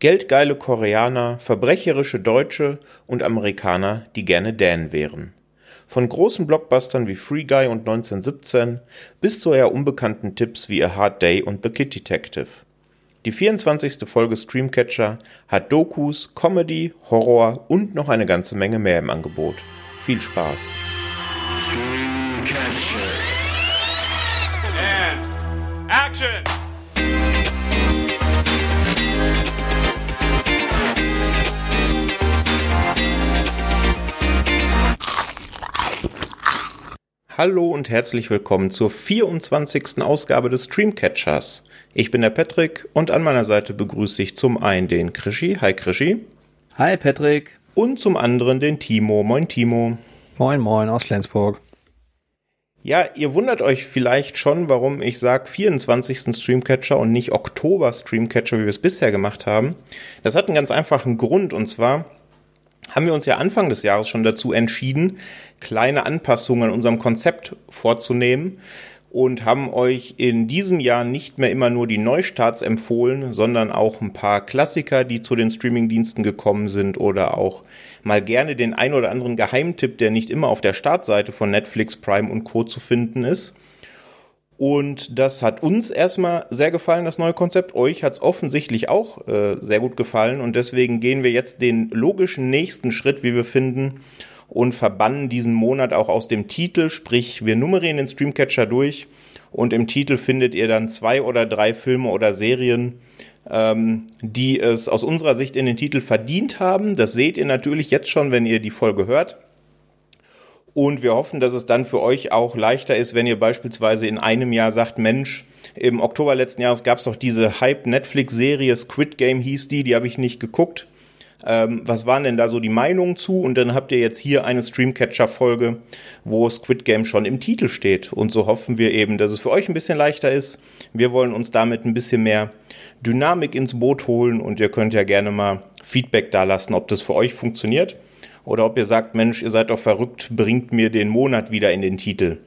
Geldgeile Koreaner, verbrecherische Deutsche und Amerikaner, die gerne Dan wären. Von großen Blockbustern wie Free Guy und 1917 bis zu eher unbekannten Tipps wie A Hard Day und The Kid Detective. Die 24. Folge Streamcatcher hat Dokus, Comedy, Horror und noch eine ganze Menge mehr im Angebot. Viel Spaß! And action! Hallo und herzlich willkommen zur 24. Ausgabe des Streamcatchers. Ich bin der Patrick und an meiner Seite begrüße ich zum einen den Krischi. Hi Krischi. Hi Patrick. Und zum anderen den Timo. Moin Timo. Moin moin aus Flensburg. Ja, ihr wundert euch vielleicht schon, warum ich sage 24. Streamcatcher und nicht Oktober Streamcatcher, wie wir es bisher gemacht haben. Das hat einen ganz einfachen Grund und zwar haben wir uns ja Anfang des Jahres schon dazu entschieden, kleine Anpassungen an unserem Konzept vorzunehmen und haben euch in diesem Jahr nicht mehr immer nur die Neustarts empfohlen, sondern auch ein paar Klassiker, die zu den Streamingdiensten gekommen sind oder auch mal gerne den ein oder anderen Geheimtipp, der nicht immer auf der Startseite von Netflix, Prime und Co. zu finden ist. Und das hat uns erstmal sehr gefallen, das neue Konzept. Euch hat es offensichtlich auch äh, sehr gut gefallen. Und deswegen gehen wir jetzt den logischen nächsten Schritt, wie wir finden, und verbannen diesen Monat auch aus dem Titel. Sprich, wir nummerieren den Streamcatcher durch und im Titel findet ihr dann zwei oder drei Filme oder Serien, ähm, die es aus unserer Sicht in den Titel verdient haben. Das seht ihr natürlich jetzt schon, wenn ihr die Folge hört. Und wir hoffen, dass es dann für euch auch leichter ist, wenn ihr beispielsweise in einem Jahr sagt, Mensch, im Oktober letzten Jahres gab es doch diese Hype-Netflix-Serie, Squid Game hieß die, die habe ich nicht geguckt. Ähm, was waren denn da so die Meinungen zu? Und dann habt ihr jetzt hier eine Streamcatcher-Folge, wo Squid Game schon im Titel steht. Und so hoffen wir eben, dass es für euch ein bisschen leichter ist. Wir wollen uns damit ein bisschen mehr Dynamik ins Boot holen und ihr könnt ja gerne mal Feedback da lassen, ob das für euch funktioniert oder ob ihr sagt, Mensch, ihr seid doch verrückt, bringt mir den Monat wieder in den Titel.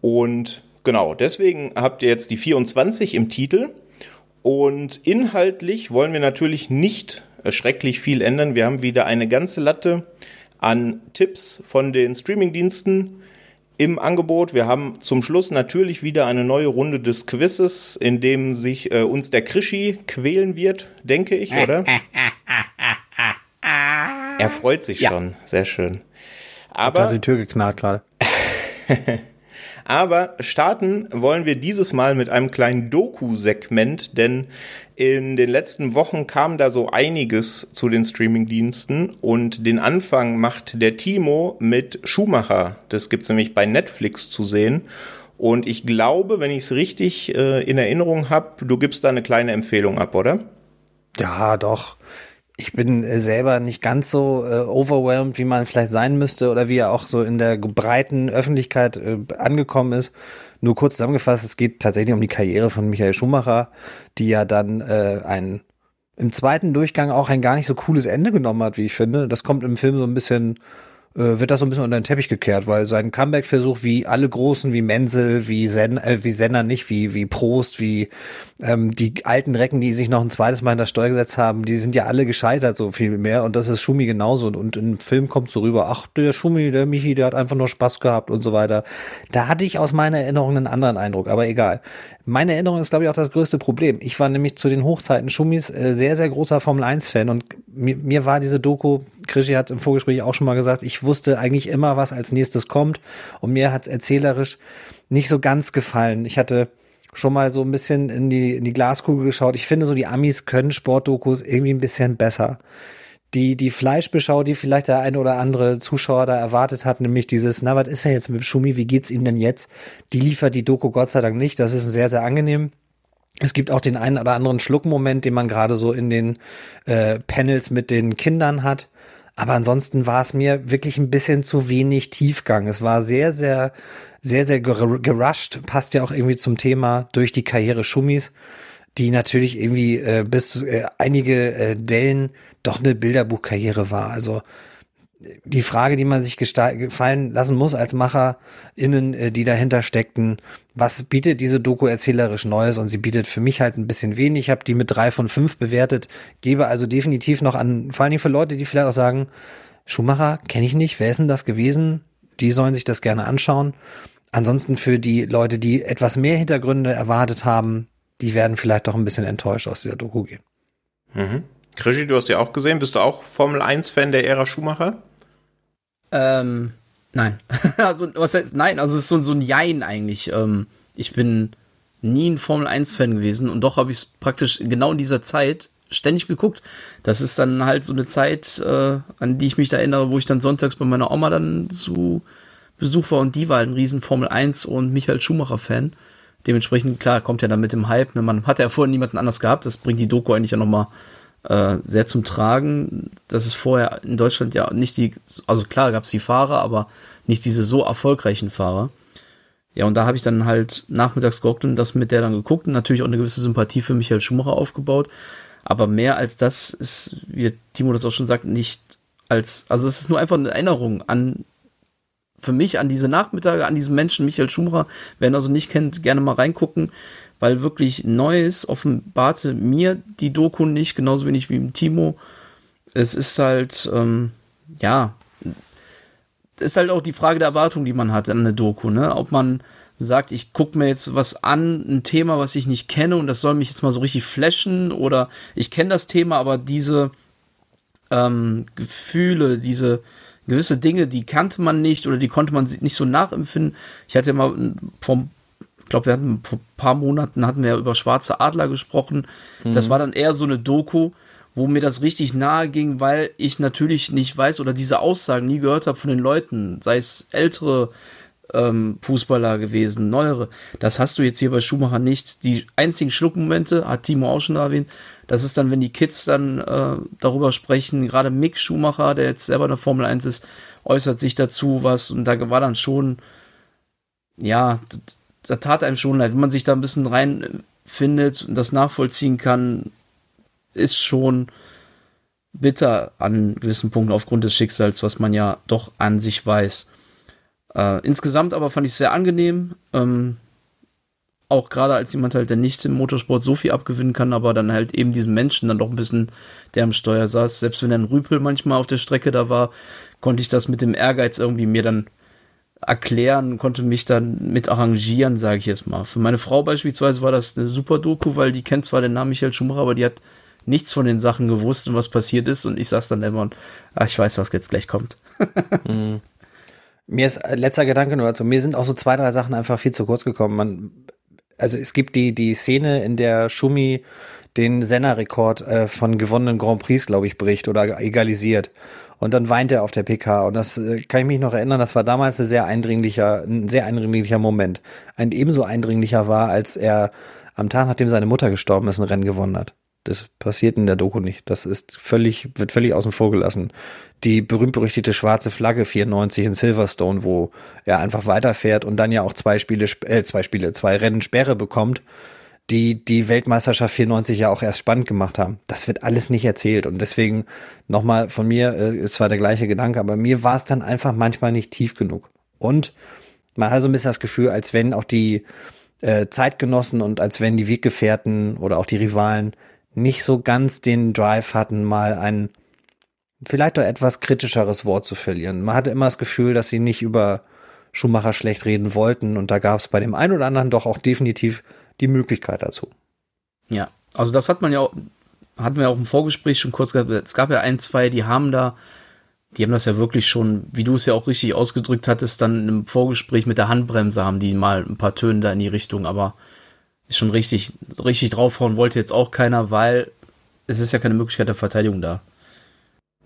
Und genau, deswegen habt ihr jetzt die 24 im Titel. Und inhaltlich wollen wir natürlich nicht schrecklich viel ändern. Wir haben wieder eine ganze Latte an Tipps von den Streamingdiensten im Angebot. Wir haben zum Schluss natürlich wieder eine neue Runde des Quizzes, in dem sich äh, uns der Krischi quälen wird, denke ich, oder? Er freut sich ja. schon. Sehr schön. Aber. Hat die Tür geknarrt gerade. Aber starten wollen wir dieses Mal mit einem kleinen Doku-Segment, denn in den letzten Wochen kam da so einiges zu den Streaming-Diensten und den Anfang macht der Timo mit Schumacher. Das gibt's nämlich bei Netflix zu sehen. Und ich glaube, wenn ich es richtig äh, in Erinnerung habe, du gibst da eine kleine Empfehlung ab, oder? Ja, doch ich bin äh, selber nicht ganz so äh, overwhelmed, wie man vielleicht sein müsste oder wie er auch so in der breiten Öffentlichkeit äh, angekommen ist. Nur kurz zusammengefasst, es geht tatsächlich um die Karriere von Michael Schumacher, die ja dann äh, ein im zweiten Durchgang auch ein gar nicht so cooles Ende genommen hat, wie ich finde. Das kommt im Film so ein bisschen äh, wird das so ein bisschen unter den Teppich gekehrt, weil sein Comeback-Versuch, wie alle Großen, wie Menzel, wie, Sen, äh, wie Senner nicht, wie, wie Prost, wie ähm, die alten Recken, die sich noch ein zweites Mal in das Steuer gesetzt haben, die sind ja alle gescheitert, so viel mehr. Und das ist Schumi genauso. Und, und im Film kommt so rüber, ach, der Schumi, der Michi, der hat einfach nur Spaß gehabt und so weiter. Da hatte ich aus meiner Erinnerung einen anderen Eindruck, aber egal. Meine Erinnerung ist, glaube ich, auch das größte Problem. Ich war nämlich zu den Hochzeiten Schumis äh, sehr, sehr großer Formel-1-Fan und mir, mir war diese Doku, Krischi hat im Vorgespräch auch schon mal gesagt, ich wusste eigentlich immer, was als nächstes kommt und mir hat's erzählerisch nicht so ganz gefallen. Ich hatte schon mal so ein bisschen in die, in die Glaskugel geschaut. Ich finde so, die Amis können Sportdokus irgendwie ein bisschen besser die, die Fleischbeschau, die vielleicht der eine oder andere Zuschauer da erwartet hat, nämlich dieses, na, was ist er jetzt mit Schumi, wie geht's ihm denn jetzt? Die liefert die Doku Gott sei Dank nicht. Das ist sehr, sehr angenehm. Es gibt auch den einen oder anderen Schluckmoment, den man gerade so in den äh, Panels mit den Kindern hat. Aber ansonsten war es mir wirklich ein bisschen zu wenig Tiefgang. Es war sehr, sehr, sehr, sehr gerusht. Passt ja auch irgendwie zum Thema durch die Karriere Schummis die natürlich irgendwie äh, bis äh, einige äh, Dellen doch eine Bilderbuchkarriere war. Also die Frage, die man sich gefallen lassen muss als MacherInnen, äh, die dahinter steckten, was bietet diese Doku erzählerisch Neues? Und sie bietet für mich halt ein bisschen wenig. Ich habe die mit drei von fünf bewertet, gebe also definitiv noch an, vor allen Dingen für Leute, die vielleicht auch sagen, Schumacher kenne ich nicht, wer ist denn das gewesen? Die sollen sich das gerne anschauen. Ansonsten für die Leute, die etwas mehr Hintergründe erwartet haben, die werden vielleicht doch ein bisschen enttäuscht aus dieser Doku gehen. Mhm. Krischi, du hast ja auch gesehen. Bist du auch Formel 1-Fan der Ära Schumacher? Ähm, nein. also, was heißt, nein, also es ist so, so ein Jein eigentlich. Ähm, ich bin nie ein Formel 1-Fan gewesen und doch habe ich es praktisch genau in dieser Zeit ständig geguckt. Das ist dann halt so eine Zeit, äh, an die ich mich da erinnere, wo ich dann sonntags bei meiner Oma dann zu Besuch war und die war halt ein riesen Formel 1 und Michael Schumacher-Fan. Dementsprechend, klar, kommt ja dann mit dem Hype. Ne? Man hat ja vorher niemanden anders gehabt. Das bringt die Doku eigentlich ja nochmal äh, sehr zum Tragen. Das ist vorher in Deutschland ja nicht die, also klar gab es die Fahrer, aber nicht diese so erfolgreichen Fahrer. Ja, und da habe ich dann halt nachmittags geguckt und das mit der dann geguckt und natürlich auch eine gewisse Sympathie für Michael Schumacher aufgebaut. Aber mehr als das ist, wie Timo das auch schon sagt, nicht als, also es ist nur einfach eine Erinnerung an, für mich an diese Nachmittage, an diesen Menschen, Michael Schumacher. Wer ihn also nicht kennt, gerne mal reingucken weil wirklich Neues offenbarte mir die Doku nicht, genauso wenig wie im Timo. Es ist halt, ähm, ja, ist halt auch die Frage der Erwartung, die man hat an eine Doku, ne? Ob man sagt, ich gucke mir jetzt was an, ein Thema, was ich nicht kenne und das soll mich jetzt mal so richtig flashen oder ich kenne das Thema, aber diese ähm, Gefühle, diese gewisse Dinge, die kannte man nicht oder die konnte man nicht so nachempfinden. Ich hatte mal vor ich glaube, wir hatten vor ein paar Monaten hatten wir über Schwarze Adler gesprochen. Mhm. Das war dann eher so eine Doku, wo mir das richtig nahe ging, weil ich natürlich nicht weiß oder diese Aussagen nie gehört habe von den Leuten, sei es ältere ähm, Fußballer gewesen, neuere. Das hast du jetzt hier bei Schumacher nicht. Die einzigen Schluckmomente, hat Timo auch schon erwähnt, das ist dann, wenn die Kids dann äh, darüber sprechen, gerade Mick Schumacher, der jetzt selber in der Formel 1 ist, äußert sich dazu was und da war dann schon, ja, da tat einem schon leid. Wenn man sich da ein bisschen reinfindet und das nachvollziehen kann, ist schon bitter an gewissen Punkten aufgrund des Schicksals, was man ja doch an sich weiß. Äh, insgesamt aber fand ich es sehr angenehm. Ähm, auch gerade als jemand halt, der nicht im Motorsport so viel abgewinnen kann, aber dann halt eben diesen Menschen dann doch ein bisschen, der am Steuer saß. Selbst wenn ein Rüpel manchmal auf der Strecke da war, konnte ich das mit dem Ehrgeiz irgendwie mir dann erklären, konnte mich dann mit arrangieren, sage ich jetzt mal. Für meine Frau beispielsweise war das eine super Doku, weil die kennt zwar den Namen Michael Schumacher, aber die hat nichts von den Sachen gewusst und was passiert ist und ich saß dann immer und ach, ich weiß, was jetzt gleich kommt. mhm. Mir ist äh, letzter Gedanke nur, also mir sind auch so zwei, drei Sachen einfach viel zu kurz gekommen. Man, also es gibt die, die Szene, in der Schumi den Senna-Rekord äh, von gewonnenen Grand Prix, glaube ich, bricht oder egalisiert. Und dann weint er auf der PK. Und das äh, kann ich mich noch erinnern, das war damals ein sehr eindringlicher, ein sehr eindringlicher Moment. Ein ebenso eindringlicher war, als er am Tag, nachdem seine Mutter gestorben ist, ein Rennen gewonnen hat. Das passiert in der Doku nicht. Das ist völlig, wird völlig außen vor gelassen. Die berühmt-berüchtigte schwarze Flagge 94 in Silverstone, wo er einfach weiterfährt und dann ja auch zwei Spiele, äh, zwei Spiele, zwei Rennen Sperre bekommt die die Weltmeisterschaft 94 ja auch erst spannend gemacht haben. Das wird alles nicht erzählt und deswegen nochmal von mir, äh, ist zwar der gleiche Gedanke, aber mir war es dann einfach manchmal nicht tief genug. Und man hat so ein bisschen das Gefühl, als wenn auch die äh, Zeitgenossen und als wenn die Weggefährten oder auch die Rivalen nicht so ganz den Drive hatten, mal ein vielleicht doch etwas kritischeres Wort zu verlieren. Man hatte immer das Gefühl, dass sie nicht über Schumacher schlecht reden wollten und da gab es bei dem einen oder anderen doch auch definitiv die Möglichkeit dazu. Ja, also das hat man ja auch, hatten wir auch im Vorgespräch schon kurz gesagt, es gab ja ein, zwei, die haben da, die haben das ja wirklich schon, wie du es ja auch richtig ausgedrückt hattest, dann im Vorgespräch mit der Handbremse haben die mal ein paar Töne da in die Richtung, aber ist schon richtig, richtig draufhauen wollte jetzt auch keiner, weil es ist ja keine Möglichkeit der Verteidigung da.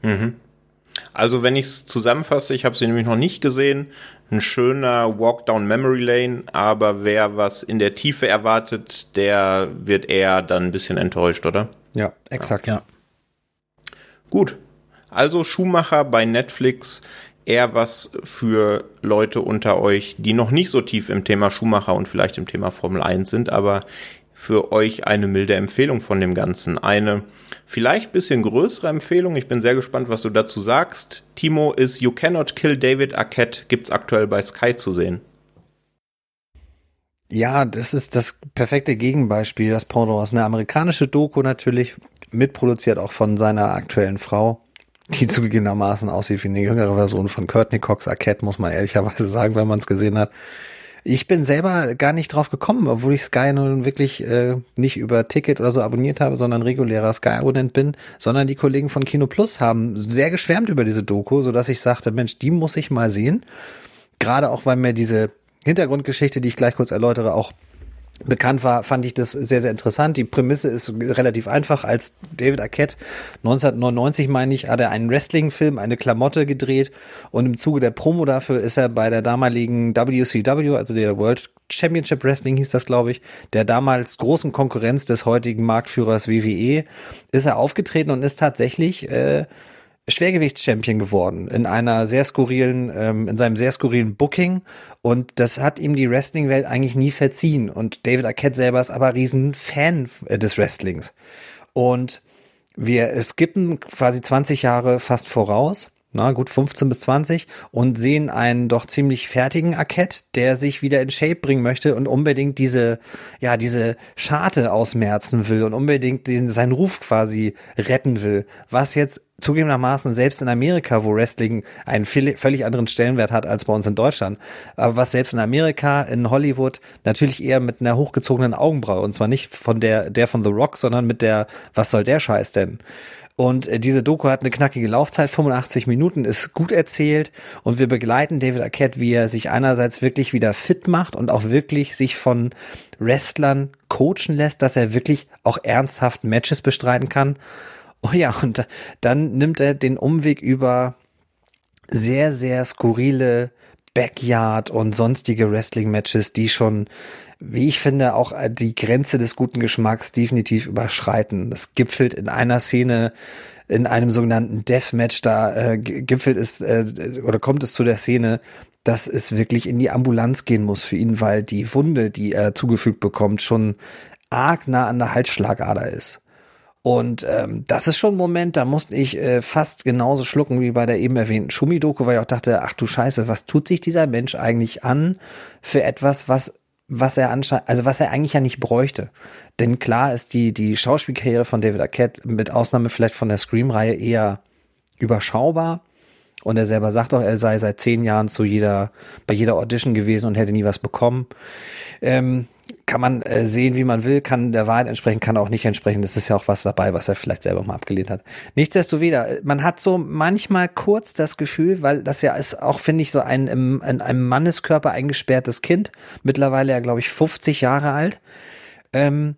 Mhm. Also wenn ich es zusammenfasse, ich habe sie nämlich noch nicht gesehen, ein schöner Walk down Memory Lane, aber wer was in der Tiefe erwartet, der wird eher dann ein bisschen enttäuscht, oder? Ja, exakt. Ja. Gut. Also Schumacher bei Netflix eher was für Leute unter euch, die noch nicht so tief im Thema Schumacher und vielleicht im Thema Formel 1 sind, aber für euch eine milde Empfehlung von dem Ganzen. Eine vielleicht bisschen größere Empfehlung. Ich bin sehr gespannt, was du dazu sagst. Timo ist You Cannot Kill David Arquette, gibt's aktuell bei Sky zu sehen. Ja, das ist das perfekte Gegenbeispiel, das Pendant ist eine amerikanische Doku natürlich, mitproduziert auch von seiner aktuellen Frau, die zugegebenermaßen aussieht wie eine jüngere Version von Courtney Cox Arquette, muss man ehrlicherweise sagen, wenn man es gesehen hat. Ich bin selber gar nicht drauf gekommen, obwohl ich Sky nun wirklich äh, nicht über Ticket oder so abonniert habe, sondern regulärer Sky-Abonnent bin, sondern die Kollegen von Kino Plus haben sehr geschwärmt über diese Doku, so dass ich sagte, Mensch, die muss ich mal sehen. Gerade auch, weil mir diese Hintergrundgeschichte, die ich gleich kurz erläutere, auch bekannt war, fand ich das sehr, sehr interessant. Die Prämisse ist relativ einfach. Als David Arquette 1999, meine ich, hat er einen Wrestling-Film, eine Klamotte gedreht und im Zuge der Promo dafür ist er bei der damaligen WCW, also der World Championship Wrestling hieß das, glaube ich, der damals großen Konkurrenz des heutigen Marktführers WWE, ist er aufgetreten und ist tatsächlich äh, Schwergewichtschampion geworden in einer sehr skurrilen, ähm, in seinem sehr skurrilen Booking. Und das hat ihm die Wrestling-Welt eigentlich nie verziehen. Und David Arquette selber ist aber riesen Fan äh, des Wrestlings. Und wir skippen quasi 20 Jahre fast voraus. Na gut 15 bis 20 und sehen einen doch ziemlich fertigen Arquette, der sich wieder in Shape bringen möchte und unbedingt diese ja diese Scharte ausmerzen will und unbedingt den, seinen Ruf quasi retten will, was jetzt zugegebenermaßen selbst in Amerika, wo Wrestling einen völlig anderen Stellenwert hat als bei uns in Deutschland, aber was selbst in Amerika, in Hollywood natürlich eher mit einer hochgezogenen Augenbraue und zwar nicht von der der von The Rock, sondern mit der was soll der Scheiß denn? Und äh, diese Doku hat eine knackige Laufzeit, 85 Minuten, ist gut erzählt und wir begleiten David Arquette, wie er sich einerseits wirklich wieder fit macht und auch wirklich sich von Wrestlern coachen lässt, dass er wirklich auch ernsthaft Matches bestreiten kann. Oh ja, und dann nimmt er den Umweg über sehr, sehr skurrile Backyard und sonstige Wrestling-Matches, die schon wie ich finde, auch die Grenze des guten Geschmacks definitiv überschreiten. Das gipfelt in einer Szene in einem sogenannten Deathmatch, da äh, gipfelt es äh, oder kommt es zu der Szene, dass es wirklich in die Ambulanz gehen muss für ihn, weil die Wunde, die er zugefügt bekommt, schon arg nah an der Halsschlagader ist. Und ähm, das ist schon ein Moment, da musste ich äh, fast genauso schlucken wie bei der eben erwähnten Schumi-Doku, weil ich auch dachte, ach du Scheiße, was tut sich dieser Mensch eigentlich an für etwas, was was er anscheinend, also was er eigentlich ja nicht bräuchte. Denn klar ist die, die Schauspielkarriere von David Arquette mit Ausnahme vielleicht von der Scream-Reihe eher überschaubar. Und er selber sagt auch, er sei seit zehn Jahren zu jeder, bei jeder Audition gewesen und hätte nie was bekommen. Ähm, kann man äh, sehen, wie man will, kann der Wahrheit entsprechen, kann auch nicht entsprechen. Das ist ja auch was dabei, was er vielleicht selber mal abgelehnt hat. Nichtsdestoweniger, man hat so manchmal kurz das Gefühl, weil das ja ist auch, finde ich, so ein in einem Manneskörper eingesperrtes Kind, mittlerweile ja, glaube ich, 50 Jahre alt. Ähm,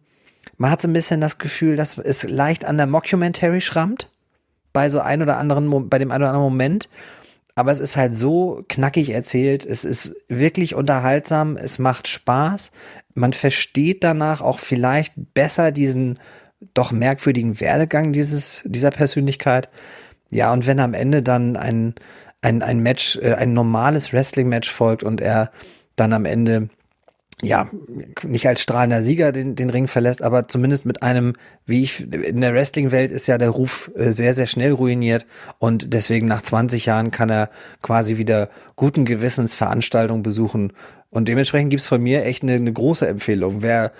man hat so ein bisschen das Gefühl, dass es leicht an der Mockumentary schrammt, bei so ein oder anderen, bei dem einen oder anderen Moment aber es ist halt so knackig erzählt, es ist wirklich unterhaltsam, es macht Spaß, man versteht danach auch vielleicht besser diesen doch merkwürdigen Werdegang dieses, dieser Persönlichkeit. Ja, und wenn am Ende dann ein, ein, ein Match, äh, ein normales Wrestling-Match folgt und er dann am Ende ja, nicht als strahlender Sieger den, den Ring verlässt, aber zumindest mit einem, wie ich, in der Wrestling-Welt ist ja der Ruf äh, sehr, sehr schnell ruiniert und deswegen nach 20 Jahren kann er quasi wieder guten Gewissens Veranstaltungen besuchen und dementsprechend gibt's von mir echt eine, eine große Empfehlung. Wer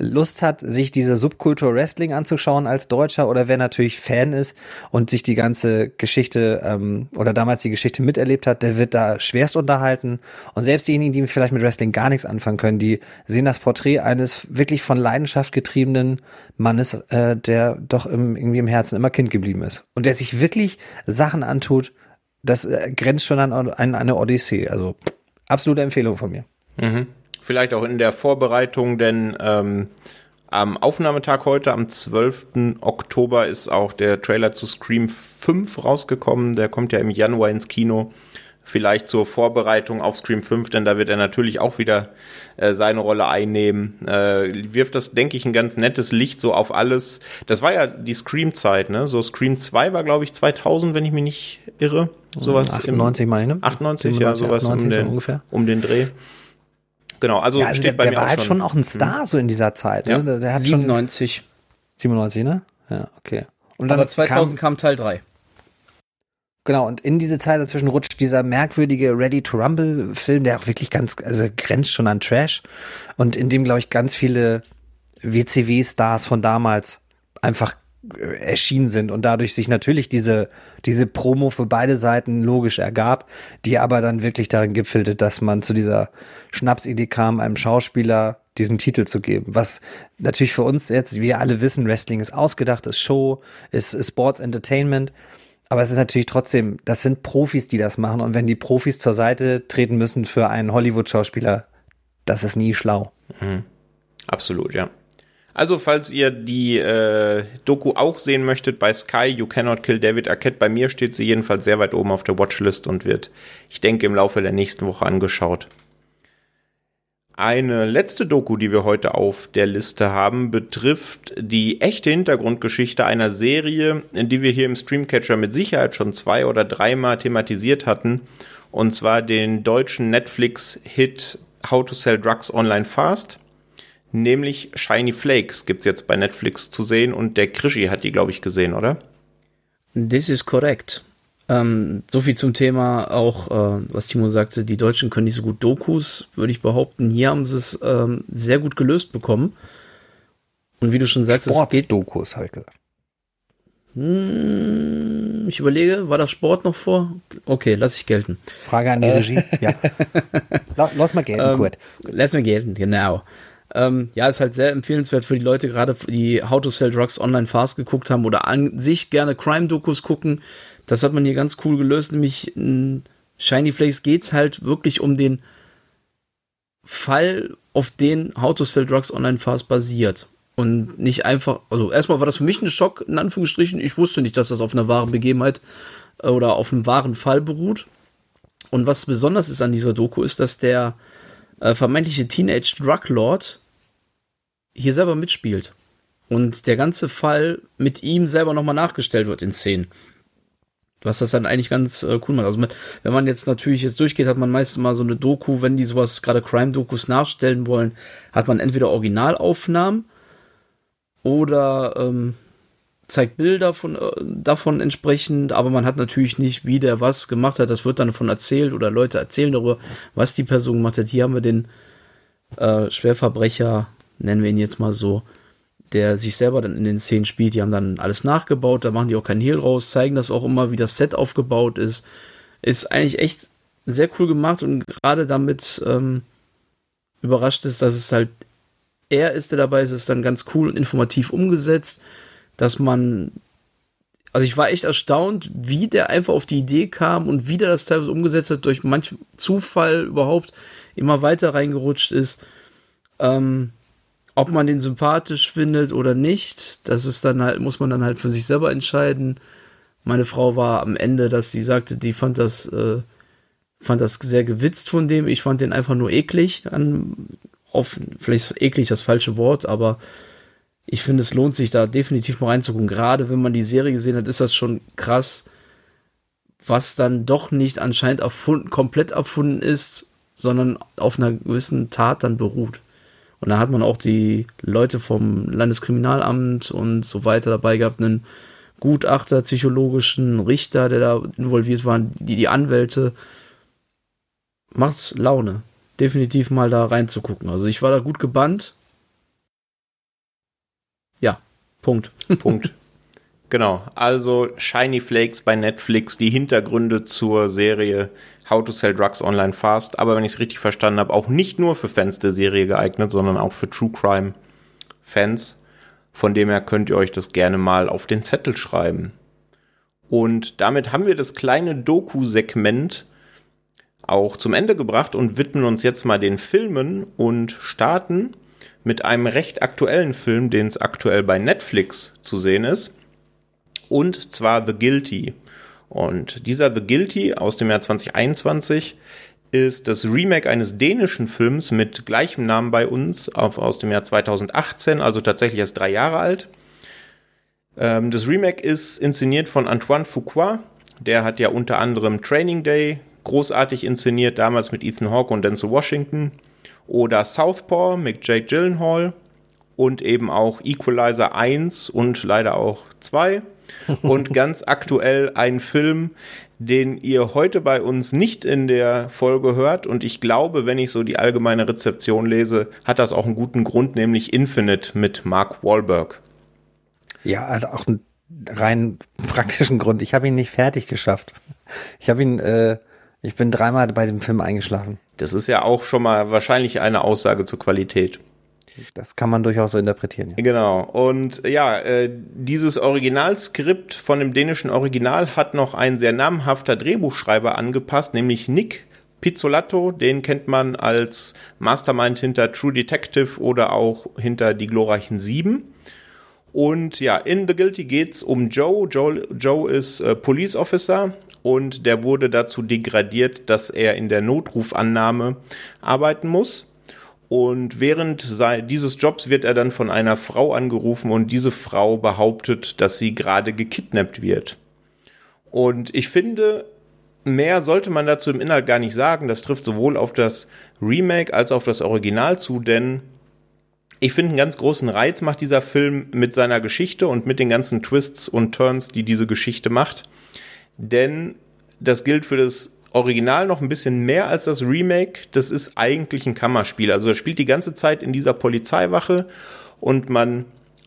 Lust hat, sich diese Subkultur Wrestling anzuschauen als Deutscher oder wer natürlich Fan ist und sich die ganze Geschichte ähm, oder damals die Geschichte miterlebt hat, der wird da schwerst unterhalten. Und selbst diejenigen, die vielleicht mit Wrestling gar nichts anfangen können, die sehen das Porträt eines wirklich von Leidenschaft getriebenen Mannes, äh, der doch im, irgendwie im Herzen immer Kind geblieben ist. Und der sich wirklich Sachen antut, das äh, grenzt schon an, an eine Odyssee. Also absolute Empfehlung von mir. Mhm vielleicht auch in der Vorbereitung, denn ähm, am Aufnahmetag heute, am 12. Oktober, ist auch der Trailer zu Scream 5 rausgekommen. Der kommt ja im Januar ins Kino. Vielleicht zur Vorbereitung auf Scream 5, denn da wird er natürlich auch wieder äh, seine Rolle einnehmen. Äh, wirft das, denke ich, ein ganz nettes Licht so auf alles. Das war ja die Scream-Zeit, ne? So Scream 2 war, glaube ich, 2000, wenn ich mich nicht irre. Sowas 98 im, meine. 98, 97, ja, sowas 98 um den, ungefähr. um den Dreh. Genau, also, Ja, also der, steht bei der mir war auch halt schon. auch ein Star so in dieser Zeit. Ja. Ne? Der, der hat schon 97. 97, ne? Ja, okay. Und Aber 2000 kam, Teil 3. Genau, und in diese Zeit dazwischen rutscht dieser merkwürdige Ready to Rumble Film, der auch wirklich ganz, also grenzt schon an Trash. Und in dem, glaube ich, ganz viele WCW-Stars von damals einfach erschienen sind und dadurch sich natürlich diese, diese Promo für beide Seiten logisch ergab, die aber dann wirklich darin gipfelte, dass man zu dieser Schnapsidee kam, einem Schauspieler diesen Titel zu geben. Was natürlich für uns jetzt, wir alle wissen, Wrestling ist ausgedacht, ist Show, ist, ist Sports Entertainment. Aber es ist natürlich trotzdem, das sind Profis, die das machen. Und wenn die Profis zur Seite treten müssen für einen Hollywood-Schauspieler, das ist nie schlau. Absolut, ja. Also, falls ihr die äh, Doku auch sehen möchtet bei Sky, You Cannot Kill David Arquette, bei mir steht sie jedenfalls sehr weit oben auf der Watchlist und wird, ich denke, im Laufe der nächsten Woche angeschaut. Eine letzte Doku, die wir heute auf der Liste haben, betrifft die echte Hintergrundgeschichte einer Serie, die wir hier im Streamcatcher mit Sicherheit schon zwei oder dreimal thematisiert hatten, und zwar den deutschen Netflix-Hit How to Sell Drugs Online Fast. Nämlich Shiny Flakes gibt's jetzt bei Netflix zu sehen und der Krischi hat die, glaube ich, gesehen, oder? This is korrekt. Ähm, so viel zum Thema auch, äh, was Timo sagte, die Deutschen können nicht so gut Dokus, würde ich behaupten. Hier haben sie es ähm, sehr gut gelöst bekommen. Und wie du schon sagst, es geht. Sportsdokus, habe ich gesagt. Hm, ich überlege, war das Sport noch vor? Okay, lass ich gelten. Frage an die Regie. Ja. Lass, lass mal gelten, Ähm, Kurt. Lass mir gelten, genau. Ähm, ja, ist halt sehr empfehlenswert für die Leute, gerade die How to Sell Drugs Online Fast geguckt haben oder an sich gerne Crime-Dokus gucken. Das hat man hier ganz cool gelöst, nämlich in Shiny Flakes geht's halt wirklich um den Fall, auf den How to Sell Drugs Online Fast basiert. Und nicht einfach, also erstmal war das für mich ein Schock, in Anführungsstrichen. Ich wusste nicht, dass das auf einer wahren Begebenheit äh, oder auf einem wahren Fall beruht. Und was besonders ist an dieser Doku, ist, dass der äh, vermeintliche Teenage Drug Lord hier selber mitspielt. Und der ganze Fall mit ihm selber nochmal nachgestellt wird in Szenen. Was das dann eigentlich ganz äh, cool macht. Also mit, wenn man jetzt natürlich jetzt durchgeht, hat man meistens mal so eine Doku, wenn die sowas, gerade Crime-Dokus nachstellen wollen, hat man entweder Originalaufnahmen oder ähm, zeigt Bilder von, äh, davon entsprechend, aber man hat natürlich nicht, wie der was gemacht hat. Das wird dann davon erzählt oder Leute erzählen darüber, was die Person gemacht hat. Hier haben wir den äh, Schwerverbrecher, nennen wir ihn jetzt mal so, der sich selber dann in den Szenen spielt. Die haben dann alles nachgebaut, da machen die auch keinen Hehl raus, zeigen das auch immer, wie das Set aufgebaut ist. Ist eigentlich echt sehr cool gemacht und gerade damit ähm, überrascht ist, dass es halt er ist, der dabei ist, ist dann ganz cool und informativ umgesetzt, dass man also ich war echt erstaunt, wie der einfach auf die Idee kam und wie der das teilweise umgesetzt hat, durch manch Zufall überhaupt immer weiter reingerutscht ist. Ähm, ob man den sympathisch findet oder nicht, das ist dann halt, muss man dann halt für sich selber entscheiden. Meine Frau war am Ende, dass sie sagte, die fand das, äh, fand das sehr gewitzt von dem. Ich fand den einfach nur eklig. An, auf, vielleicht eklig das falsche Wort, aber ich finde, es lohnt sich da definitiv mal reinzugucken. Gerade wenn man die Serie gesehen hat, ist das schon krass, was dann doch nicht anscheinend erfunden, komplett erfunden ist, sondern auf einer gewissen Tat dann beruht. Und da hat man auch die Leute vom Landeskriminalamt und so weiter dabei gehabt, einen Gutachter, psychologischen Richter, der da involviert war, die, die Anwälte. Macht Laune. Definitiv mal da reinzugucken. Also ich war da gut gebannt. Ja, Punkt. Punkt. Genau, also Shiny Flakes bei Netflix, die Hintergründe zur Serie How to Sell Drugs Online Fast, aber wenn ich es richtig verstanden habe, auch nicht nur für Fans der Serie geeignet, sondern auch für True Crime Fans. Von dem her könnt ihr euch das gerne mal auf den Zettel schreiben. Und damit haben wir das kleine Doku-Segment auch zum Ende gebracht und widmen uns jetzt mal den Filmen und starten mit einem recht aktuellen Film, den es aktuell bei Netflix zu sehen ist. Und zwar The Guilty. Und dieser The Guilty aus dem Jahr 2021 ist das Remake eines dänischen Films mit gleichem Namen bei uns auf, aus dem Jahr 2018, also tatsächlich erst drei Jahre alt. Ähm, das Remake ist inszeniert von Antoine Fuqua. Der hat ja unter anderem Training Day großartig inszeniert, damals mit Ethan Hawke und Denzel Washington. Oder Southpaw mit Jake Gyllenhaal und eben auch Equalizer 1 und leider auch 2 und ganz aktuell ein Film, den ihr heute bei uns nicht in der Folge hört. Und ich glaube, wenn ich so die allgemeine Rezeption lese, hat das auch einen guten Grund, nämlich Infinite mit Mark Wahlberg. Ja, hat auch einen rein praktischen Grund. Ich habe ihn nicht fertig geschafft. Ich habe ihn, äh, ich bin dreimal bei dem Film eingeschlafen. Das ist ja auch schon mal wahrscheinlich eine Aussage zur Qualität. Das kann man durchaus so interpretieren. Ja. Genau. Und ja, äh, dieses Originalskript von dem dänischen Original hat noch ein sehr namhafter Drehbuchschreiber angepasst, nämlich Nick Pizzolatto. Den kennt man als Mastermind hinter True Detective oder auch hinter Die glorreichen Sieben. Und ja, in The Guilty geht's um Joe. Joe, Joe ist äh, Police Officer und der wurde dazu degradiert, dass er in der Notrufannahme arbeiten muss. Und während dieses Jobs wird er dann von einer Frau angerufen und diese Frau behauptet, dass sie gerade gekidnappt wird. Und ich finde, mehr sollte man dazu im Inhalt gar nicht sagen. Das trifft sowohl auf das Remake als auch auf das Original zu, denn ich finde, einen ganz großen Reiz macht dieser Film mit seiner Geschichte und mit den ganzen Twists und Turns, die diese Geschichte macht. Denn das gilt für das Original noch ein bisschen mehr als das Remake. Das ist eigentlich ein Kammerspiel. Also er spielt die ganze Zeit in dieser Polizeiwache und man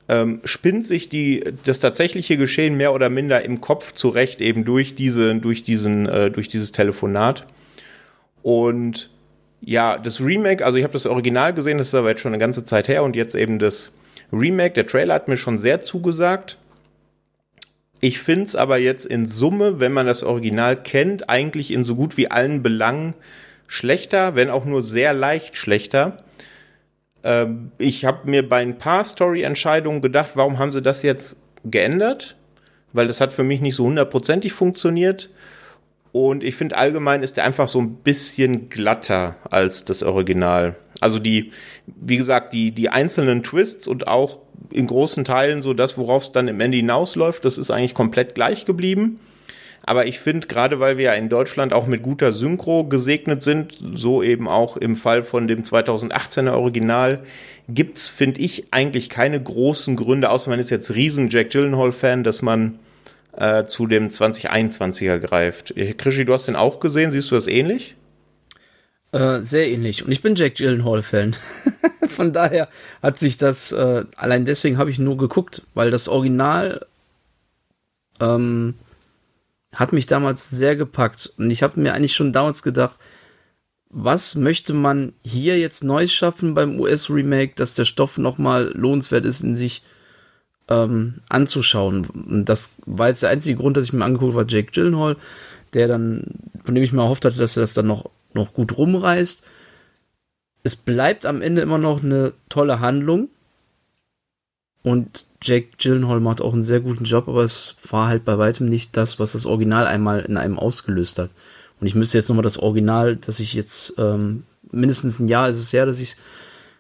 ähm, spinnt sich die, das tatsächliche Geschehen mehr oder minder im Kopf zurecht, eben durch diese, durch diesen, äh, durch dieses Telefonat. Und ja, das Remake, also ich habe das Original gesehen, das ist aber jetzt schon eine ganze Zeit her und jetzt eben das Remake, der Trailer hat mir schon sehr zugesagt. Ich finde es aber jetzt in Summe, wenn man das Original kennt, eigentlich in so gut wie allen Belangen schlechter, wenn auch nur sehr leicht schlechter. Ähm, ich habe mir bei ein paar Story-Entscheidungen gedacht, warum haben sie das jetzt geändert? Weil das hat für mich nicht so hundertprozentig funktioniert. Und ich finde allgemein ist der einfach so ein bisschen glatter als das Original. Also die, wie gesagt, die, die einzelnen Twists und auch in großen Teilen so das, worauf es dann im Ende hinausläuft, das ist eigentlich komplett gleich geblieben. Aber ich finde, gerade weil wir ja in Deutschland auch mit guter Synchro gesegnet sind, so eben auch im Fall von dem 2018er Original, gibt's, finde ich, eigentlich keine großen Gründe, außer man ist jetzt riesen Jack Gyllenhaal-Fan, dass man äh, zu dem 2021er greift. Krischi, du hast den auch gesehen, siehst du das ähnlich? Äh, sehr ähnlich. Und ich bin Jack Gyllenhaal-Fan. Von daher hat sich das, äh, allein deswegen habe ich nur geguckt, weil das Original ähm, hat mich damals sehr gepackt. Und ich habe mir eigentlich schon damals gedacht, was möchte man hier jetzt Neues schaffen beim US-Remake, dass der Stoff nochmal lohnenswert ist, in sich ähm, anzuschauen. Und das war jetzt der einzige Grund, dass ich mir angeguckt habe, war Jake Gyllenhaal, der dann, von dem ich mir erhofft hatte, dass er das dann noch noch gut rumreißt. Es bleibt am Ende immer noch eine tolle Handlung. Und Jake Gyllenhaal macht auch einen sehr guten Job, aber es war halt bei weitem nicht das, was das Original einmal in einem ausgelöst hat. Und ich müsste jetzt nochmal das Original, das ich jetzt, ähm, mindestens ein Jahr ist es her, dass ich es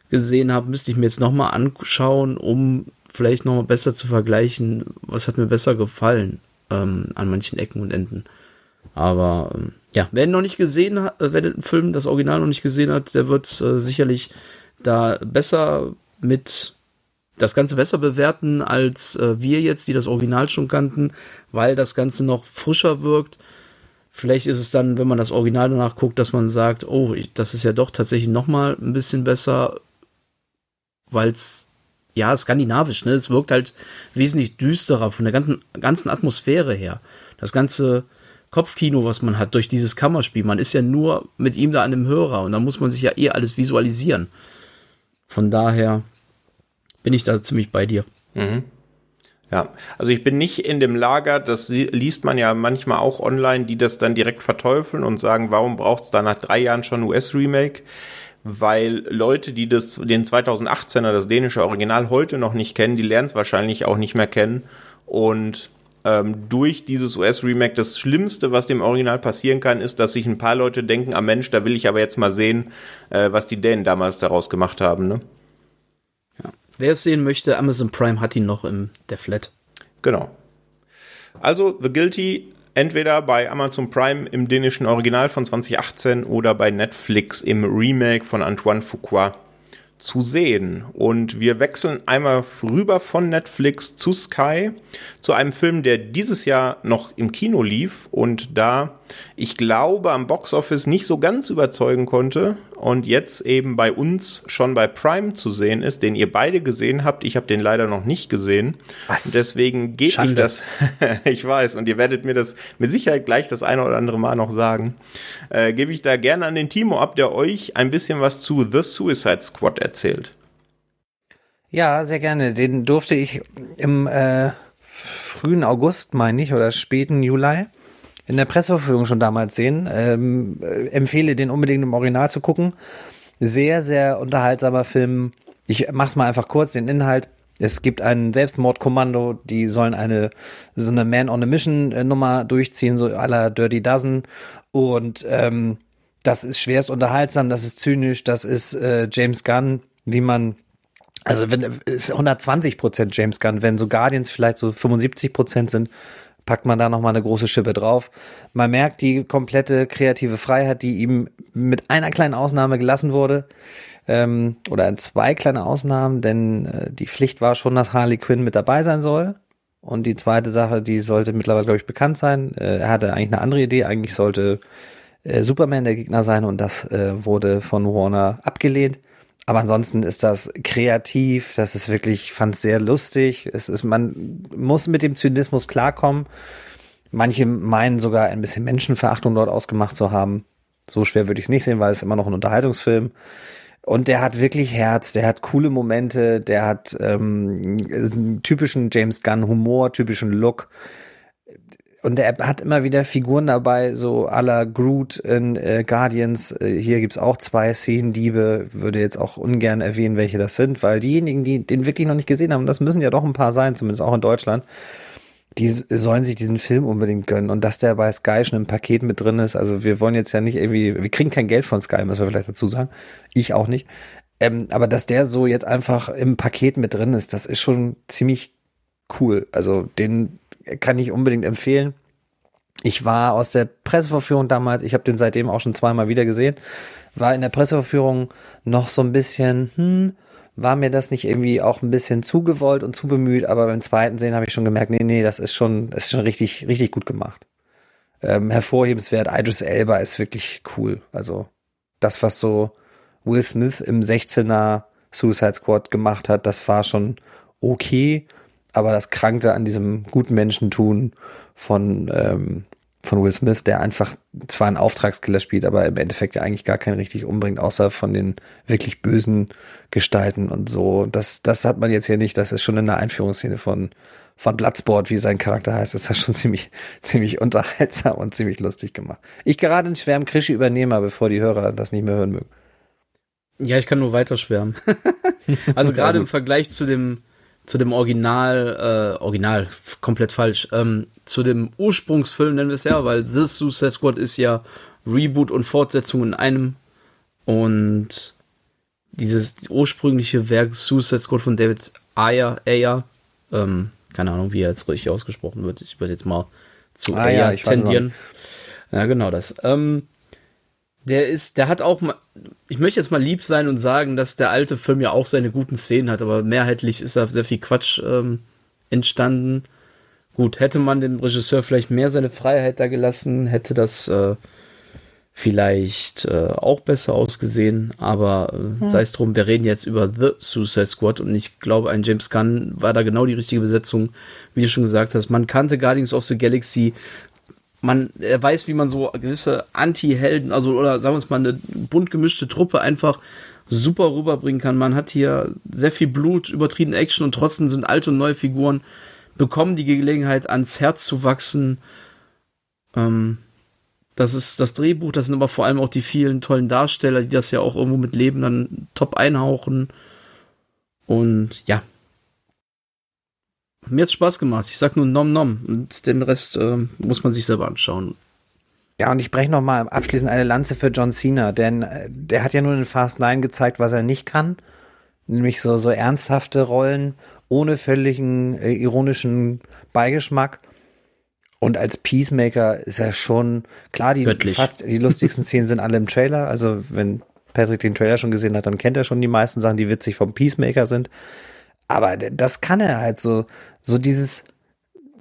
gesehen habe, müsste ich mir jetzt nochmal anschauen, um vielleicht nochmal besser zu vergleichen, was hat mir besser gefallen ähm, an manchen Ecken und Enden. Aber ähm, ja, wer noch nicht gesehen hat, äh, wer den Film, das Original noch nicht gesehen hat, der wird äh, sicherlich da besser mit das Ganze besser bewerten als äh, wir jetzt, die das Original schon kannten, weil das Ganze noch frischer wirkt. Vielleicht ist es dann, wenn man das Original danach guckt, dass man sagt, oh, das ist ja doch tatsächlich noch mal ein bisschen besser, weil es ja skandinavisch, ne? Es wirkt halt wesentlich düsterer von der ganzen ganzen Atmosphäre her. Das ganze Kopfkino, was man hat durch dieses Kammerspiel. Man ist ja nur mit ihm da an dem Hörer und da muss man sich ja eh alles visualisieren. Von daher bin ich da ziemlich bei dir. Mhm. Ja, also ich bin nicht in dem Lager, das liest man ja manchmal auch online, die das dann direkt verteufeln und sagen, warum braucht es da nach drei Jahren schon US-Remake? Weil Leute, die das, den 2018er, das dänische Original heute noch nicht kennen, die lernen es wahrscheinlich auch nicht mehr kennen. Und ähm, durch dieses US-Remake das Schlimmste, was dem Original passieren kann, ist, dass sich ein paar Leute denken, ah Mensch, da will ich aber jetzt mal sehen, äh, was die Dänen damals daraus gemacht haben. Ne? Ja. Wer es sehen möchte, Amazon Prime hat ihn noch in der Flat. Genau. Also The Guilty Entweder bei Amazon Prime im dänischen Original von 2018 oder bei Netflix im Remake von Antoine Fuqua zu sehen. Und wir wechseln einmal rüber von Netflix zu Sky zu einem Film, der dieses Jahr noch im Kino lief und da ich glaube am Boxoffice nicht so ganz überzeugen konnte und jetzt eben bei uns schon bei Prime zu sehen ist, den ihr beide gesehen habt. Ich habe den leider noch nicht gesehen. Was? Und deswegen gebe ich Schande. das, ich weiß, und ihr werdet mir das mit Sicherheit gleich das eine oder andere Mal noch sagen, äh, gebe ich da gerne an den Timo ab, der euch ein bisschen was zu The Suicide Squad erzählt. Ja, sehr gerne. Den durfte ich im äh, frühen August, meine ich, oder späten Juli in der Presseverfügung schon damals sehen. Ähm, äh, empfehle den unbedingt im Original zu gucken. Sehr, sehr unterhaltsamer Film. Ich mach's mal einfach kurz, den Inhalt. Es gibt ein Selbstmordkommando, die sollen eine so eine Man on a Mission Nummer durchziehen, so aller Dirty Dozen. Und ähm, das ist schwerst unterhaltsam, das ist zynisch, das ist äh, James Gunn, wie man also wenn ist 120 Prozent James Gunn, wenn so Guardians vielleicht so 75 Prozent sind, packt man da noch mal eine große Schippe drauf. Man merkt die komplette kreative Freiheit, die ihm mit einer kleinen Ausnahme gelassen wurde. Ähm, oder zwei kleine Ausnahmen, denn äh, die Pflicht war schon, dass Harley Quinn mit dabei sein soll. Und die zweite Sache, die sollte mittlerweile, glaube ich, bekannt sein. Äh, er hatte eigentlich eine andere Idee. Eigentlich sollte äh, Superman der Gegner sein und das äh, wurde von Warner abgelehnt. Aber ansonsten ist das kreativ, das ist wirklich, ich fand es sehr lustig. Es ist, man muss mit dem Zynismus klarkommen. Manche meinen sogar ein bisschen Menschenverachtung dort ausgemacht zu haben. So schwer würde ich es nicht sehen, weil es immer noch ein Unterhaltungsfilm. Und der hat wirklich Herz, der hat coole Momente, der hat ähm, einen typischen James Gunn Humor, typischen Look. Und er hat immer wieder Figuren dabei, so à la Groot in äh, Guardians. Äh, hier gibt's auch zwei Szenendiebe. Würde jetzt auch ungern erwähnen, welche das sind, weil diejenigen, die den wirklich noch nicht gesehen haben, das müssen ja doch ein paar sein, zumindest auch in Deutschland, die sollen sich diesen Film unbedingt gönnen. Und dass der bei Sky schon im Paket mit drin ist, also wir wollen jetzt ja nicht irgendwie, wir kriegen kein Geld von Sky, müssen wir vielleicht dazu sagen. Ich auch nicht. Ähm, aber dass der so jetzt einfach im Paket mit drin ist, das ist schon ziemlich cool. Also den kann ich unbedingt empfehlen. Ich war aus der Presseverführung damals, ich habe den seitdem auch schon zweimal wieder gesehen, war in der Presseverführung noch so ein bisschen, hm, war mir das nicht irgendwie auch ein bisschen zu gewollt und zu bemüht, aber beim zweiten Sehen habe ich schon gemerkt, nee, nee, das ist schon, das ist schon richtig, richtig gut gemacht. Ähm, hervorhebenswert, Idris Elba ist wirklich cool. Also das, was so Will Smith im 16er Suicide Squad gemacht hat, das war schon okay, aber das krankte an diesem guten Menschentun von, ähm, von Will Smith, der einfach zwar einen Auftragskiller spielt, aber im Endeffekt ja eigentlich gar keinen richtig umbringt, außer von den wirklich bösen Gestalten und so. Das, das hat man jetzt hier nicht. Das ist schon in der Einführungsszene von, von Bloodsport, wie sein Charakter heißt. Das ist ja schon ziemlich, ziemlich unterhaltsam und ziemlich lustig gemacht. Ich gerade einen schweren Krischi übernehme, bevor die Hörer das nicht mehr hören mögen. Ja, ich kann nur weiter schwärmen. also gerade im Vergleich zu dem zu dem Original, äh, Original, komplett falsch, ähm, zu dem Ursprungsfilm nennen wir es ja, weil The Suicide Squad ist ja Reboot und Fortsetzung in einem. Und dieses ursprüngliche Werk Suicide Squad von David Ayer, Ayer ähm, keine Ahnung, wie er jetzt richtig ausgesprochen wird. Ich würde jetzt mal zu Ah, Ayer ja, tendieren. Ja, genau das. Ähm, der ist, der hat auch mal, ich möchte jetzt mal lieb sein und sagen, dass der alte Film ja auch seine guten Szenen hat, aber mehrheitlich ist da sehr viel Quatsch ähm, entstanden. Gut, hätte man dem Regisseur vielleicht mehr seine Freiheit da gelassen, hätte das äh, vielleicht äh, auch besser ausgesehen, aber äh, sei es drum, wir reden jetzt über The Suicide Squad und ich glaube, ein James Gunn war da genau die richtige Besetzung, wie du schon gesagt hast. Man kannte Guardians of the Galaxy, man, er weiß, wie man so gewisse Anti-Helden, also oder sagen wir es mal, eine bunt gemischte Truppe einfach super rüberbringen kann. Man hat hier sehr viel Blut, übertrieben Action und trotzdem sind alte und neue Figuren, bekommen die Gelegenheit, ans Herz zu wachsen. Ähm, das ist das Drehbuch, das sind aber vor allem auch die vielen tollen Darsteller, die das ja auch irgendwo mit Leben dann top einhauchen. Und ja. Mir hat's Spaß gemacht. Ich sag nur Nom Nom. Und den Rest ähm, muss man sich selber anschauen. Ja, und ich breche noch mal abschließend eine Lanze für John Cena, denn äh, der hat ja nur in Fast 9 gezeigt, was er nicht kann. Nämlich so, so ernsthafte Rollen ohne völligen äh, ironischen Beigeschmack. Und als Peacemaker ist er schon, klar, die Göttlich. fast die lustigsten Szenen sind alle im Trailer. Also wenn Patrick den Trailer schon gesehen hat, dann kennt er schon die meisten Sachen, die witzig vom Peacemaker sind. Aber das kann er halt so, so dieses,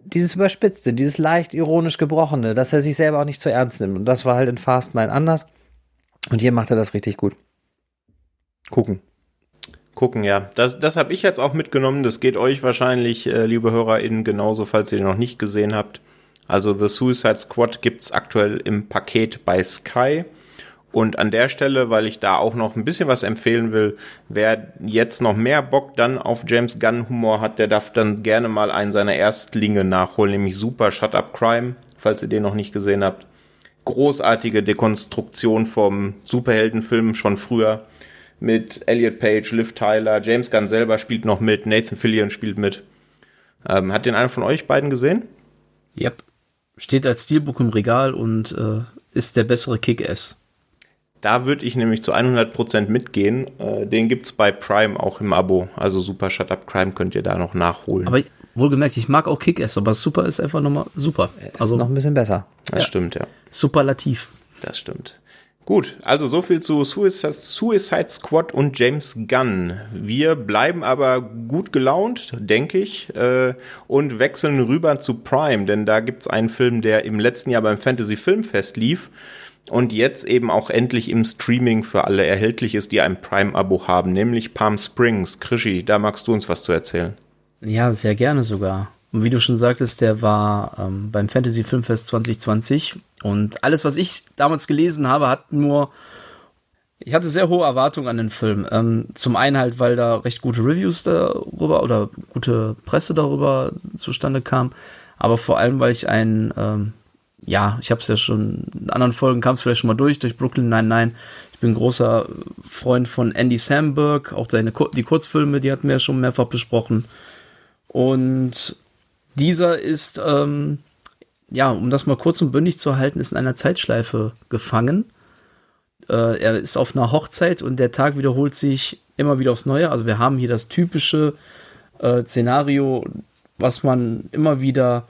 dieses Überspitzte, dieses leicht ironisch gebrochene, dass er sich selber auch nicht zu ernst nimmt. Und das war halt in Fast Nine anders. Und hier macht er das richtig gut. Gucken. Gucken, ja. Das, das habe ich jetzt auch mitgenommen. Das geht euch wahrscheinlich, äh, liebe HörerInnen, genauso, falls ihr den noch nicht gesehen habt. Also The Suicide Squad gibt's aktuell im Paket bei Sky. Und an der Stelle, weil ich da auch noch ein bisschen was empfehlen will, wer jetzt noch mehr Bock dann auf James Gunn Humor hat, der darf dann gerne mal einen seiner Erstlinge nachholen, nämlich Super Shut Up Crime, falls ihr den noch nicht gesehen habt. Großartige Dekonstruktion vom Superheldenfilm schon früher mit Elliot Page, Liv Tyler, James Gunn selber spielt noch mit, Nathan Fillion spielt mit. Ähm, hat den einer von euch beiden gesehen? Yep. Steht als Steelbook im Regal und äh, ist der bessere Kick-Ass. Da würde ich nämlich zu 100% mitgehen. Äh, den gibt's bei Prime auch im Abo. Also Super Shut Up Crime könnt ihr da noch nachholen. Aber wohlgemerkt, ich mag auch Kick-Ass, aber Super ist einfach nochmal super. Also Also noch ein bisschen besser. das ja. stimmt, ja. superlativ. Das stimmt. Gut, also so viel zu Suicide, Suicide Squad und James Gunn. Wir bleiben aber gut gelaunt, denke ich, äh, und wechseln rüber zu Prime, denn da gibt's einen Film, der im letzten Jahr beim Fantasy Filmfest lief und jetzt eben auch endlich im Streaming für alle erhältlich ist, die ein Prime-Abo haben, nämlich Palm Springs. Krischi, da magst du uns was zu erzählen. Ja, sehr gerne sogar. Und wie du schon sagtest, der war ähm, beim Fantasy Filmfest 2020 und alles, was ich damals gelesen habe, hat nur ich hatte sehr hohe Erwartungen an den Film. Ähm, zum einen halt, weil da recht gute Reviews darüber oder gute Presse darüber zustande kam, aber vor allem, weil ich ein, ähm, ja, ich habe es ja schon in anderen Folgen kam es vielleicht schon mal durch durch Brooklyn Nine Nine. Ich bin großer Freund von Andy Samberg, auch seine die Kurzfilme, die hatten wir ja schon mehrfach besprochen. Und dieser ist, ähm, ja, um das mal kurz und bündig zu halten, ist in einer Zeitschleife gefangen. Äh, er ist auf einer Hochzeit und der Tag wiederholt sich immer wieder aufs Neue. Also wir haben hier das typische äh, Szenario, was man immer wieder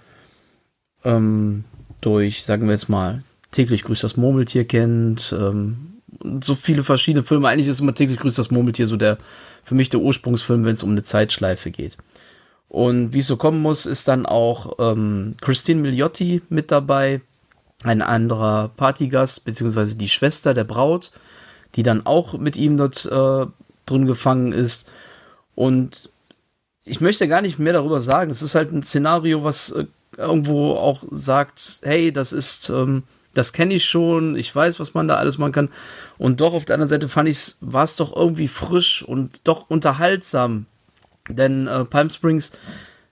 ähm, durch, sagen wir jetzt mal, täglich grüßt das Murmeltier kennt. Ähm, so viele verschiedene Filme. Eigentlich ist immer täglich grüßt das Murmeltier so der für mich der Ursprungsfilm, wenn es um eine Zeitschleife geht. Und wie es so kommen muss, ist dann auch ähm, Christine Milioti mit dabei, ein anderer Partygast, beziehungsweise die Schwester der Braut, die dann auch mit ihm dort äh, drin gefangen ist. Und ich möchte gar nicht mehr darüber sagen. Es ist halt ein Szenario, was äh, irgendwo auch sagt, hey, das ist, ähm, das kenne ich schon, ich weiß, was man da alles machen kann. Und doch auf der anderen Seite fand ich, war es doch irgendwie frisch und doch unterhaltsam. Denn äh, Palm Springs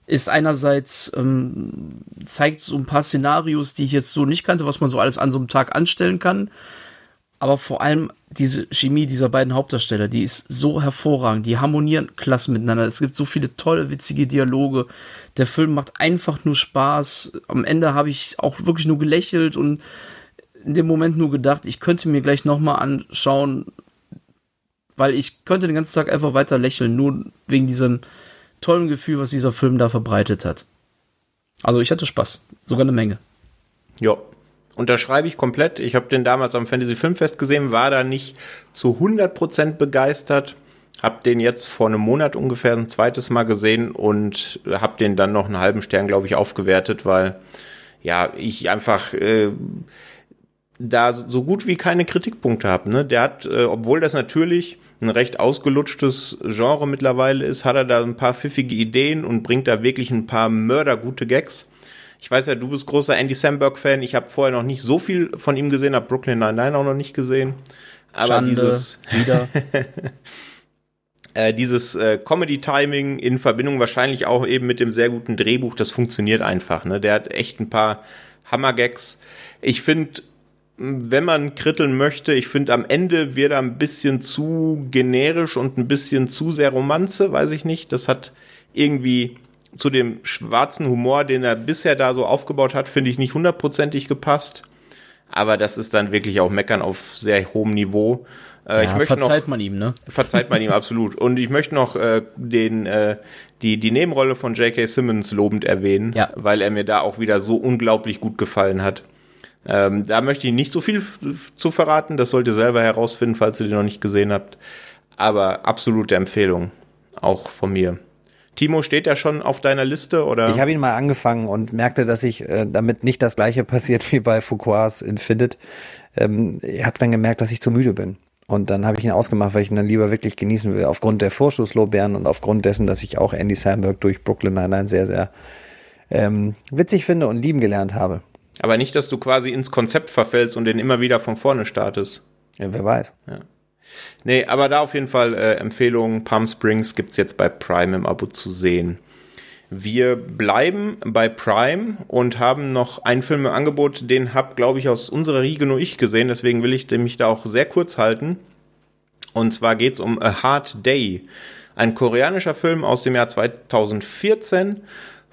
ist einerseits, ähm, zeigt so ein paar Szenarios, die ich jetzt so nicht kannte, was man so alles an so einem Tag anstellen kann. Aber vor allem diese Chemie dieser beiden Hauptdarsteller, die ist so hervorragend. Die harmonieren klasse miteinander. Es gibt so viele tolle, witzige Dialoge. Der Film macht einfach nur Spaß. Am Ende habe ich auch wirklich nur gelächelt und in dem Moment nur gedacht, ich könnte mir gleich nochmal anschauen, weil ich könnte den ganzen Tag einfach weiter lächeln, nur wegen diesem tollen Gefühl, was dieser Film da verbreitet hat. Also ich hatte Spaß, sogar eine Menge. Ja, unterschreibe ich komplett. Ich habe den damals am Fantasy Filmfest gesehen, war da nicht zu 100% begeistert. Hab den jetzt vor einem Monat ungefähr ein zweites Mal gesehen und hab den dann noch einen halben Stern, glaube ich, aufgewertet, weil ja, ich einfach äh, da so gut wie keine Kritikpunkte habe. Ne? Der hat, äh, obwohl das natürlich ein recht ausgelutschtes Genre mittlerweile ist, hat er da ein paar pfiffige Ideen und bringt da wirklich ein paar mördergute Gags. Ich weiß ja, du bist großer Andy Samberg-Fan. Ich habe vorher noch nicht so viel von ihm gesehen, habe Brooklyn Nine-Nine auch noch nicht gesehen. Aber Schande, dieses, wieder. äh, dieses äh, Comedy-Timing in Verbindung wahrscheinlich auch eben mit dem sehr guten Drehbuch, das funktioniert einfach. Ne? Der hat echt ein paar Hammer-Gags. Ich finde, wenn man kritteln möchte, ich finde am Ende wird er ein bisschen zu generisch und ein bisschen zu sehr Romanze, weiß ich nicht. Das hat irgendwie zu dem schwarzen Humor, den er bisher da so aufgebaut hat, finde ich nicht hundertprozentig gepasst. aber das ist dann wirklich auch Meckern auf sehr hohem Niveau. Äh, ja, verzeiht noch, man ihm, ne? Verzeiht man ihm absolut. Und ich möchte noch äh, den, äh, die, die Nebenrolle von J.K. Simmons lobend erwähnen, Ja. weil er mir da auch wieder so unglaublich gut gefallen hat. Ähm, da möchte ich nicht so viel zu verraten. Das sollt ihr selber herausfinden, falls ihr den noch nicht gesehen habt. Aber absolute Empfehlung. Auch von mir. Timo, steht er schon auf deiner Liste oder? Ich habe ihn mal angefangen und merkte, dass ich, äh, damit nicht das gleiche passiert wie bei Foucaults Infinite, ähm, ich habe dann gemerkt, dass ich zu müde bin. Und dann habe ich ihn ausgemacht, weil ich ihn dann lieber wirklich genießen will, aufgrund der Vorschusslorbeeren und aufgrund dessen, dass ich auch Andy Samberg durch Brooklyn Nine-Nine sehr, sehr ähm, witzig finde und lieben gelernt habe. Aber nicht, dass du quasi ins Konzept verfällst und den immer wieder von vorne startest. Ja, wer weiß. Nee, aber da auf jeden Fall äh, Empfehlung. Palm Springs gibt's jetzt bei Prime im Abo zu sehen. Wir bleiben bei Prime und haben noch einen Film im Angebot, den hab, glaube ich, aus unserer Riege nur ich gesehen, deswegen will ich mich da auch sehr kurz halten. Und zwar geht's um A Hard Day, ein koreanischer Film aus dem Jahr 2014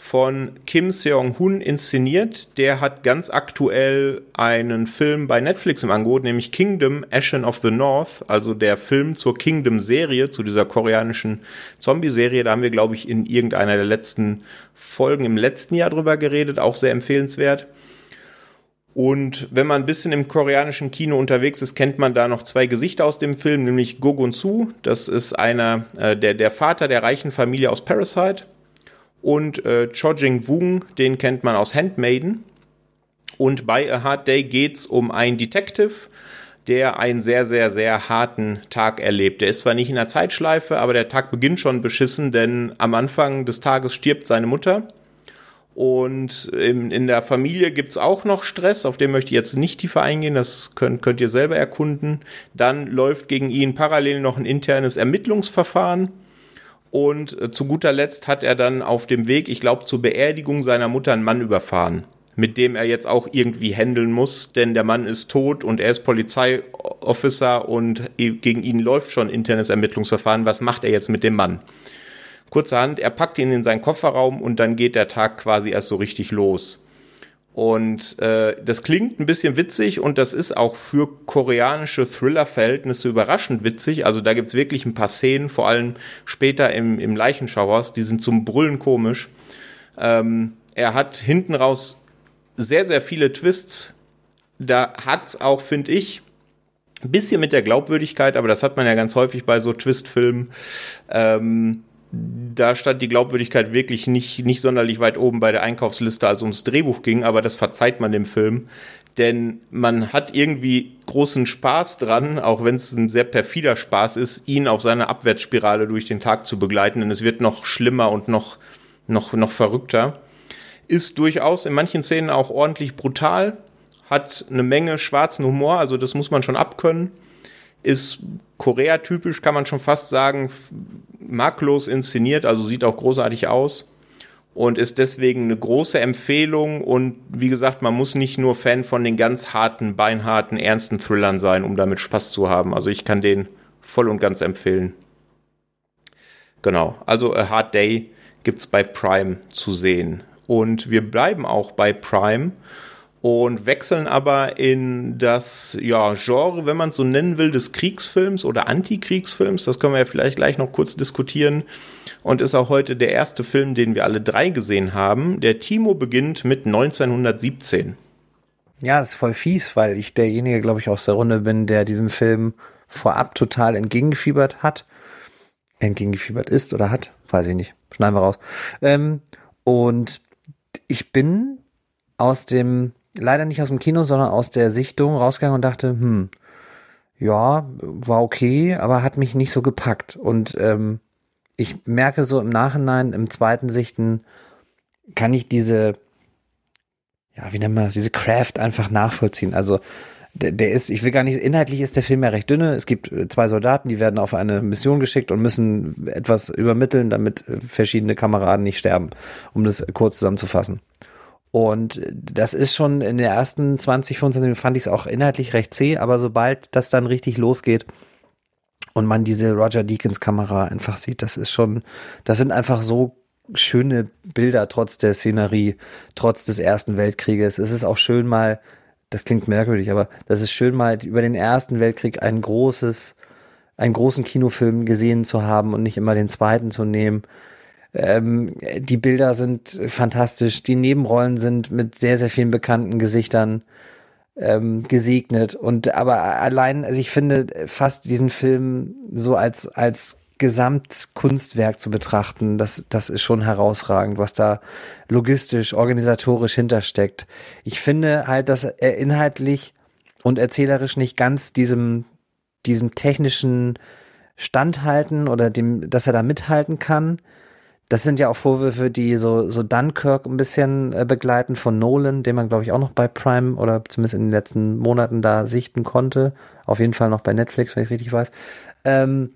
von Kim Seong-hun inszeniert. Der hat ganz aktuell einen Film bei Netflix im Angebot, nämlich Kingdom Ashen of the North, also der Film zur Kingdom-Serie, zu dieser koreanischen Zombie-Serie. Da haben wir, glaube ich, in irgendeiner der letzten Folgen im letzten Jahr drüber geredet, auch sehr empfehlenswert. Und wenn man ein bisschen im koreanischen Kino unterwegs ist, kennt man da noch zwei Gesichter aus dem Film, nämlich Go Gun Soo, das ist einer, äh, der, der Vater der reichen Familie aus Parasite. Und äh, Cho Jing-Woong, den kennt man aus Handmaiden. Und bei A Hard Day geht's um einen Detective, der einen sehr, sehr, sehr harten Tag erlebt. Der ist zwar nicht in der Zeitschleife, aber der Tag beginnt schon beschissen, denn am Anfang des Tages stirbt seine Mutter. Und in, in der Familie gibt's auch noch Stress, auf den möchte ich jetzt nicht tiefer eingehen, das könnt, könnt ihr selber erkunden. Dann läuft gegen ihn parallel noch ein internes Ermittlungsverfahren. Und äh, zu guter Letzt hat er dann auf dem Weg, ich glaube, zur Beerdigung seiner Mutter einen Mann überfahren, mit dem er jetzt auch irgendwie handeln muss, denn der Mann ist tot und er ist Polizeiofficer und gegen ihn läuft schon internes Ermittlungsverfahren. Was macht er jetzt mit dem Mann? Kurzerhand, er packt ihn in seinen Kofferraum und dann geht der Tag quasi erst so richtig los. Und äh, das klingt ein bisschen witzig und das ist auch für koreanische Thriller-Verhältnisse überraschend witzig. Also da gibt's wirklich ein paar Szenen, vor allem später im, im Leichenschauers, die sind zum Brüllen komisch. Ähm, er hat hinten raus sehr, sehr viele Twists. Da hat's auch, finde ich, ein bisschen mit der Glaubwürdigkeit, aber das hat man ja ganz häufig bei so Twist-Filmen. Ähm, da stand die Glaubwürdigkeit wirklich nicht, nicht sonderlich weit oben bei der Einkaufsliste, als ums Drehbuch ging, aber das verzeiht man dem Film. Denn man hat irgendwie großen Spaß dran, auch wenn es ein sehr perfider Spaß ist, ihn auf seiner Abwärtsspirale durch den Tag zu begleiten, denn es wird noch schlimmer und noch, noch, noch verrückter. Ist durchaus in manchen Szenen auch ordentlich brutal, hat eine Menge schwarzen Humor, also das muss man schon abkönnen. Ist Korea-typisch, kann man schon fast sagen, makellos inszeniert, also sieht auch großartig aus und ist deswegen eine große Empfehlung. Und wie gesagt, man muss nicht nur Fan von den ganz harten, beinharten, ernsten Thrillern sein, um damit Spaß zu haben. Also ich kann den voll und ganz empfehlen. Genau, also A Hard Day gibt's bei Prime zu sehen. Und wir bleiben auch bei Prime und wechseln aber in das ja, Genre, wenn man es so nennen will, des Kriegsfilms oder Antikriegsfilms. Das können wir ja vielleicht gleich noch kurz diskutieren. Und ist auch heute der erste Film, den wir alle drei gesehen haben. Der Timo beginnt mit 1917. Ja, ist voll fies, weil ich derjenige, glaube ich, aus der Runde bin, der diesem Film vorab total entgegengefiebert hat. Entgegengefiebert ist oder hat, weiß ich nicht. Schneiden wir raus. Ähm, und ich bin aus dem, leider nicht aus dem Kino, sondern aus der Sichtung rausgegangen und dachte, hm, ja, war okay, aber hat mich nicht so gepackt. Und ähm, ich merke so im Nachhinein, im zweiten Sichten, kann ich diese, ja, wie nennt man das, diese Craft einfach nachvollziehen. Also der, der ist, ich will gar nicht, inhaltlich ist der Film ja recht dünne. Es gibt zwei Soldaten, die werden auf eine Mission geschickt und müssen etwas übermitteln, damit verschiedene Kameraden nicht sterben, um das kurz zusammenzufassen. Und das ist schon in der ersten 20, 25 Minuten fand ich es auch inhaltlich recht zäh, aber sobald das dann richtig losgeht und man diese Roger Deakins Kamera einfach sieht, das ist schon, das sind einfach so schöne Bilder trotz der Szenerie, trotz des Ersten Weltkrieges. Es ist auch schön mal das klingt merkwürdig, aber das ist schön mal über den Ersten Weltkrieg ein großes, einen großen Kinofilm gesehen zu haben und nicht immer den zweiten zu nehmen. Ähm, die Bilder sind fantastisch, die Nebenrollen sind mit sehr, sehr vielen bekannten Gesichtern ähm, gesegnet. Und aber allein, also ich finde fast diesen Film so als, als Gesamtkunstwerk zu betrachten, das, das ist schon herausragend, was da logistisch, organisatorisch hintersteckt. Ich finde halt, dass er inhaltlich und erzählerisch nicht ganz diesem, diesem technischen standhalten oder dem, dass er da mithalten kann. Das sind ja auch Vorwürfe, die so, so Dunkirk ein bisschen äh, begleiten von Nolan, den man, glaube ich, auch noch bei Prime oder zumindest in den letzten Monaten da sichten konnte. Auf jeden Fall noch bei Netflix, wenn ich richtig weiß. Ähm,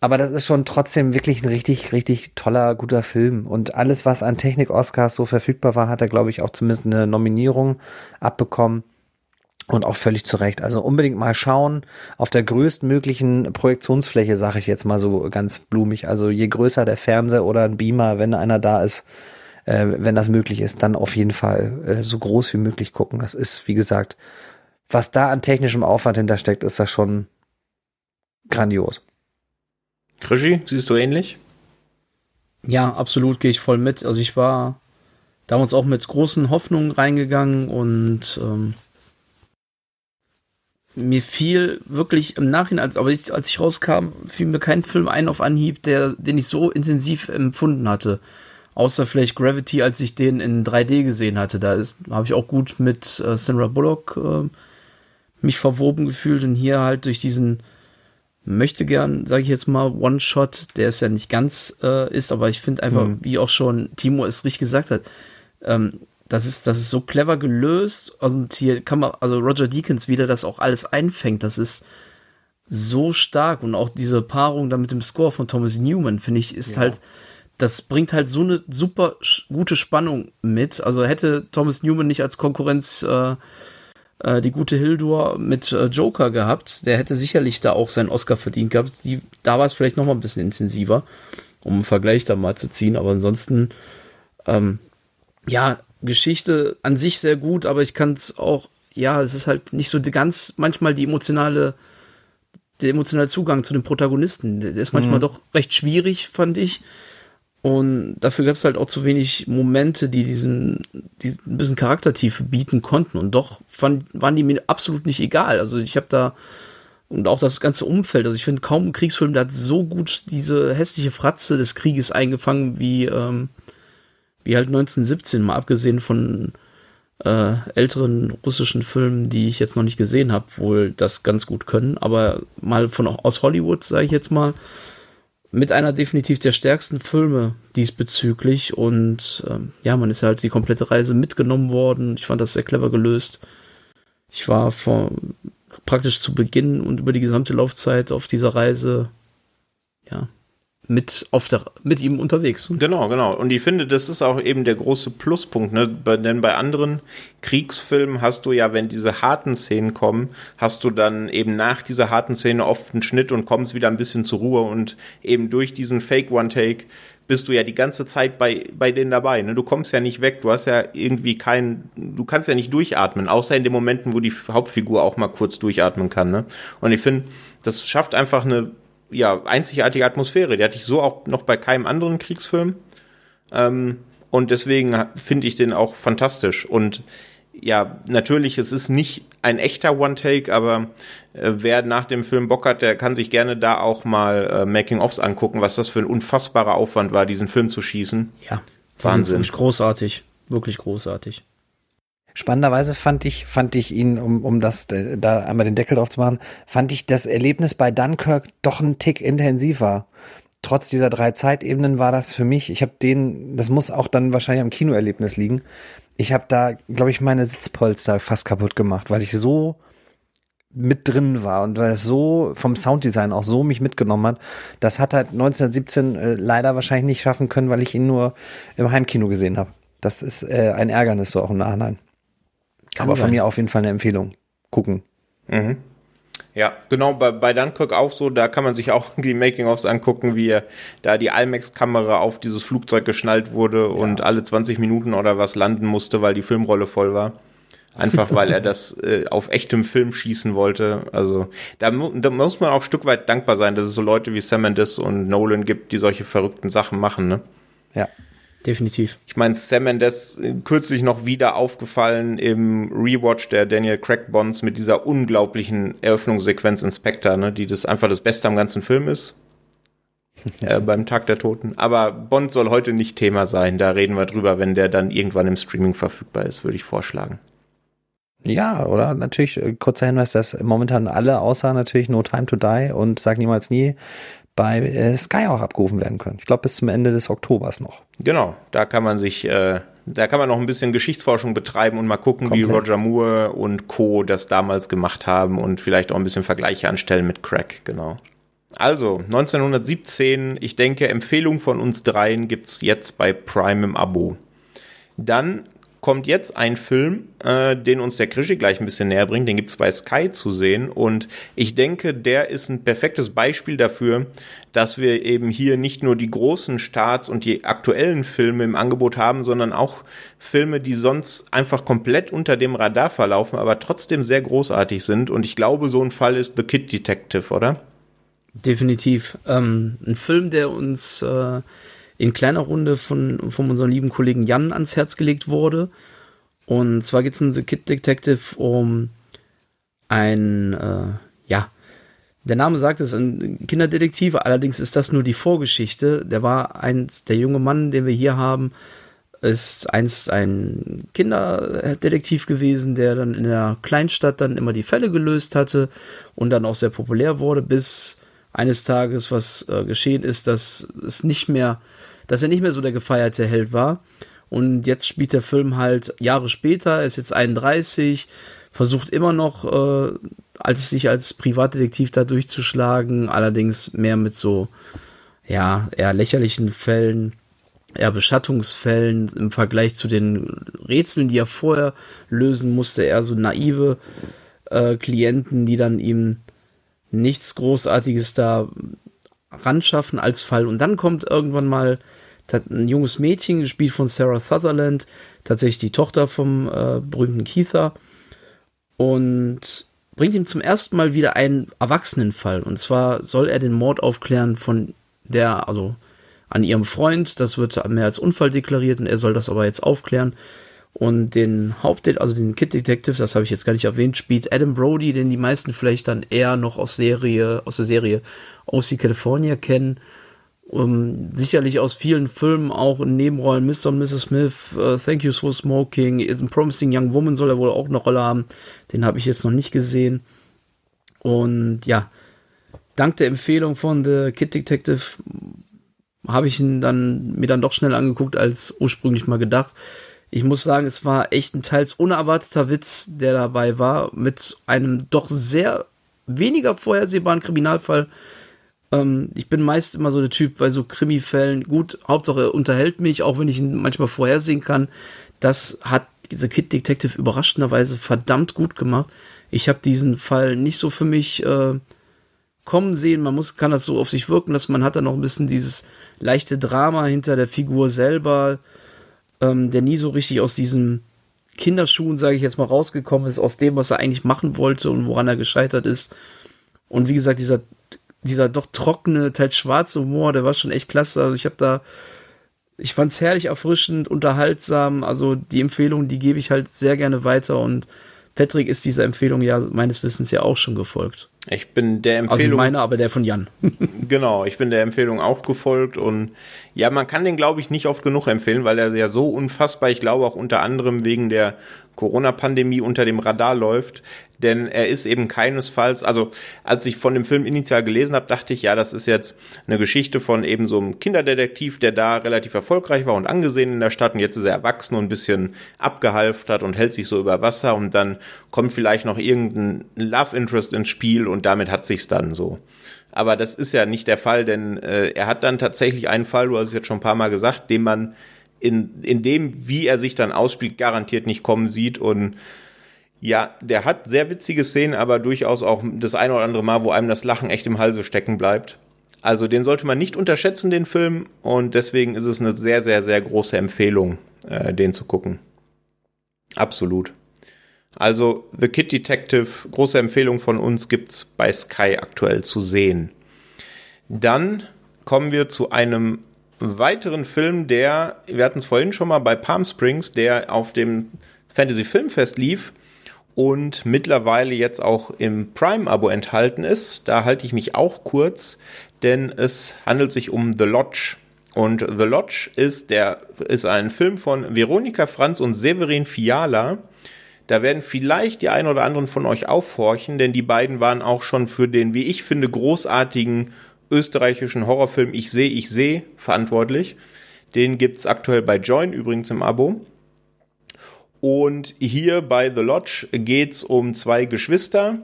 aber das ist schon trotzdem wirklich ein richtig, richtig toller, guter Film. Und alles, was an Technik-Oscars so verfügbar war, hat er, glaube ich, auch zumindest eine Nominierung abbekommen. Und auch völlig zu Recht. Also unbedingt mal schauen. Auf der größtmöglichen Projektionsfläche, sage ich jetzt mal so ganz blumig. Also je größer der Fernseher oder ein Beamer, wenn einer da ist, äh, wenn das möglich ist, dann auf jeden Fall äh, so groß wie möglich gucken. Das ist, wie gesagt, was da an technischem Aufwand hintersteckt, ist das schon grandios. Krischi, siehst du ähnlich? Ja, absolut gehe ich voll mit. Also ich war damals auch mit großen Hoffnungen reingegangen und ähm, mir fiel wirklich im Nachhinein, aber ich, als ich rauskam, fiel mir kein Film ein auf Anhieb, der, den ich so intensiv empfunden hatte. Außer vielleicht Gravity, als ich den in 3D gesehen hatte. Da habe ich auch gut mit äh, Sandra Bullock äh, mich verwoben gefühlt und hier halt durch diesen möchte gern, sage ich jetzt mal, One-Shot, der es ja nicht ganz äh, ist, aber ich finde einfach, mhm. wie auch schon Timo es richtig gesagt hat, ähm, das ist, das ist so clever gelöst. Und hier kann man, also Roger Deakins wieder das auch alles einfängt. Das ist so stark. Und auch diese Paarung da mit dem Score von Thomas Newman, finde ich, ist ja. halt, das bringt halt so eine super gute Spannung mit. Also hätte Thomas Newman nicht als Konkurrenz äh, äh, die gute Hildur mit äh, Joker gehabt, der hätte sicherlich da auch seinen Oscar verdient gehabt. Die, da war es vielleicht noch mal ein bisschen intensiver, um einen Vergleich da mal zu ziehen. Aber ansonsten, ähm, ja, Geschichte an sich sehr gut, aber ich kann es auch, ja, es ist halt nicht so ganz manchmal die emotionale, der emotionale Zugang zu den Protagonisten. Der ist manchmal mhm. doch recht schwierig, fand ich. Und dafür gab es halt auch zu wenig Momente, die diesen, diesen ein bisschen Charaktertiefe bieten konnten. Und doch fand, waren die mir absolut nicht egal. Also ich habe da und auch das ganze Umfeld. Also ich finde kaum ein Kriegsfilm, der hat so gut diese hässliche Fratze des Krieges eingefangen wie ähm, wie halt 1917, mal abgesehen von äh, älteren russischen Filmen, die ich jetzt noch nicht gesehen habe, wohl das ganz gut können. Aber mal von aus Hollywood, sage ich jetzt mal, mit einer definitiv der stärksten Filme diesbezüglich. Und ähm, ja, man ist halt die komplette Reise mitgenommen worden. Ich fand das sehr clever gelöst. Ich war vor, praktisch zu Beginn und über die gesamte Laufzeit auf dieser Reise ja, mit auf der mit ihm unterwegs. Genau, genau. Und ich finde, das ist auch eben der große Pluspunkt, ne? Denn bei anderen Kriegsfilmen hast du ja, wenn diese harten Szenen kommen, hast du dann eben nach dieser harten Szene oft einen Schnitt und kommst wieder ein bisschen zur Ruhe und eben durch diesen Fake One Take bist du ja die ganze Zeit bei, bei denen dabei. Ne? Du kommst ja nicht weg, du hast ja irgendwie keinen, du kannst ja nicht durchatmen, außer in den Momenten, wo die Hauptfigur auch mal kurz durchatmen kann. Ne? Und ich finde, das schafft einfach eine ja, einzigartige Atmosphäre. Die hatte ich so auch noch bei keinem anderen Kriegsfilm. Ähm, und deswegen finde ich den auch fantastisch. Und ja, natürlich, es ist nicht ein echter One-Take, aber äh, wer nach dem Film Bock hat, der kann sich gerne da auch mal äh, Making-ofs angucken, was das für ein unfassbarer Aufwand war, diesen Film zu schießen. Ja, Wahnsinn. Wirklich großartig, wirklich großartig. Spannenderweise fand ich, fand ich ihn, um, um das da einmal den Deckel drauf zu machen, fand ich das Erlebnis bei Dunkirk doch einen Tick intensiver. Trotz dieser drei Zeitebenen war das für mich, ich habe den, das muss auch dann wahrscheinlich am Kinoerlebnis liegen. Ich habe da, glaube ich, meine Sitzpolster fast kaputt gemacht, weil ich so mit drin war und weil es so vom Sounddesign auch so mich mitgenommen hat. Das hat halt 1917 äh, leider wahrscheinlich nicht schaffen können, weil ich ihn nur im Heimkino gesehen habe. Das ist äh, ein Ärgernis so auch im Nachhinein. Kann Aber sein. von mir auf jeden Fall eine Empfehlung. Gucken. Mhm. Ja, genau, bei, bei Dunkirk auch so, da kann man sich auch die Making-ofs angucken, wie da die IMAX-Kamera auf dieses Flugzeug geschnallt wurde ja. und alle 20 Minuten oder was landen musste, weil die Filmrolle voll war. Einfach weil er das äh, auf echtem Film schießen wollte. Also da, da muss man auch ein Stück weit dankbar sein, dass es so Leute wie Sam Mendes und Nolan gibt, die solche verrückten Sachen machen. Ne? Ja. Definitiv. Ich meine, Sam Mendes äh, kürzlich noch wieder aufgefallen im Rewatch der Daniel Craig Bonds mit dieser unglaublichen Eröffnungssequenz in Spectre, ne, die das einfach das Beste am ganzen Film ist. äh, beim Tag der Toten. Aber Bond soll heute nicht Thema sein. Da reden wir drüber, wenn der dann irgendwann im Streaming verfügbar ist, würde ich vorschlagen. Ja, oder natürlich äh, kurzer Hinweis, dass momentan alle außer natürlich No Time to Die und Sag niemals nie bei äh, Sky auch abgerufen werden können. Ich glaube bis zum Ende des Oktobers noch. Genau, da kann man sich, äh, da kann man noch ein bisschen Geschichtsforschung betreiben und mal gucken, Komplett. wie Roger Moore und Co. das damals gemacht haben und vielleicht auch ein bisschen Vergleiche anstellen mit Crack, genau. Also, 1917, ich denke, Empfehlung von uns dreien gibt's jetzt bei Prime im Abo. Dann kommt jetzt ein Film, äh, den uns der Krischi gleich ein bisschen näher bringt. Den gibt's bei Sky zu sehen. Und ich denke, der ist ein perfektes Beispiel dafür, dass wir eben hier nicht nur die großen Starts und die aktuellen Filme im Angebot haben, sondern auch Filme, die sonst einfach komplett unter dem Radar verlaufen, aber trotzdem sehr großartig sind. Und ich glaube, so ein Fall ist The Kid Detective, oder? Definitiv. Ähm, ein Film, der uns äh, in kleiner Runde von, von unserem lieben Kollegen Jan ans Herz gelegt wurde. Und zwar geht es in The Kid Detective um ein, äh, ja, der Name sagt es, ein Kinderdetektiv, allerdings ist das nur die Vorgeschichte. Der war eins, der junge Mann, den wir hier haben, ist einst ein Kinderdetektiv gewesen, der dann in der Kleinstadt dann immer die Fälle gelöst hatte und dann auch sehr populär wurde, bis eines Tages was äh, geschehen ist, dass es nicht mehr, dass er nicht mehr so der gefeierte Held war. Und jetzt spielt der Film halt Jahre später, er ist jetzt 31, versucht immer noch, äh, als sich als Privatdetektiv da durchzuschlagen, allerdings mehr mit so, ja, eher lächerlichen Fällen, eher Beschattungsfällen im Vergleich zu den Rätseln, die er vorher lösen musste, eher so naive äh, Klienten, die dann ihm nichts Großartiges da ranschaffen als Fall. Und dann kommt irgendwann mal ein junges Mädchen, gespielt von Sarah Sutherland, tatsächlich die Tochter vom äh, berühmten Keitha, und bringt ihm zum ersten Mal wieder einen Erwachsenenfall. Und zwar soll er den Mord aufklären von der, also an ihrem Freund. Das wird mehr als Unfall deklariert und er soll das aber jetzt aufklären. Und den Hauptdet, also den Kid Detective, das habe ich jetzt gar nicht erwähnt, spielt Adam Brody, den die meisten vielleicht dann eher noch aus Serie, aus der Serie OC California kennen. Um, sicherlich aus vielen Filmen auch in Nebenrollen Mr. und Mrs. Smith, uh, Thank You for Smoking, Is Promising Young Woman soll er wohl auch eine Rolle haben. Den habe ich jetzt noch nicht gesehen. Und ja, dank der Empfehlung von The Kid Detective habe ich ihn dann mir dann doch schnell angeguckt als ursprünglich mal gedacht. Ich muss sagen, es war echt ein teils unerwarteter Witz, der dabei war, mit einem doch sehr weniger vorhersehbaren Kriminalfall. Ähm, ich bin meist immer so der Typ bei so Krimi-Fällen. Gut, Hauptsache er unterhält mich, auch wenn ich ihn manchmal vorhersehen kann. Das hat dieser Kid Detective überraschenderweise verdammt gut gemacht. Ich habe diesen Fall nicht so für mich äh, kommen sehen. Man muss, kann das so auf sich wirken lassen. Man hat dann noch ein bisschen dieses leichte Drama hinter der Figur selber ähm, der nie so richtig aus diesen Kinderschuhen, sage ich jetzt mal, rausgekommen ist, aus dem, was er eigentlich machen wollte und woran er gescheitert ist. Und wie gesagt, dieser, dieser doch trockene, teils schwarze Humor, der war schon echt klasse. Also ich habe da, ich fand es herrlich erfrischend, unterhaltsam. Also die Empfehlung, die gebe ich halt sehr gerne weiter und Patrick ist dieser Empfehlung ja meines Wissens ja auch schon gefolgt. Ich bin der Also Empfehlung. meine, aber der von Jan. Genau, ich bin der Empfehlung auch gefolgt und ja, man kann den, glaube ich, nicht oft genug empfehlen, weil er ja so unfassbar, ich glaube auch unter anderem wegen der Corona-Pandemie unter dem Radar läuft, denn er ist eben keinesfalls, also als ich von dem Film initial gelesen habe, dachte ich, ja, das ist jetzt eine Geschichte von eben so einem Kinderdetektiv, der da relativ erfolgreich war und angesehen in der Stadt und jetzt ist er erwachsen und ein bisschen abgehalftert und hält sich so über Wasser und dann kommt vielleicht noch irgendein Love Interest ins Spiel und damit hat sich's dann so. Aber das ist ja nicht der Fall, denn äh, er hat dann tatsächlich einen Fall, du hast es jetzt schon ein paar Mal gesagt, den man in, in dem, wie er sich dann ausspielt, garantiert nicht kommen sieht. Und ja, der hat sehr witzige Szenen, aber durchaus auch das eine oder andere Mal, wo einem das Lachen echt im Halse stecken bleibt. Also den sollte man nicht unterschätzen, den Film. Und deswegen ist es eine sehr, sehr, sehr große Empfehlung, äh, den zu gucken. Absolut. Also The Kid Detective, große Empfehlung von uns, gibt's bei Sky aktuell zu sehen. Dann kommen wir zu einem weiteren Film, der, wir hatten es vorhin schon mal bei Palm Springs, der auf dem Fantasy Filmfest lief und mittlerweile jetzt auch im Prime-Abo enthalten ist. Da halte ich mich auch kurz, denn es handelt sich um The Lodge. Und The Lodge ist, der, ist ein Film von Veronika Franz und Severin Fiala. Da werden vielleicht die ein oder anderen von euch aufhorchen, denn die beiden waren auch schon für den, wie ich finde, großartigen österreichischen Horrorfilm Ich sehe, ich sehe verantwortlich. Den gibt's aktuell bei Join übrigens im Abo. Und hier bei The Lodge geht's um zwei Geschwister,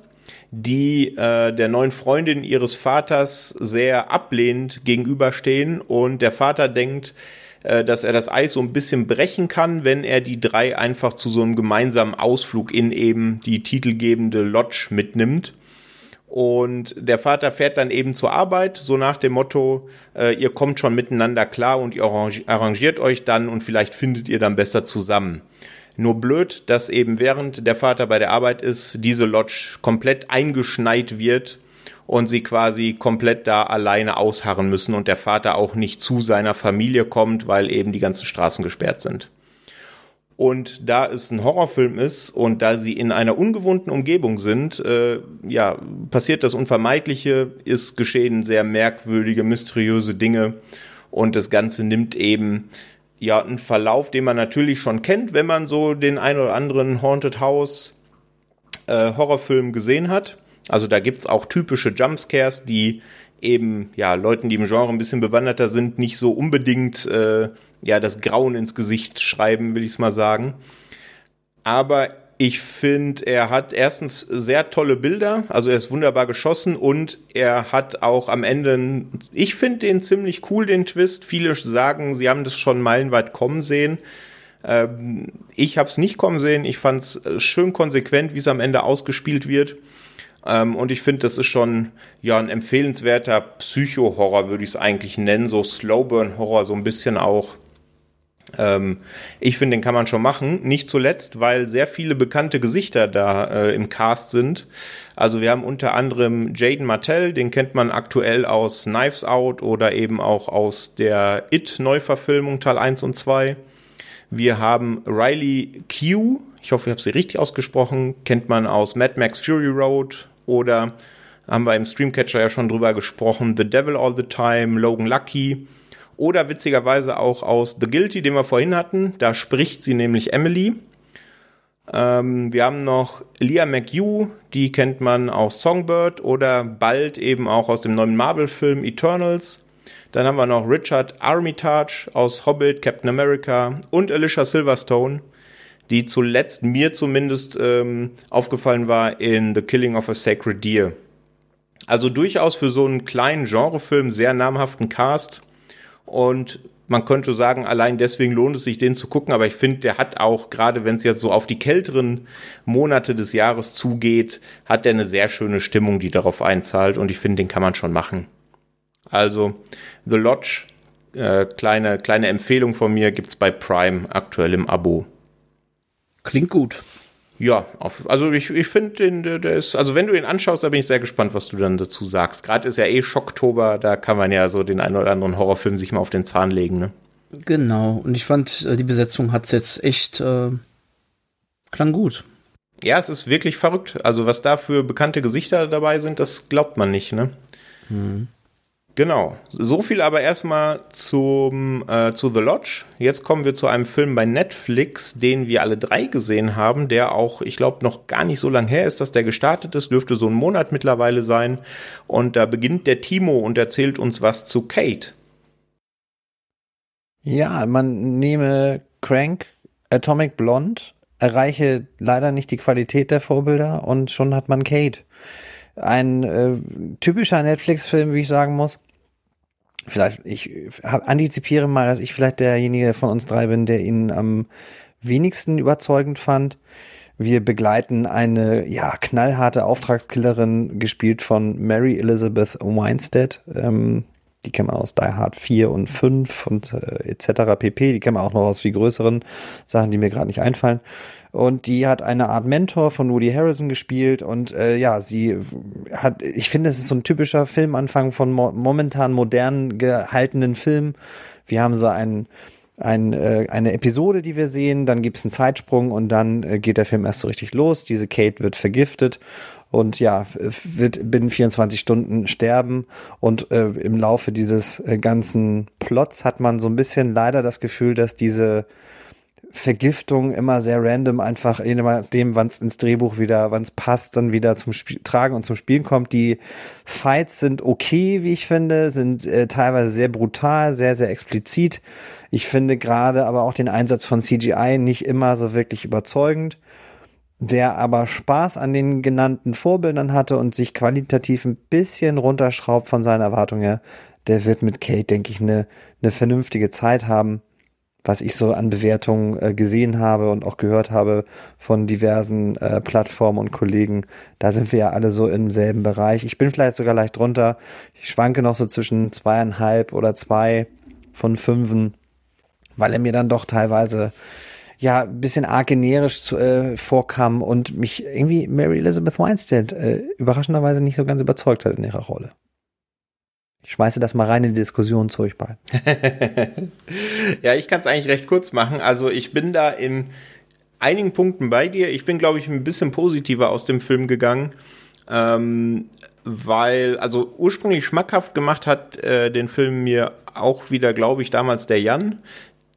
die äh, der neuen Freundin ihres Vaters sehr ablehnend gegenüberstehen. Und der Vater denkt, äh, dass er das Eis so ein bisschen brechen kann, wenn er die drei einfach zu so einem gemeinsamen Ausflug in eben die titelgebende Lodge mitnimmt. Und der Vater fährt dann eben zur Arbeit, so nach dem Motto, äh, ihr kommt schon miteinander klar und ihr arrangiert euch dann und vielleicht findet ihr dann besser zusammen. Nur blöd, dass eben während der Vater bei der Arbeit ist, diese Lodge komplett eingeschneit wird und sie quasi komplett da alleine ausharren müssen und der Vater auch nicht zu seiner Familie kommt, weil eben die ganzen Straßen gesperrt sind. Und da es ein Horrorfilm ist und da sie in einer ungewohnten Umgebung sind, äh, ja, passiert das Unvermeidliche, ist geschehen sehr merkwürdige, mysteriöse Dinge und das Ganze nimmt eben ja, ein Verlauf, den man natürlich schon kennt, wenn man so den ein oder anderen Haunted House äh, Horrorfilm gesehen hat. Also da gibt's auch typische Jumpscares, die eben ja Leuten, die im Genre ein bisschen bewanderter sind, nicht so unbedingt äh, ja das Grauen ins Gesicht schreiben, will ich mal sagen. Aber ich finde, er hat erstens sehr tolle Bilder, also er ist wunderbar geschossen und er hat auch am Ende, ich finde den ziemlich cool, den Twist. Viele sagen, sie haben das schon meilenweit kommen sehen. Ähm, ich habe es nicht kommen sehen. Ich fand es schön konsequent, wie es am Ende ausgespielt wird. Ähm, und ich finde, das ist schon ja ein empfehlenswerter Psycho-Horror, würde ich es eigentlich nennen, so Slowburn-Horror, so ein bisschen auch. Ähm, ich finde, den kann man schon machen. Nicht zuletzt, weil sehr viele bekannte Gesichter da äh, im Cast sind. Also wir haben unter anderem Jaden Martell, den kennt man aktuell aus Knives Out oder eben auch aus der It-Neuverfilmung Teil 1 und 2. Wir haben Riley Q, ich hoffe, ich habe sie richtig ausgesprochen, kennt man aus Mad Max Fury Road oder haben wir im Streamcatcher ja schon drüber gesprochen, The Devil All the Time, Logan Lucky oder witzigerweise auch aus The Guilty, den wir vorhin hatten. Da spricht sie nämlich Emily. Ähm, wir haben noch Leah McHugh, die kennt man aus Songbird oder bald eben auch aus dem neuen Marvel-Film Eternals. Dann haben wir noch Richard Armitage aus Hobbit, Captain America und Alicia Silverstone, die zuletzt mir zumindest ähm, aufgefallen war in The Killing of a Sacred Deer. Also durchaus für so einen kleinen Genrefilm sehr namhaften Cast. Und man könnte sagen, allein deswegen lohnt es sich, den zu gucken. Aber ich finde, der hat auch, gerade wenn es jetzt so auf die kälteren Monate des Jahres zugeht, hat der eine sehr schöne Stimmung, die darauf einzahlt. Und ich finde, den kann man schon machen. Also, The Lodge, äh, kleine, kleine Empfehlung von mir, gibt's bei Prime aktuell im Abo. Klingt gut. Ja, auf, also ich, ich finde den, der, der, ist, also wenn du ihn anschaust, da bin ich sehr gespannt, was du dann dazu sagst. Gerade ist ja eh Schocktober, da kann man ja so den einen oder anderen Horrorfilm sich mal auf den Zahn legen, ne? Genau, und ich fand, äh, die Besetzung hat's jetzt echt, äh, klang gut. Ja, es ist wirklich verrückt. Also was da für bekannte Gesichter dabei sind, das glaubt man nicht, ne? Hm. Genau. So viel aber erstmal zum, äh, zu The Lodge. Jetzt kommen wir zu einem Film bei Netflix, den wir alle drei gesehen haben, der auch, ich glaube, noch gar nicht so lange her ist, dass der gestartet ist. Dürfte so ein Monat mittlerweile sein. Und da beginnt der Timo und erzählt uns was zu Kate. Ja, man nehme Crank, Atomic Blonde, erreiche leider nicht die Qualität der Vorbilder und schon hat man Kate. Ein äh, typischer Netflix-Film, wie ich sagen muss vielleicht, ich antizipiere mal, dass ich vielleicht derjenige von uns drei bin, der ihn am wenigsten überzeugend fand. Wir begleiten eine ja knallharte Auftragskillerin, gespielt von Mary Elizabeth Weinstead, ähm, Die kennen wir aus Die Hard 4 und 5 und äh, etc. pp. Die kennen wir auch noch aus viel größeren Sachen, die mir gerade nicht einfallen. Und die hat eine Art Mentor von Woody Harrison gespielt und äh, ja, sie hat, ich finde, es ist so ein typischer Filmanfang von mo momentan modern gehaltenen Filmen. Wir haben so einen ein, äh, eine Episode, die wir sehen, dann gibt es einen Zeitsprung und dann äh, geht der Film erst so richtig los. Diese Kate wird vergiftet und ja, wird binnen 24 Stunden sterben. Und äh, im Laufe dieses äh, ganzen Plots hat man so ein bisschen leider das Gefühl, dass diese Vergiftung immer sehr random einfach je nachdem, wann es ins Drehbuch wieder, wann es passt, dann wieder zum Spiel, Tragen und zum Spielen kommt. Die Fights sind okay, wie ich finde, sind äh, teilweise sehr brutal, sehr, sehr explizit. Ich finde gerade aber auch den Einsatz von CGI nicht immer so wirklich überzeugend. Wer aber Spaß an den genannten Vorbildern hatte und sich qualitativ ein bisschen runterschraubt von seinen Erwartungen her, der wird mit Kate, denke ich, eine, eine vernünftige Zeit haben was ich so an Bewertungen äh, gesehen habe und auch gehört habe von diversen äh, Plattformen und Kollegen, da sind wir ja alle so im selben Bereich. Ich bin vielleicht sogar leicht drunter. Ich schwanke noch so zwischen zweieinhalb oder zwei von fünfen, weil er mir dann doch teilweise ja ein bisschen arg generisch zu, äh, vorkam und mich irgendwie Mary Elizabeth Weinstein äh, überraschenderweise nicht so ganz überzeugt hat in ihrer Rolle. Ich schmeiße das mal rein in die Diskussion zu euch beiden. ja, ich kann es eigentlich recht kurz machen. Also ich bin da in einigen Punkten bei dir. Ich bin, glaube ich, ein bisschen positiver aus dem Film gegangen. Ähm, weil, also ursprünglich schmackhaft gemacht hat äh, den Film mir auch wieder, glaube ich, damals der Jan,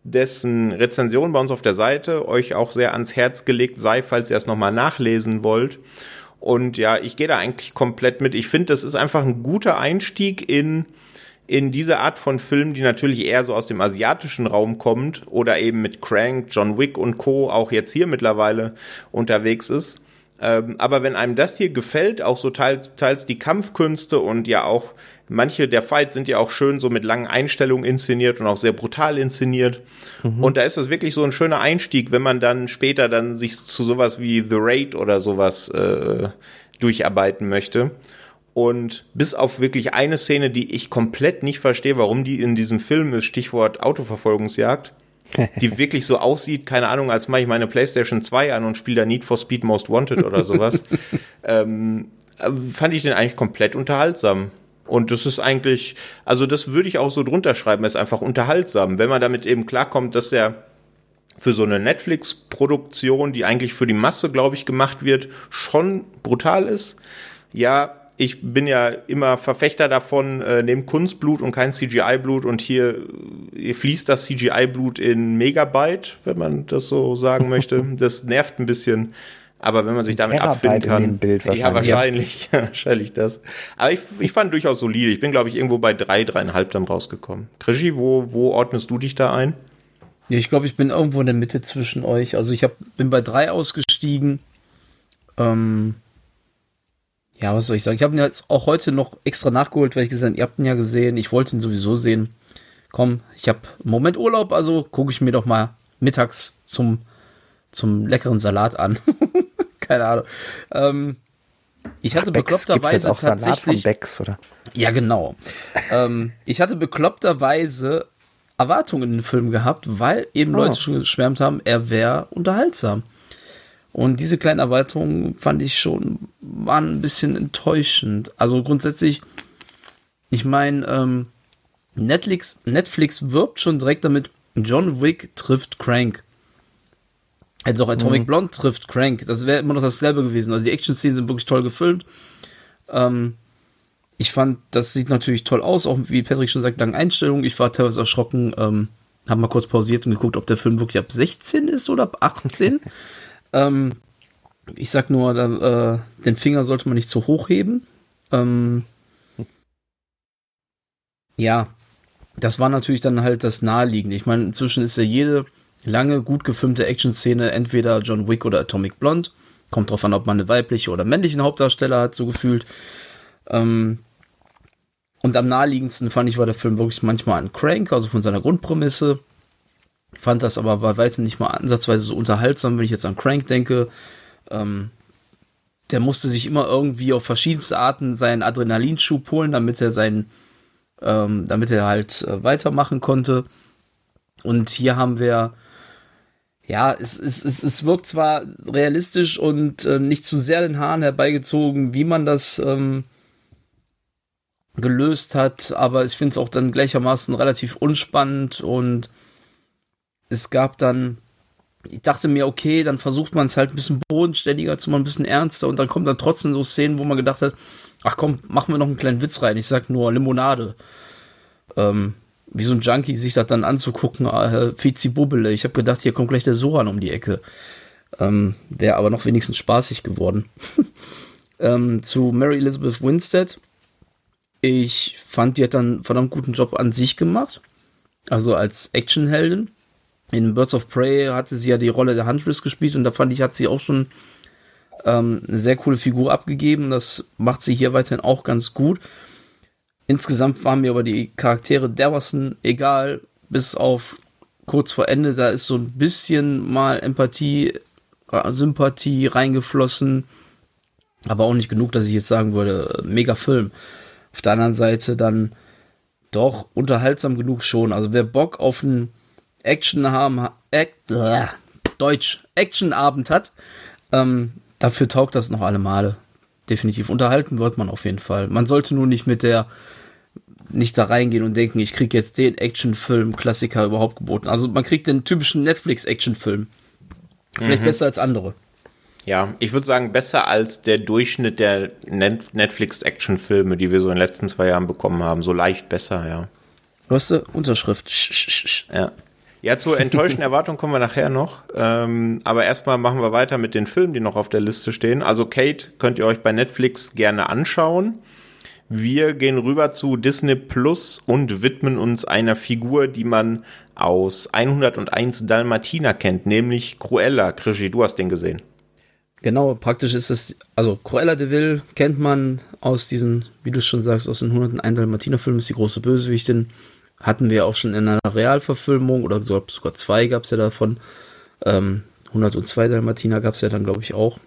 dessen Rezension bei uns auf der Seite euch auch sehr ans Herz gelegt sei, falls ihr es nochmal nachlesen wollt. Und ja, ich gehe da eigentlich komplett mit. Ich finde, das ist einfach ein guter Einstieg in, in diese Art von Film, die natürlich eher so aus dem asiatischen Raum kommt oder eben mit Crank, John Wick und Co. auch jetzt hier mittlerweile unterwegs ist. Ähm, aber wenn einem das hier gefällt, auch so teils, teils die Kampfkünste und ja auch manche der Fights sind ja auch schön so mit langen Einstellungen inszeniert und auch sehr brutal inszeniert. Mhm. Und da ist es wirklich so ein schöner Einstieg, wenn man dann später dann sich zu sowas wie The Raid oder sowas äh, durcharbeiten möchte. Und bis auf wirklich eine Szene, die ich komplett nicht verstehe, warum die in diesem Film ist, Stichwort Autoverfolgungsjagd, die wirklich so aussieht, keine Ahnung, als mache ich meine PlayStation 2 an und spiele da Need for Speed Most Wanted oder sowas, ähm, fand ich den eigentlich komplett unterhaltsam. Und das ist eigentlich, also das würde ich auch so drunter schreiben, ist einfach unterhaltsam, wenn man damit eben klarkommt, dass er für so eine Netflix-Produktion, die eigentlich für die Masse, glaube ich, gemacht wird, schon brutal ist. Ja, ich bin ja immer Verfechter davon, äh, nehmt Kunstblut und kein CGI-Blut und hier, hier fließt das CGI-Blut in Megabyte, wenn man das so sagen möchte. Das nervt ein bisschen. Aber wenn man sich damit Terabyte abfinden kann. Bild wahrscheinlich. Ja, wahrscheinlich. wahrscheinlich das. Aber ich, ich fand durchaus solide. Ich bin, glaube ich, irgendwo bei drei, dreieinhalb dann rausgekommen. Krischi, wo, wo ordnest du dich da ein? Ja, ich glaube, ich bin irgendwo in der Mitte zwischen euch. Also ich hab, bin bei drei ausgestiegen. Ähm, ja, was soll ich sagen? Ich habe ihn jetzt auch heute noch extra nachgeholt, weil ich gesagt ihr habt ihn ja gesehen. Ich wollte ihn sowieso sehen. Komm, ich habe Moment Urlaub, also gucke ich mir doch mal mittags zum, zum leckeren Salat an. Keine Ahnung. Ähm, ich hatte Ach, bekloppterweise auch tatsächlich. Becks, oder? Ja, genau. ähm, ich hatte bekloppterweise Erwartungen in den Film gehabt, weil eben oh. Leute schon geschwärmt haben, er wäre unterhaltsam. Und diese kleinen Erweiterungen fand ich schon, waren ein bisschen enttäuschend. Also grundsätzlich, ich meine, ähm, Netflix, Netflix wirbt schon direkt damit, John Wick trifft Crank. Also auch Atomic mhm. Blonde trifft Crank. Das wäre immer noch dasselbe gewesen. Also die Action-Szenen sind wirklich toll gefilmt. Ähm, ich fand, das sieht natürlich toll aus, auch wie Patrick schon sagt, lange Einstellungen. Ich war teilweise erschrocken, ähm, habe mal kurz pausiert und geguckt, ob der Film wirklich ab 16 ist oder ab 18. ähm, ich sag nur, äh, den Finger sollte man nicht zu hoch heben. Ähm, ja, das war natürlich dann halt das Naheliegende. Ich meine, inzwischen ist ja jede lange, gut gefilmte Action-Szene entweder John Wick oder Atomic Blonde. Kommt drauf an, ob man eine weibliche oder männlichen Hauptdarsteller hat, so gefühlt. Ähm, und am naheliegendsten fand ich, war der Film wirklich manchmal ein Crank, also von seiner Grundprämisse. Fand das aber bei weitem nicht mal ansatzweise so unterhaltsam, wenn ich jetzt an Crank denke. Ähm, der musste sich immer irgendwie auf verschiedenste Arten seinen Adrenalinschub holen, damit er seinen ähm, damit er halt äh, weitermachen konnte. Und hier haben wir, ja, es, es, es, es wirkt zwar realistisch und äh, nicht zu sehr den Haaren herbeigezogen, wie man das ähm, gelöst hat, aber ich finde es auch dann gleichermaßen relativ unspannend und es gab dann, ich dachte mir, okay, dann versucht man es halt ein bisschen bodenständiger zu machen, ein bisschen ernster und dann kommen dann trotzdem so Szenen, wo man gedacht hat, ach komm, machen wir noch einen kleinen Witz rein, ich sag nur Limonade. Ähm, wie so ein Junkie sich das dann anzugucken, äh, Fizi Bubbele. Ich habe gedacht, hier kommt gleich der Soran um die Ecke. Ähm, Wäre aber noch wenigstens spaßig geworden. ähm, zu Mary Elizabeth Winstead ich fand, die hat dann einen verdammt guten Job an sich gemacht. Also als Actionheldin. In Birds of Prey hatte sie ja die Rolle der Huntress gespielt und da fand ich, hat sie auch schon ähm, eine sehr coole Figur abgegeben. Das macht sie hier weiterhin auch ganz gut. Insgesamt waren mir aber die Charaktere dermaßen egal, bis auf kurz vor Ende. Da ist so ein bisschen mal Empathie, äh, Sympathie reingeflossen. Aber auch nicht genug, dass ich jetzt sagen würde, mega Film. Auf der anderen Seite dann doch unterhaltsam genug schon. Also wer Bock auf einen Action haben, Act, äh, Deutsch, Actionabend hat, ähm, dafür taugt das noch alle Male. Definitiv. Unterhalten wird man auf jeden Fall. Man sollte nur nicht mit der, nicht da reingehen und denken, ich krieg jetzt den Actionfilm-Klassiker überhaupt geboten. Also man kriegt den typischen Netflix-Actionfilm. Vielleicht mhm. besser als andere. Ja, ich würde sagen, besser als der Durchschnitt der Netflix-Action-Filme, die wir so in den letzten zwei Jahren bekommen haben. So leicht besser, ja. Du hast eine Unterschrift. Ja. Ja, zur enttäuschten Erwartung kommen wir nachher noch. Ähm, aber erstmal machen wir weiter mit den Filmen, die noch auf der Liste stehen. Also Kate könnt ihr euch bei Netflix gerne anschauen. Wir gehen rüber zu Disney Plus und widmen uns einer Figur, die man aus 101 Dalmatiner kennt, nämlich Cruella. Krischi, du hast den gesehen. Genau, praktisch ist es, also Cruella de Vil kennt man aus diesen, wie du schon sagst, aus den 101 Dalmatiner-Filmen, ist die große Bösewichtin. Hatten wir auch schon in einer Realverfilmung, oder sogar zwei gab es ja davon. Ähm, 102 Dalmatiner gab es ja dann, glaube ich, auch.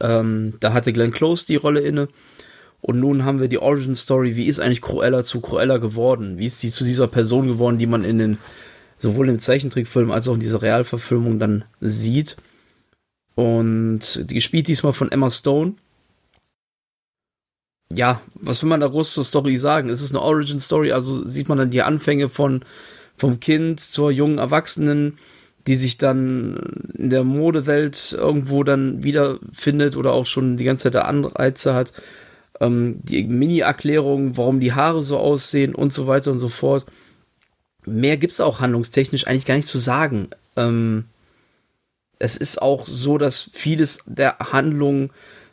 Ähm, da hatte Glenn Close die Rolle inne. Und nun haben wir die Origin Story. Wie ist eigentlich Cruella zu Cruella geworden? Wie ist sie zu dieser Person geworden, die man in den, sowohl im Zeichentrickfilm als auch in dieser Realverfilmung dann sieht? Und die gespielt diesmal von Emma Stone. Ja, was will man da groß zur Story sagen? Es ist eine Origin Story, also sieht man dann die Anfänge von vom Kind zur jungen Erwachsenen, die sich dann in der Modewelt irgendwo dann wiederfindet oder auch schon die ganze Zeit der Anreize hat. Ähm, die Mini-Erklärung, warum die Haare so aussehen und so weiter und so fort. Mehr gibt's auch handlungstechnisch eigentlich gar nicht zu sagen. Ähm, es ist auch so, dass vieles der Handlung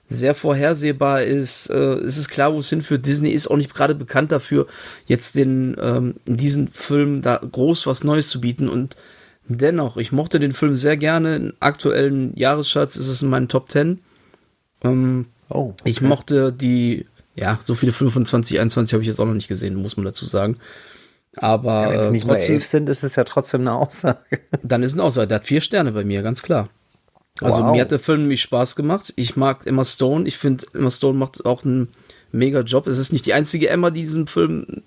sehr vorhersehbar ist. Äh, es ist klar, wo es hinführt. Disney ist auch nicht gerade bekannt dafür, jetzt den ähm, in diesen Film da groß was Neues zu bieten. Und dennoch, ich mochte den Film sehr gerne. Im aktuellen Jahresschatz ist es in meinen Top 10. Ähm, oh, okay. Ich mochte die, ja, so viele 25, 21 habe ich jetzt auch noch nicht gesehen, muss man dazu sagen. Aber ja, wenn es nicht trotzdem, nur elf sind, ist es ja trotzdem eine Aussage. Dann ist eine Aussage. Der hat vier Sterne bei mir, ganz klar. Also wow. mir hat der Film mich Spaß gemacht. Ich mag Emma Stone. Ich finde, Emma Stone macht auch einen mega Job. Es ist nicht die einzige Emma, die diesen Film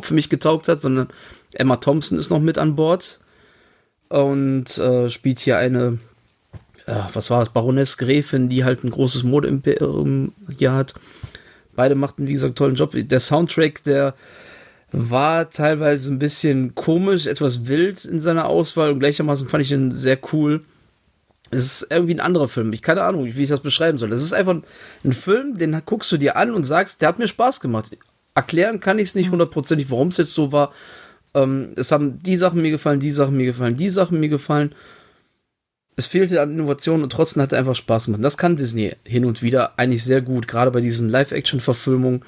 für mich getaugt hat, sondern Emma Thompson ist noch mit an Bord und äh, spielt hier eine, äh, was war das, Baroness Gräfin, die halt ein großes Modeimperium hier hat. Beide machten, wie gesagt, tollen Job. Der Soundtrack, der war teilweise ein bisschen komisch, etwas wild in seiner Auswahl und gleichermaßen fand ich ihn sehr cool. Es ist irgendwie ein anderer Film. Ich keine Ahnung, wie ich das beschreiben soll. Es ist einfach ein Film, den guckst du dir an und sagst, der hat mir Spaß gemacht. Erklären kann ich es nicht hundertprozentig, warum es jetzt so war. Ähm, es haben die Sachen mir gefallen, die Sachen mir gefallen, die Sachen mir gefallen. Es fehlte an Innovation und trotzdem hat er einfach Spaß gemacht. Das kann Disney hin und wieder eigentlich sehr gut. Gerade bei diesen Live-Action-Verfilmungen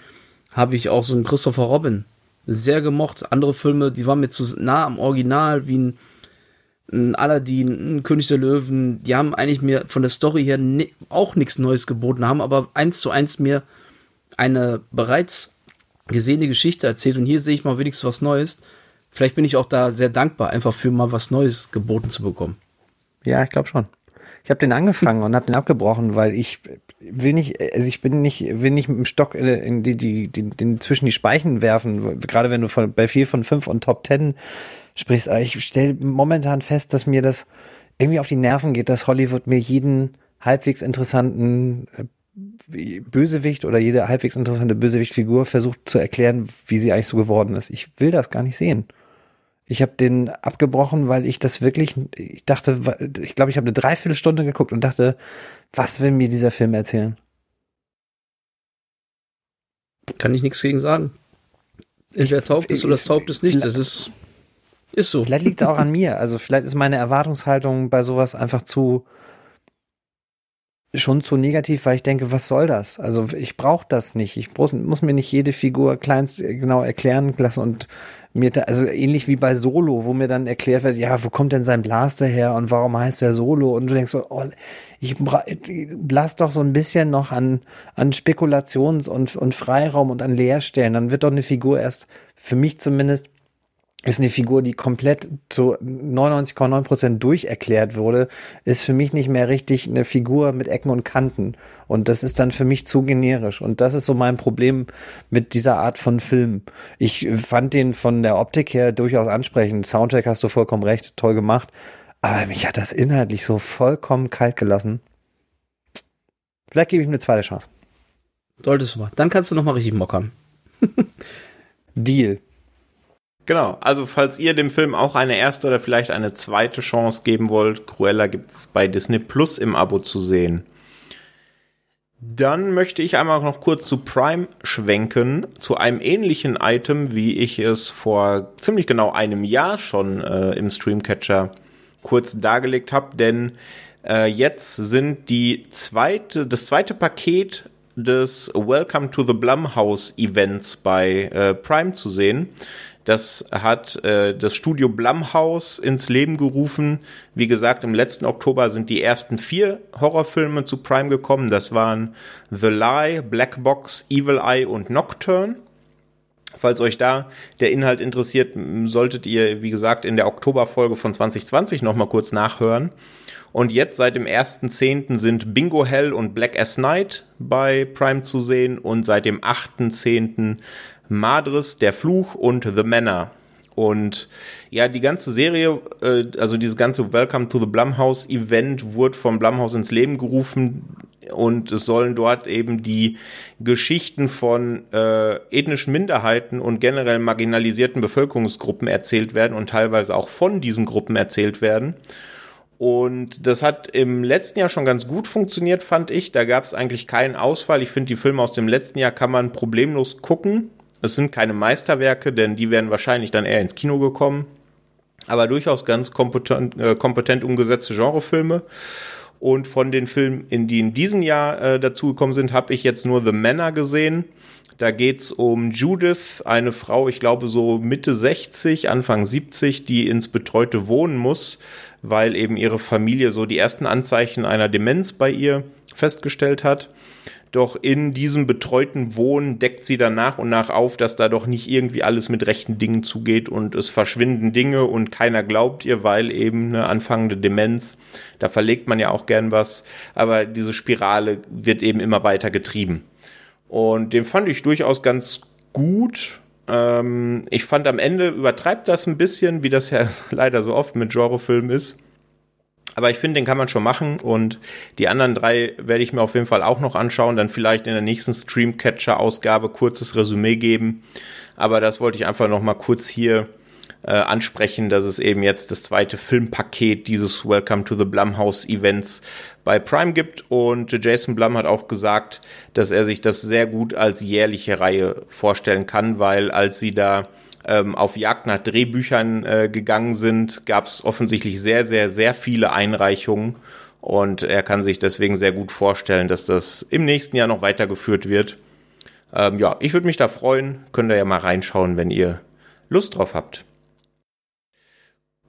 habe ich auch so einen Christopher Robin sehr gemocht. Andere Filme, die waren mir zu nah am Original, wie ein, ein Aladdin, ein König der Löwen. Die haben eigentlich mir von der Story her auch nichts Neues geboten, haben aber eins zu eins mir eine bereits gesehene Geschichte erzählt. Und hier sehe ich mal wenigstens was Neues. Vielleicht bin ich auch da sehr dankbar, einfach für mal was Neues geboten zu bekommen. Ja, ich glaube schon. Ich habe den angefangen und habe den abgebrochen, weil ich will nicht, also ich bin nicht, will nicht mit dem Stock in die, die, die, den zwischen die Speichen werfen. Gerade wenn du von, bei vier von fünf und Top Ten sprichst. Aber ich stelle momentan fest, dass mir das irgendwie auf die Nerven geht, dass Hollywood mir jeden halbwegs interessanten äh, Bösewicht oder jede halbwegs interessante Bösewichtfigur versucht zu erklären, wie sie eigentlich so geworden ist. Ich will das gar nicht sehen. Ich habe den abgebrochen, weil ich das wirklich, ich dachte, ich glaube, ich habe eine Dreiviertelstunde geguckt und dachte, was will mir dieser Film erzählen? Kann ich nichts gegen sagen. Entweder taugt es oder es taugt es nicht. Das ist, ist so. Vielleicht liegt es auch an mir. Also vielleicht ist meine Erwartungshaltung bei sowas einfach zu, schon zu negativ, weil ich denke, was soll das? Also ich brauche das nicht. Ich muss, muss mir nicht jede Figur kleinst genau erklären lassen und mir da, also ähnlich wie bei Solo, wo mir dann erklärt wird, ja, wo kommt denn sein Blaster her und warum heißt der Solo? Und du denkst so, oh, ich lass doch so ein bisschen noch an, an Spekulations- und, und Freiraum und an Leerstellen. Dann wird doch eine Figur erst, für mich zumindest, ist eine Figur, die komplett zu 99,9 Prozent durcherklärt wurde, ist für mich nicht mehr richtig eine Figur mit Ecken und Kanten. Und das ist dann für mich zu generisch. Und das ist so mein Problem mit dieser Art von Film. Ich fand den von der Optik her durchaus ansprechend. Soundtrack hast du vollkommen recht, toll gemacht. Aber mich hat das inhaltlich so vollkommen kalt gelassen. Vielleicht gebe ich ihm eine zweite Chance. Solltest du mal. Dann kannst du noch mal richtig mockern. Deal. Genau, also falls ihr dem Film auch eine erste oder vielleicht eine zweite Chance geben wollt, Cruella gibt's bei Disney Plus im Abo zu sehen. Dann möchte ich einmal noch kurz zu Prime schwenken, zu einem ähnlichen Item, wie ich es vor ziemlich genau einem Jahr schon äh, im Streamcatcher kurz dargelegt habe, denn äh, jetzt sind die zweite, das zweite Paket des Welcome to the Blumhouse Events bei äh, Prime zu sehen. Das hat äh, das Studio Blumhouse ins Leben gerufen. Wie gesagt, im letzten Oktober sind die ersten vier Horrorfilme zu Prime gekommen. Das waren The Lie, Black Box, Evil Eye und Nocturne. Falls euch da der Inhalt interessiert, solltet ihr, wie gesagt, in der Oktoberfolge von 2020 nochmal kurz nachhören. Und jetzt seit dem 1.10. sind Bingo Hell und Black as Night bei Prime zu sehen und seit dem 8.10. Madris, Der Fluch und The Manor. Und ja, die ganze Serie, äh, also dieses ganze Welcome to the Blumhouse Event wurde vom Blumhouse ins Leben gerufen und es sollen dort eben die Geschichten von äh, ethnischen Minderheiten und generell marginalisierten Bevölkerungsgruppen erzählt werden und teilweise auch von diesen Gruppen erzählt werden. Und das hat im letzten Jahr schon ganz gut funktioniert, fand ich. Da gab es eigentlich keinen Ausfall. Ich finde, die Filme aus dem letzten Jahr kann man problemlos gucken. Es sind keine Meisterwerke, denn die wären wahrscheinlich dann eher ins Kino gekommen. Aber durchaus ganz kompetent, äh, kompetent umgesetzte Genrefilme. Und von den Filmen, in die in diesem Jahr äh, dazugekommen sind, habe ich jetzt nur The Manor gesehen. Da geht's um Judith, eine Frau, ich glaube so Mitte 60, Anfang 70, die ins betreute Wohnen muss, weil eben ihre Familie so die ersten Anzeichen einer Demenz bei ihr festgestellt hat. Doch in diesem betreuten Wohnen deckt sie dann nach und nach auf, dass da doch nicht irgendwie alles mit rechten Dingen zugeht und es verschwinden Dinge und keiner glaubt ihr, weil eben eine anfangende Demenz, da verlegt man ja auch gern was, aber diese Spirale wird eben immer weiter getrieben. Und den fand ich durchaus ganz gut. Ähm, ich fand am Ende übertreibt das ein bisschen, wie das ja leider so oft mit Genrefilmen ist. Aber ich finde, den kann man schon machen und die anderen drei werde ich mir auf jeden Fall auch noch anschauen, dann vielleicht in der nächsten Streamcatcher-Ausgabe kurzes Resümee geben. Aber das wollte ich einfach noch mal kurz hier äh, ansprechen, dass es eben jetzt das zweite Filmpaket dieses Welcome to the Blumhouse Events bei Prime gibt und Jason Blum hat auch gesagt, dass er sich das sehr gut als jährliche Reihe vorstellen kann, weil als sie da ähm, auf Jagd nach Drehbüchern äh, gegangen sind, gab es offensichtlich sehr, sehr, sehr viele Einreichungen. Und er kann sich deswegen sehr gut vorstellen, dass das im nächsten Jahr noch weitergeführt wird. Ähm, ja, ich würde mich da freuen. Könnt ihr ja mal reinschauen, wenn ihr Lust drauf habt.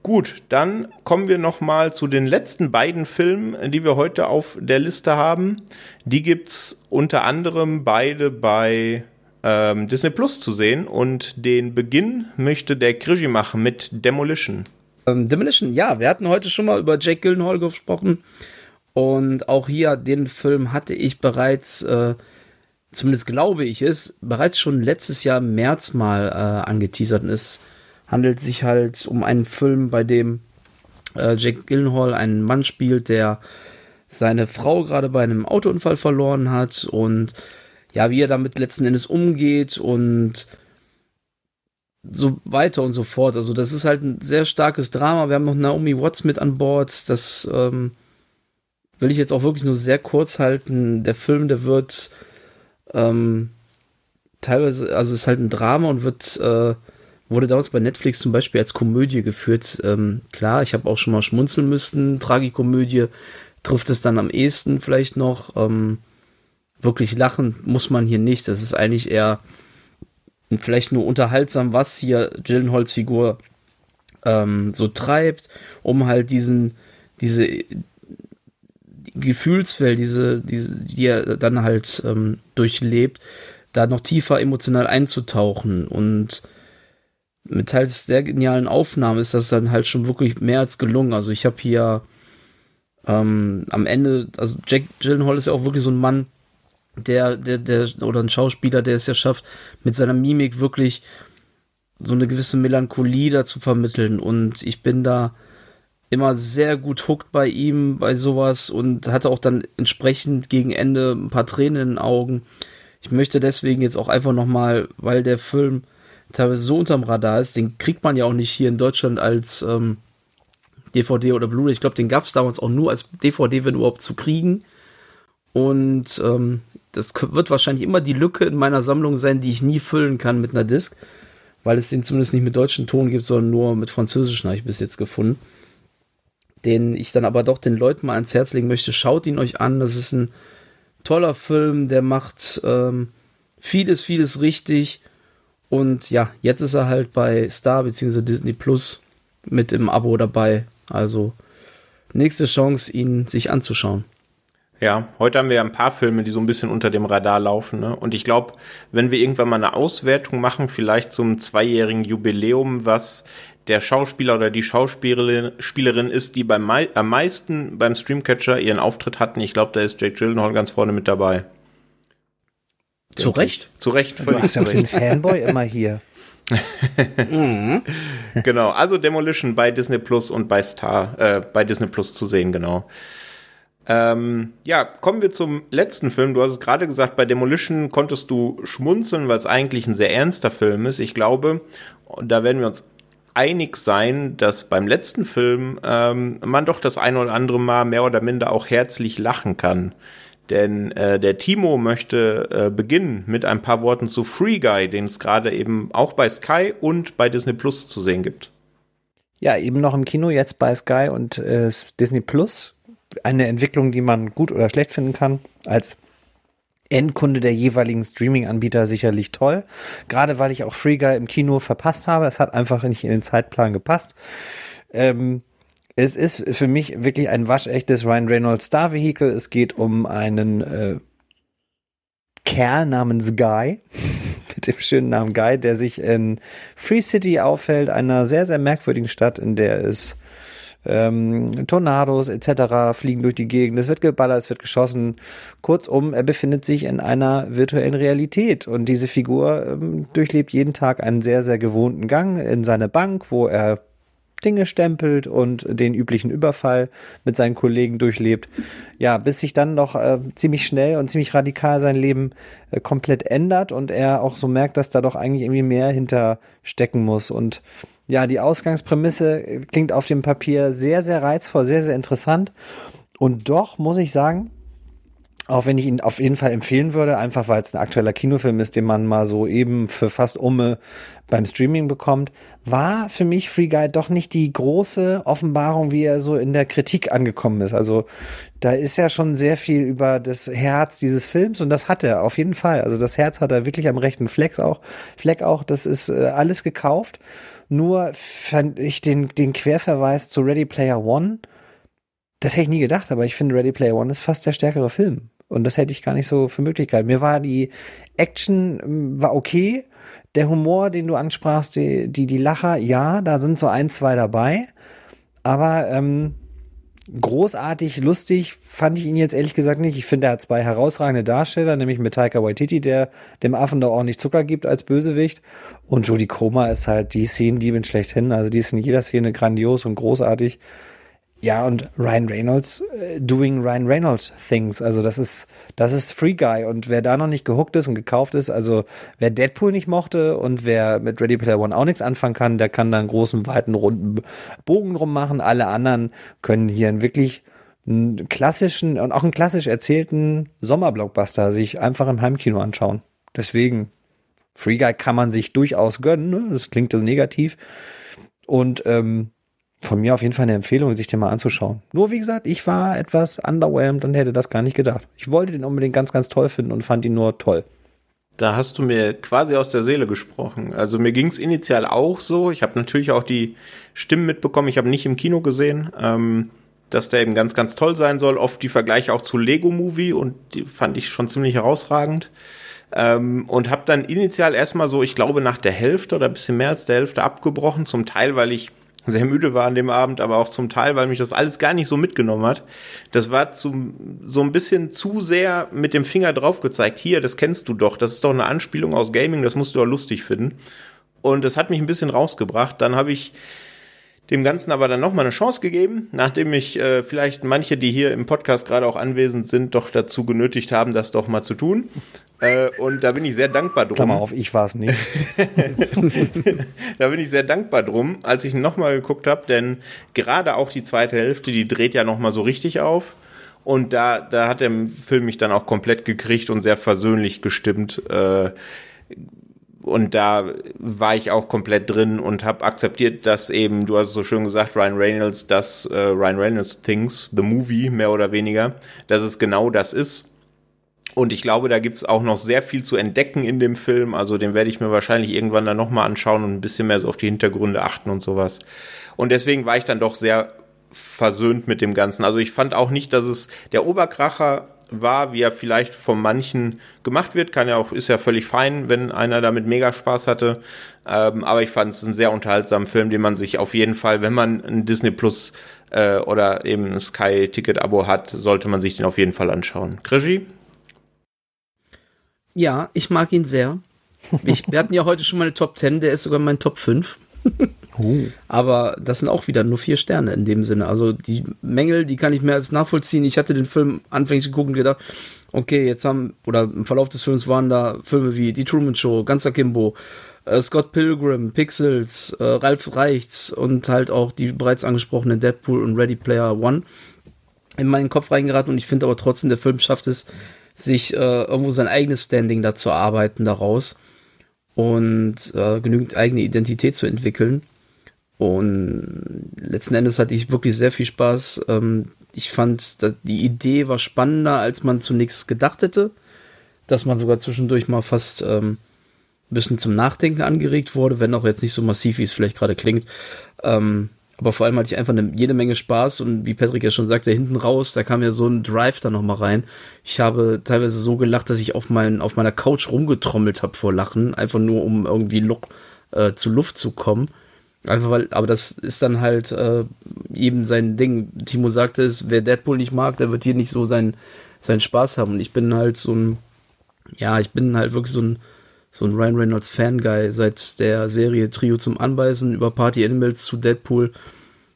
Gut, dann kommen wir noch mal zu den letzten beiden Filmen, die wir heute auf der Liste haben. Die gibt's unter anderem beide bei ähm, Disney Plus zu sehen und den Beginn möchte der Krigi machen mit Demolition. Ähm, Demolition, ja, wir hatten heute schon mal über Jake Gyllenhaal gesprochen Und auch hier, den Film hatte ich bereits, äh, zumindest glaube ich es, bereits schon letztes Jahr im März mal äh, angeteasert. Und es handelt sich halt um einen Film, bei dem äh, Jack Gyllenhaal einen Mann spielt, der seine Frau gerade bei einem Autounfall verloren hat und ja, wie er damit letzten Endes umgeht und so weiter und so fort. Also das ist halt ein sehr starkes Drama. Wir haben noch Naomi Watts mit an Bord. Das ähm, will ich jetzt auch wirklich nur sehr kurz halten. Der Film, der wird ähm, teilweise, also ist halt ein Drama und wird äh, wurde damals bei Netflix zum Beispiel als Komödie geführt. Ähm, klar, ich habe auch schon mal schmunzeln müssen. Tragikomödie trifft es dann am ehesten vielleicht noch. Ähm, wirklich lachen muss man hier nicht. Das ist eigentlich eher vielleicht nur unterhaltsam, was hier Gyllenhaals Figur ähm, so treibt, um halt diesen, diese Gefühlswelt, diese, diese, die er dann halt ähm, durchlebt, da noch tiefer emotional einzutauchen und mit teils sehr genialen Aufnahmen ist das dann halt schon wirklich mehr als gelungen. Also ich habe hier ähm, am Ende, also Jack Gyllenhaal ist ja auch wirklich so ein Mann, der, der, der, oder ein Schauspieler, der es ja schafft, mit seiner Mimik wirklich so eine gewisse Melancholie da zu vermitteln. Und ich bin da immer sehr gut hooked bei ihm, bei sowas und hatte auch dann entsprechend gegen Ende ein paar Tränen in den Augen. Ich möchte deswegen jetzt auch einfach nochmal, weil der Film teilweise so unterm Radar ist, den kriegt man ja auch nicht hier in Deutschland als ähm, DVD oder Blu-ray. Ich glaube, den gab es damals auch nur als DVD, wenn überhaupt zu kriegen. Und ähm, das wird wahrscheinlich immer die Lücke in meiner Sammlung sein, die ich nie füllen kann mit einer Disc, weil es den zumindest nicht mit deutschen Ton gibt, sondern nur mit französischen habe ich bis jetzt gefunden. Den ich dann aber doch den Leuten mal ans Herz legen möchte. Schaut ihn euch an. Das ist ein toller Film, der macht ähm, vieles, vieles richtig. Und ja, jetzt ist er halt bei Star bzw. Disney Plus mit im Abo dabei. Also nächste Chance, ihn sich anzuschauen. Ja, heute haben wir ja ein paar Filme, die so ein bisschen unter dem Radar laufen. Ne? Und ich glaube, wenn wir irgendwann mal eine Auswertung machen, vielleicht zum zweijährigen Jubiläum, was der Schauspieler oder die Schauspielerin Spielerin ist, die beim mei am meisten beim Streamcatcher ihren Auftritt hatten, ich glaube, da ist Jake Gyllenhaal ganz vorne mit dabei. Zu Recht? Zu Recht, völlig du bist ja den Fanboy immer hier. mhm. Genau, also Demolition bei Disney Plus und bei Star, äh, bei Disney Plus zu sehen, genau. Ähm, ja, kommen wir zum letzten Film. Du hast es gerade gesagt, bei Demolition konntest du schmunzeln, weil es eigentlich ein sehr ernster Film ist. Ich glaube, da werden wir uns einig sein, dass beim letzten Film ähm, man doch das eine oder andere Mal mehr oder minder auch herzlich lachen kann. Denn äh, der Timo möchte äh, beginnen mit ein paar Worten zu Free Guy, den es gerade eben auch bei Sky und bei Disney Plus zu sehen gibt. Ja, eben noch im Kino, jetzt bei Sky und äh, Disney Plus eine Entwicklung, die man gut oder schlecht finden kann. Als Endkunde der jeweiligen Streaming-Anbieter sicherlich toll. Gerade weil ich auch Free Guy im Kino verpasst habe. Es hat einfach nicht in den Zeitplan gepasst. Ähm, es ist für mich wirklich ein waschechtes Ryan Reynolds Star Vehicle. Es geht um einen äh, Kerl namens Guy, mit dem schönen Namen Guy, der sich in Free City aufhält, einer sehr, sehr merkwürdigen Stadt, in der es ähm, Tornados etc. fliegen durch die Gegend, es wird geballert, es wird geschossen. Kurzum, er befindet sich in einer virtuellen Realität und diese Figur ähm, durchlebt jeden Tag einen sehr, sehr gewohnten Gang in seine Bank, wo er Dinge stempelt und den üblichen Überfall mit seinen Kollegen durchlebt. Ja, bis sich dann doch äh, ziemlich schnell und ziemlich radikal sein Leben äh, komplett ändert und er auch so merkt, dass da doch eigentlich irgendwie mehr hinter stecken muss. Und ja, die Ausgangsprämisse äh, klingt auf dem Papier sehr, sehr reizvoll, sehr, sehr interessant. Und doch muss ich sagen, auch wenn ich ihn auf jeden Fall empfehlen würde, einfach weil es ein aktueller Kinofilm ist, den man mal so eben für fast Umme beim Streaming bekommt, war für mich Free Guy doch nicht die große Offenbarung, wie er so in der Kritik angekommen ist. Also da ist ja schon sehr viel über das Herz dieses Films und das hat er auf jeden Fall. Also das Herz hat er wirklich am rechten Fleck auch. Fleck auch. Das ist äh, alles gekauft. Nur fand ich den, den Querverweis zu Ready Player One, das hätte ich nie gedacht, aber ich finde Ready Player One ist fast der stärkere Film. Und das hätte ich gar nicht so für Möglichkeit. Mir war die Action ähm, war okay. Der Humor, den du ansprachst, die, die, die Lacher, ja, da sind so ein, zwei dabei. Aber ähm, großartig, lustig fand ich ihn jetzt ehrlich gesagt nicht. Ich finde, er hat zwei herausragende Darsteller, nämlich mit Taika Waititi, der dem Affen da ordentlich Zucker gibt als Bösewicht. Und Jodie Comer ist halt die Szenendiebin schlechthin. Also die ist in jeder Szene grandios und großartig. Ja, und Ryan Reynolds äh, doing Ryan Reynolds things. Also das ist, das ist Free Guy. Und wer da noch nicht gehuckt ist und gekauft ist, also wer Deadpool nicht mochte und wer mit Ready Player One auch nichts anfangen kann, der kann da einen großen, weiten, runden Bogen drum machen. Alle anderen können hier einen wirklich klassischen und auch einen klassisch erzählten Sommerblockbuster sich einfach im Heimkino anschauen. Deswegen, Free Guy kann man sich durchaus gönnen. Ne? Das klingt so negativ. Und ähm, von mir auf jeden Fall eine Empfehlung, sich den mal anzuschauen. Nur wie gesagt, ich war etwas underwhelmed und hätte das gar nicht gedacht. Ich wollte den unbedingt ganz, ganz toll finden und fand ihn nur toll. Da hast du mir quasi aus der Seele gesprochen. Also mir ging es initial auch so. Ich habe natürlich auch die Stimmen mitbekommen. Ich habe nicht im Kino gesehen, ähm, dass der eben ganz, ganz toll sein soll. Oft die Vergleiche auch zu Lego Movie und die fand ich schon ziemlich herausragend. Ähm, und habe dann initial erstmal so, ich glaube, nach der Hälfte oder ein bisschen mehr als der Hälfte abgebrochen. Zum Teil, weil ich sehr müde war an dem Abend, aber auch zum Teil, weil mich das alles gar nicht so mitgenommen hat. Das war zum, so ein bisschen zu sehr mit dem Finger drauf gezeigt. Hier, das kennst du doch. Das ist doch eine Anspielung aus Gaming. Das musst du doch lustig finden. Und das hat mich ein bisschen rausgebracht. Dann habe ich dem Ganzen aber dann nochmal eine Chance gegeben, nachdem ich äh, vielleicht manche, die hier im Podcast gerade auch anwesend sind, doch dazu genötigt haben, das doch mal zu tun. Äh, und da bin ich sehr dankbar drum. Klammer auf, ich war es nicht. da bin ich sehr dankbar drum, als ich nochmal geguckt habe, denn gerade auch die zweite Hälfte, die dreht ja nochmal so richtig auf. Und da, da hat der Film mich dann auch komplett gekriegt und sehr versöhnlich gestimmt. Äh, und da war ich auch komplett drin und habe akzeptiert, dass eben, du hast es so schön gesagt, Ryan Reynolds, das äh, Ryan Reynolds Things, the movie, mehr oder weniger, dass es genau das ist. Und ich glaube, da gibt's auch noch sehr viel zu entdecken in dem Film. Also den werde ich mir wahrscheinlich irgendwann dann nochmal anschauen und ein bisschen mehr so auf die Hintergründe achten und sowas. Und deswegen war ich dann doch sehr versöhnt mit dem Ganzen. Also ich fand auch nicht, dass es der Oberkracher war, wie er vielleicht von manchen gemacht wird. Kann ja auch, ist ja völlig fein, wenn einer damit mega Spaß hatte. Ähm, aber ich fand es einen sehr unterhaltsamen Film, den man sich auf jeden Fall, wenn man ein Disney Plus äh, oder eben ein Sky Ticket Abo hat, sollte man sich den auf jeden Fall anschauen. Krigi? Ja, ich mag ihn sehr. Ich, wir hatten ja heute schon mal eine Top 10, der ist sogar mein Top 5. uh. Aber das sind auch wieder nur vier Sterne in dem Sinne. Also die Mängel, die kann ich mehr als nachvollziehen. Ich hatte den Film anfänglich geguckt und gedacht, okay, jetzt haben, oder im Verlauf des Films waren da Filme wie Die Truman Show, Ganzer Kimbo, äh, Scott Pilgrim, Pixels, äh, Ralph Reichts und halt auch die bereits angesprochenen Deadpool und Ready Player One in meinen Kopf reingeraten und ich finde aber trotzdem, der Film schafft es, sich äh, irgendwo sein eigenes Standing dazu arbeiten daraus und äh, genügend eigene Identität zu entwickeln. Und letzten Endes hatte ich wirklich sehr viel Spaß. Ähm, ich fand, die Idee war spannender, als man zunächst gedacht hätte. Dass man sogar zwischendurch mal fast ähm, ein bisschen zum Nachdenken angeregt wurde, wenn auch jetzt nicht so massiv, wie es vielleicht gerade klingt. Ähm, aber vor allem hatte ich einfach eine, jede Menge Spaß und wie Patrick ja schon sagte, hinten raus, da kam ja so ein Drive da nochmal rein. Ich habe teilweise so gelacht, dass ich auf, mein, auf meiner Couch rumgetrommelt habe vor Lachen, einfach nur um irgendwie Luft, äh, zu Luft zu kommen. Einfach weil, aber das ist dann halt äh, eben sein Ding. Timo sagte es, wer Deadpool nicht mag, der wird hier nicht so seinen sein Spaß haben. Und ich bin halt so ein, ja, ich bin halt wirklich so ein, so ein Ryan Reynolds Fanguy seit der Serie Trio zum Anbeißen über Party Animals zu Deadpool.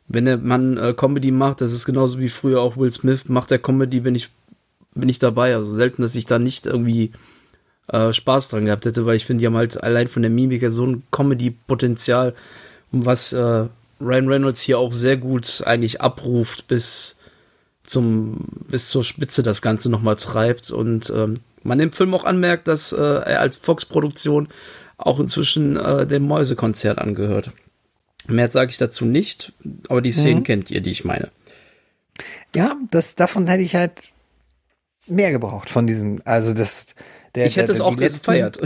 Wenn der Mann äh, Comedy macht, das ist genauso wie früher auch Will Smith, macht der Comedy, bin ich, bin ich dabei. Also selten, dass ich da nicht irgendwie äh, Spaß dran gehabt hätte, weil ich finde, die haben halt allein von der Mimik her so ein Comedy-Potenzial, was äh, Ryan Reynolds hier auch sehr gut eigentlich abruft bis zum bis zur Spitze das Ganze nochmal treibt und ähm, man im Film auch anmerkt, dass äh, er als Fox-Produktion auch inzwischen äh, dem Mäusekonzert angehört. Mehr sage ich dazu nicht, aber die Szenen mhm. kennt ihr, die ich meine. Ja, das davon hätte ich halt mehr gebraucht von diesen, also das der, Ich hätte der, es auch gefeiert.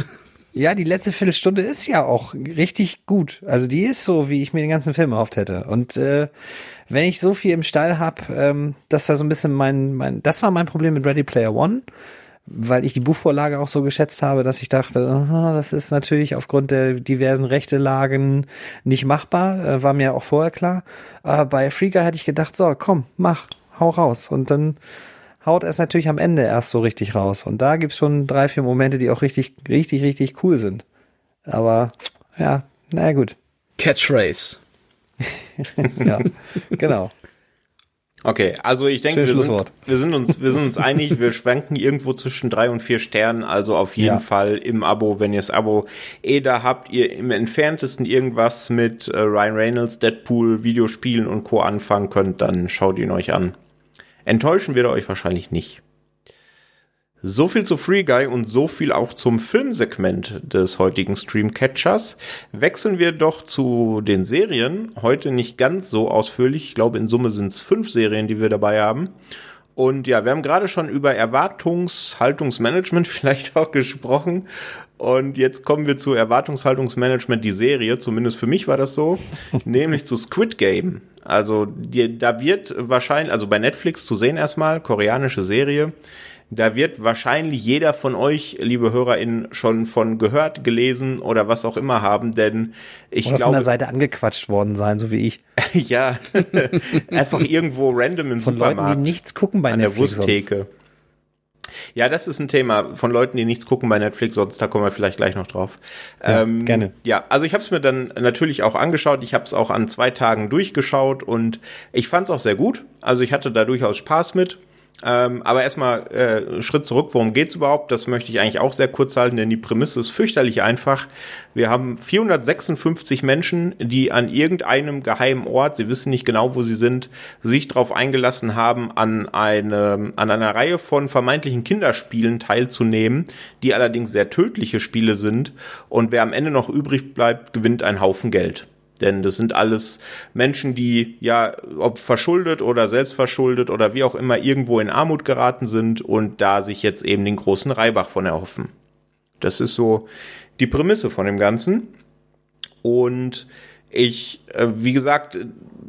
Ja, die letzte Viertelstunde ist ja auch richtig gut. Also die ist so, wie ich mir den ganzen Film erhofft hätte. Und äh, wenn ich so viel im Stall habe, ähm, das war so ein bisschen mein, mein, das war mein Problem mit Ready Player One weil ich die Buchvorlage auch so geschätzt habe, dass ich dachte, aha, das ist natürlich aufgrund der diversen Rechtelagen nicht machbar, äh, war mir auch vorher klar. Aber bei Free Guy hätte ich gedacht, so, komm, mach, hau raus. Und dann haut es natürlich am Ende erst so richtig raus. Und da gibt's schon drei, vier Momente, die auch richtig, richtig, richtig cool sind. Aber ja, naja gut. Catchphrase. ja, genau. Okay, also ich denke, wir sind, wir sind uns, wir sind uns einig, wir schwanken irgendwo zwischen drei und vier Sternen, also auf jeden Ja. Fall im Abo, wenn ihr das Abo eh da habt, ihr im entferntesten irgendwas mit äh, Ryan Reynolds, Deadpool, Videospielen und Co. anfangen könnt, dann schaut ihn euch an. Enttäuschen wird er euch wahrscheinlich nicht. So viel zu Free Guy und so viel auch zum Filmsegment des heutigen Streamcatchers. Wechseln wir doch zu den Serien. Heute nicht ganz so ausführlich. Ich glaube, in Summe sind es fünf Serien, die wir dabei haben. Und ja, wir haben gerade schon über Erwartungshaltungsmanagement vielleicht auch gesprochen. Und jetzt kommen wir zu Erwartungshaltungsmanagement, die Serie, zumindest für mich war das so, nämlich zu Squid Game. Also die, da wird wahrscheinlich, also bei Netflix zu sehen erstmal, koreanische Serie, da wird wahrscheinlich jeder von euch, liebe HörerInnen, schon von gehört, gelesen oder was auch immer haben, denn ich Oder von glaube, der Seite angequatscht worden sein, so wie ich. ja, einfach irgendwo random im Von Supermarkt Leuten, die nichts gucken bei an der Netflix. sonst. Ja, das ist ein Thema von Leuten, die nichts gucken bei Netflix, sonst da kommen wir vielleicht gleich noch drauf. Ja, gerne. Ja, also ich habe es mir dann natürlich auch angeschaut. Ich habe es auch an zwei Tagen durchgeschaut und ich fand es auch sehr gut. Also ich hatte da durchaus Spaß mit. Ähm, aber erstmal äh, Schritt zurück, worum geht's überhaupt? Das möchte ich eigentlich auch sehr kurz halten, denn die Prämisse ist fürchterlich einfach. Wir haben 456 Menschen, die an irgendeinem geheimen Ort, sie wissen nicht genau, wo sie sind, sich darauf eingelassen haben, an, eine, an einer Reihe von vermeintlichen Kinderspielen teilzunehmen, die allerdings sehr tödliche Spiele sind. Und wer am Ende noch übrig bleibt, gewinnt einen Haufen Geld. Denn das sind alles Menschen, die ja, ob verschuldet oder selbst verschuldet oder wie auch immer, irgendwo in Armut geraten sind und da sich jetzt eben den großen Reibach von erhoffen. Das ist so die Prämisse von dem Ganzen. Und ich, äh, wie gesagt,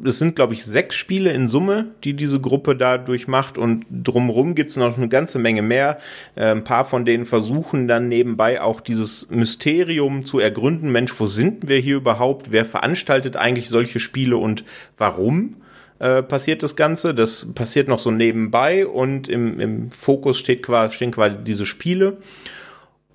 es sind, glaube ich, sechs Spiele in Summe, die diese Gruppe da durchmacht und drumherum gibt's noch eine ganze Menge mehr. Äh, ein paar von denen versuchen dann nebenbei auch dieses Mysterium zu ergründen. Mensch, wo sind wir hier überhaupt? Wer veranstaltet eigentlich solche Spiele und warum? äh, passiert das Ganze. Das passiert noch so nebenbei und im, im Fokus steht quasi, stehen quasi diese Spiele.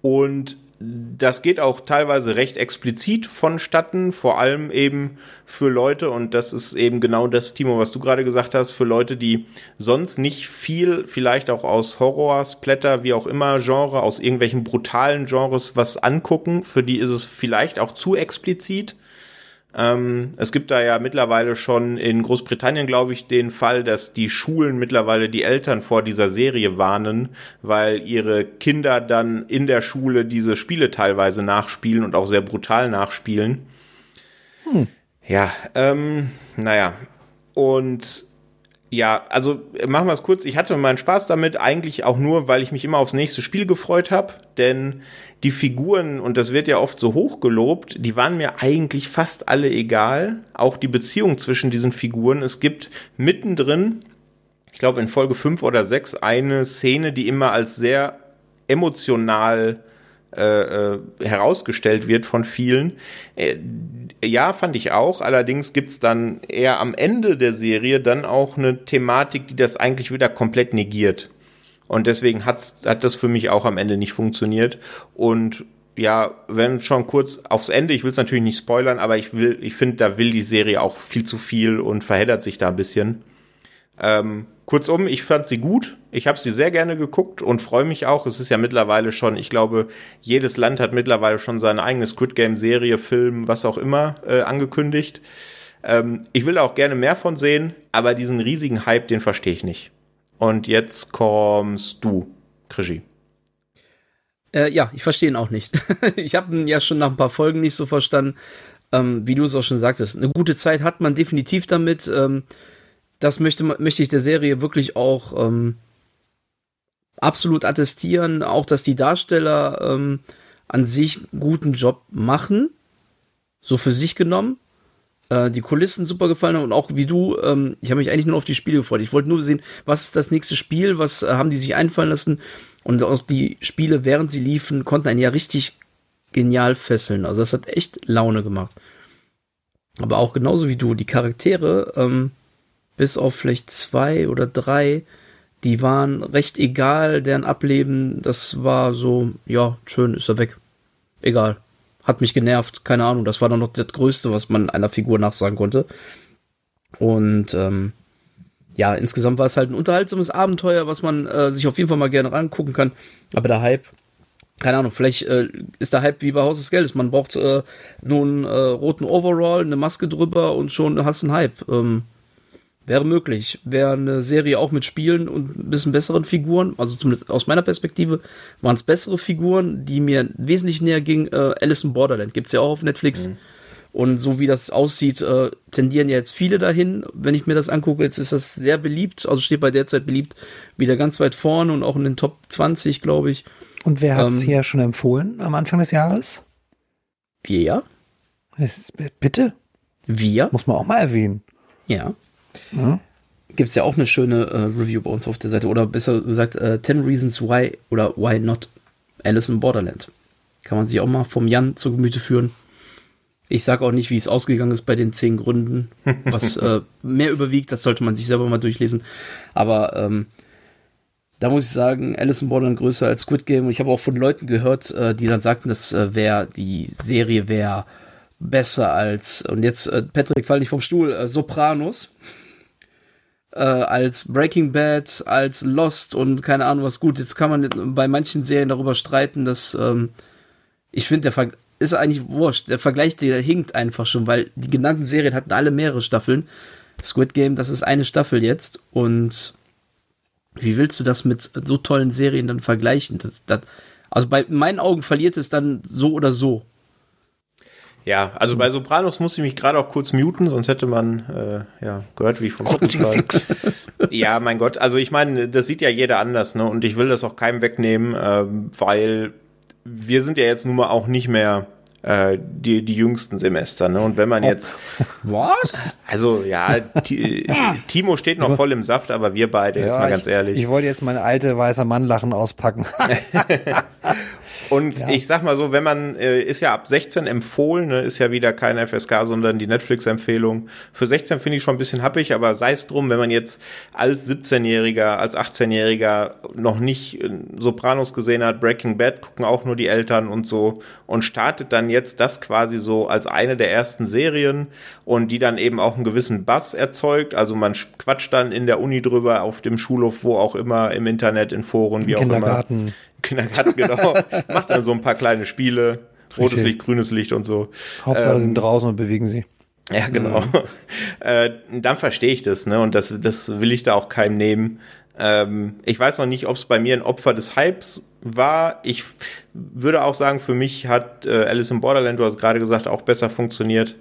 Und das geht auch teilweise recht explizit vonstatten, vor allem eben für Leute, und das ist eben genau das, Timo, was du gerade gesagt hast, für Leute, die sonst nicht viel, vielleicht auch aus Horror, Splatter, wie auch immer, Genre, aus irgendwelchen brutalen Genres was angucken, für die ist es vielleicht auch zu explizit. Ähm, es gibt da ja mittlerweile schon in Großbritannien, glaube ich, den Fall, dass die Schulen mittlerweile die Eltern vor dieser Serie warnen, weil ihre Kinder dann in der Schule diese Spiele teilweise nachspielen und auch sehr brutal nachspielen. Ja, ähm, naja. Und ja, also machen wir es kurz. Ich hatte meinen Spaß damit eigentlich auch nur, weil ich mich immer aufs nächste Spiel gefreut habe, denn die Figuren, und das wird ja oft so hoch gelobt, die waren mir eigentlich fast alle egal. Auch die Beziehung zwischen diesen Figuren. Es gibt mittendrin, ich glaube in Folge 5 oder 6, eine Szene, die immer als sehr emotional äh, äh, herausgestellt wird von vielen. Äh, ja, fand ich auch. Allerdings gibt's dann eher am Ende der Serie dann auch eine Thematik, die das eigentlich wieder komplett negiert. Und deswegen hat's, hat das für mich auch am Ende nicht funktioniert. Und ja, wenn schon kurz aufs Ende, ich will es natürlich nicht spoilern, aber ich will, ich finde, da will die Serie auch viel zu viel und verheddert sich da ein bisschen. Ähm, kurzum, ich fand sie gut. Ich habe sie sehr gerne geguckt und freue mich auch. Es ist ja mittlerweile schon, ich glaube, jedes Land hat mittlerweile schon seine eigene Squid Game Serie, Film, was auch immer äh, angekündigt. Ähm, ich will auch gerne mehr von sehen, aber diesen riesigen Hype, den verstehe ich nicht. Und jetzt kommst du, Krischi. Äh, ja, ich verstehe ihn auch nicht. ich habe ihn ja schon nach ein paar Folgen nicht so verstanden. Ähm, wie du es auch schon sagtest, eine gute Zeit hat man definitiv damit. Ähm, das möchte, möchte ich der Serie wirklich auch ähm, absolut attestieren. Auch, dass die Darsteller ähm, an sich einen guten Job machen. So für sich genommen. äh, die Kulissen super gefallen haben und auch wie du, ähm, ich habe mich eigentlich nur auf die Spiele gefreut. Ich wollte nur sehen, was ist das nächste Spiel, was äh, haben die sich einfallen lassen und auch die Spiele, während sie liefen, konnten einen ja richtig genial fesseln. Also das hat echt Laune gemacht. Aber auch genauso wie du, die Charaktere, ähm, bis auf vielleicht zwei oder drei, die waren recht egal, deren Ableben, das war so, ja, schön, ist er weg. Egal. Hat mich genervt, keine Ahnung. Das war dann noch das Größte, was man einer Figur nachsagen konnte. Und ähm, ja, insgesamt war es halt ein unterhaltsames Abenteuer, was man äh, sich auf jeden Fall mal gerne rangucken kann. Aber der Hype, keine Ahnung, vielleicht äh, ist der Hype wie bei Haus des Geldes. Man braucht äh, nur einen äh, roten Overall, eine Maske drüber und schon hast du einen Hype. Ähm, wäre möglich. Wäre eine Serie auch mit Spielen und ein bisschen besseren Figuren, also zumindest aus meiner Perspektive, waren es bessere Figuren, die mir wesentlich näher gingen. Äh, Alice in Borderland gibt's ja auch auf Netflix. Mhm. Und so wie das aussieht, äh, tendieren ja jetzt viele dahin. Wenn ich mir das angucke, jetzt ist das sehr beliebt, also steht bei derzeit beliebt wieder ganz weit vorne und auch in den Top 20, glaube ich. Und wer hat es ähm, hier schon empfohlen am Anfang des Jahres? Wir ja. Bitte? Wir? Muss man auch mal erwähnen. Ja. Ja. Gibt es ja auch eine schöne äh, Review bei uns auf der Seite. Oder besser gesagt, äh, 10 Reasons Why oder Why Not Alice in Borderland. Kann man sich auch mal vom Jan zu Gemüte führen. Ich sage auch nicht, wie es ausgegangen ist bei den zehn Gründen. Was äh, mehr überwiegt, das sollte man sich selber mal durchlesen. Aber ähm, da muss ich sagen, Alice in Borderland größer als Squid Game. Und ich habe auch von Leuten gehört, äh, die dann sagten, dass äh, wär, die Serie wäre besser als, und jetzt, äh, Patrick, fall nicht vom Stuhl, äh, Sopranos. Äh, als Breaking Bad, als Lost und keine Ahnung was gut. Jetzt kann man bei manchen Serien darüber streiten, dass ähm, ich finde, der Ver ist eigentlich wurscht. Der Vergleich, der hinkt einfach schon, weil die genannten Serien hatten alle mehrere Staffeln. Squid Game, das ist eine Staffel jetzt und wie willst du das mit so tollen Serien dann vergleichen? Das, das, also bei meinen Augen verliert es dann so oder so. Ja, also bei Sopranos muss ich mich gerade auch kurz muten, sonst hätte man äh, ja gehört, wie ich vom Ja, mein Gott, also ich meine, das sieht ja jeder anders, ne? Und ich will das auch keinem wegnehmen, äh, weil wir sind ja jetzt nun mal auch nicht mehr äh, die, die jüngsten Semester. Ne? Und wenn man jetzt. Was? Also ja, Timo steht noch voll im Saft, aber wir beide, ja, jetzt mal ganz ehrlich. Ich wollte jetzt meine alte weiße Mannlachen auspacken. Und ja. ich sag mal so, wenn man, äh, ist ja ab 16 empfohlen, ne, ist ja wieder kein FSK, sondern die Netflix-Empfehlung. Für 16 finde ich schon ein bisschen happig, aber sei es drum, wenn man jetzt als 17-Jähriger, als 18-Jähriger noch nicht äh, Sopranos gesehen hat, Breaking Bad, gucken auch nur die Eltern und so und startet dann jetzt das quasi so als eine der ersten Serien und die dann eben auch einen gewissen Bass erzeugt. Also man quatscht dann in der Uni drüber, auf dem Schulhof, wo auch immer, im Internet, in Foren, wie auch Kindergarten. immer. Kindergarten, genau. Macht dann so ein paar kleine Spiele. Rotes Licht, grünes Licht und so. Hauptsache ähm, sind draußen und bewegen sie. Ja, genau. Mhm. Äh, dann verstehe ich das, ne? Und das, das will ich da auch keinem nehmen. Ähm, ich weiß noch nicht, ob es bei mir ein Opfer des Hypes war. Ich würde auch sagen, für mich hat äh, Alice in Borderland, du hast gerade gesagt, auch besser funktioniert.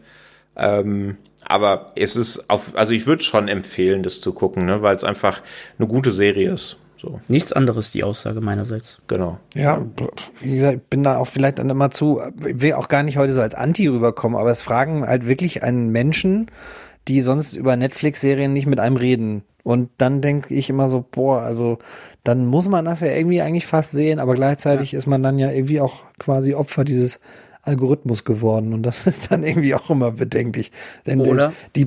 Ähm, aber es ist auf, also ich würde schon empfehlen, das zu gucken, ne? weil es einfach eine gute Serie ist. So. Nichts anderes die Aussage meinerseits. Genau. Ja, wie gesagt, ich bin da auch vielleicht dann immer zu, ich will auch gar nicht heute so als Anti rüberkommen, aber es fragen halt wirklich einen Menschen, die sonst über Netflix-Serien nicht mit einem reden. Und dann denke ich immer so, boah, also dann muss man das ja irgendwie eigentlich fast sehen, aber gleichzeitig ja. ist man dann ja irgendwie auch quasi Opfer dieses Algorithmus geworden. Und das ist dann irgendwie auch immer bedenklich. Denn Oder? Die,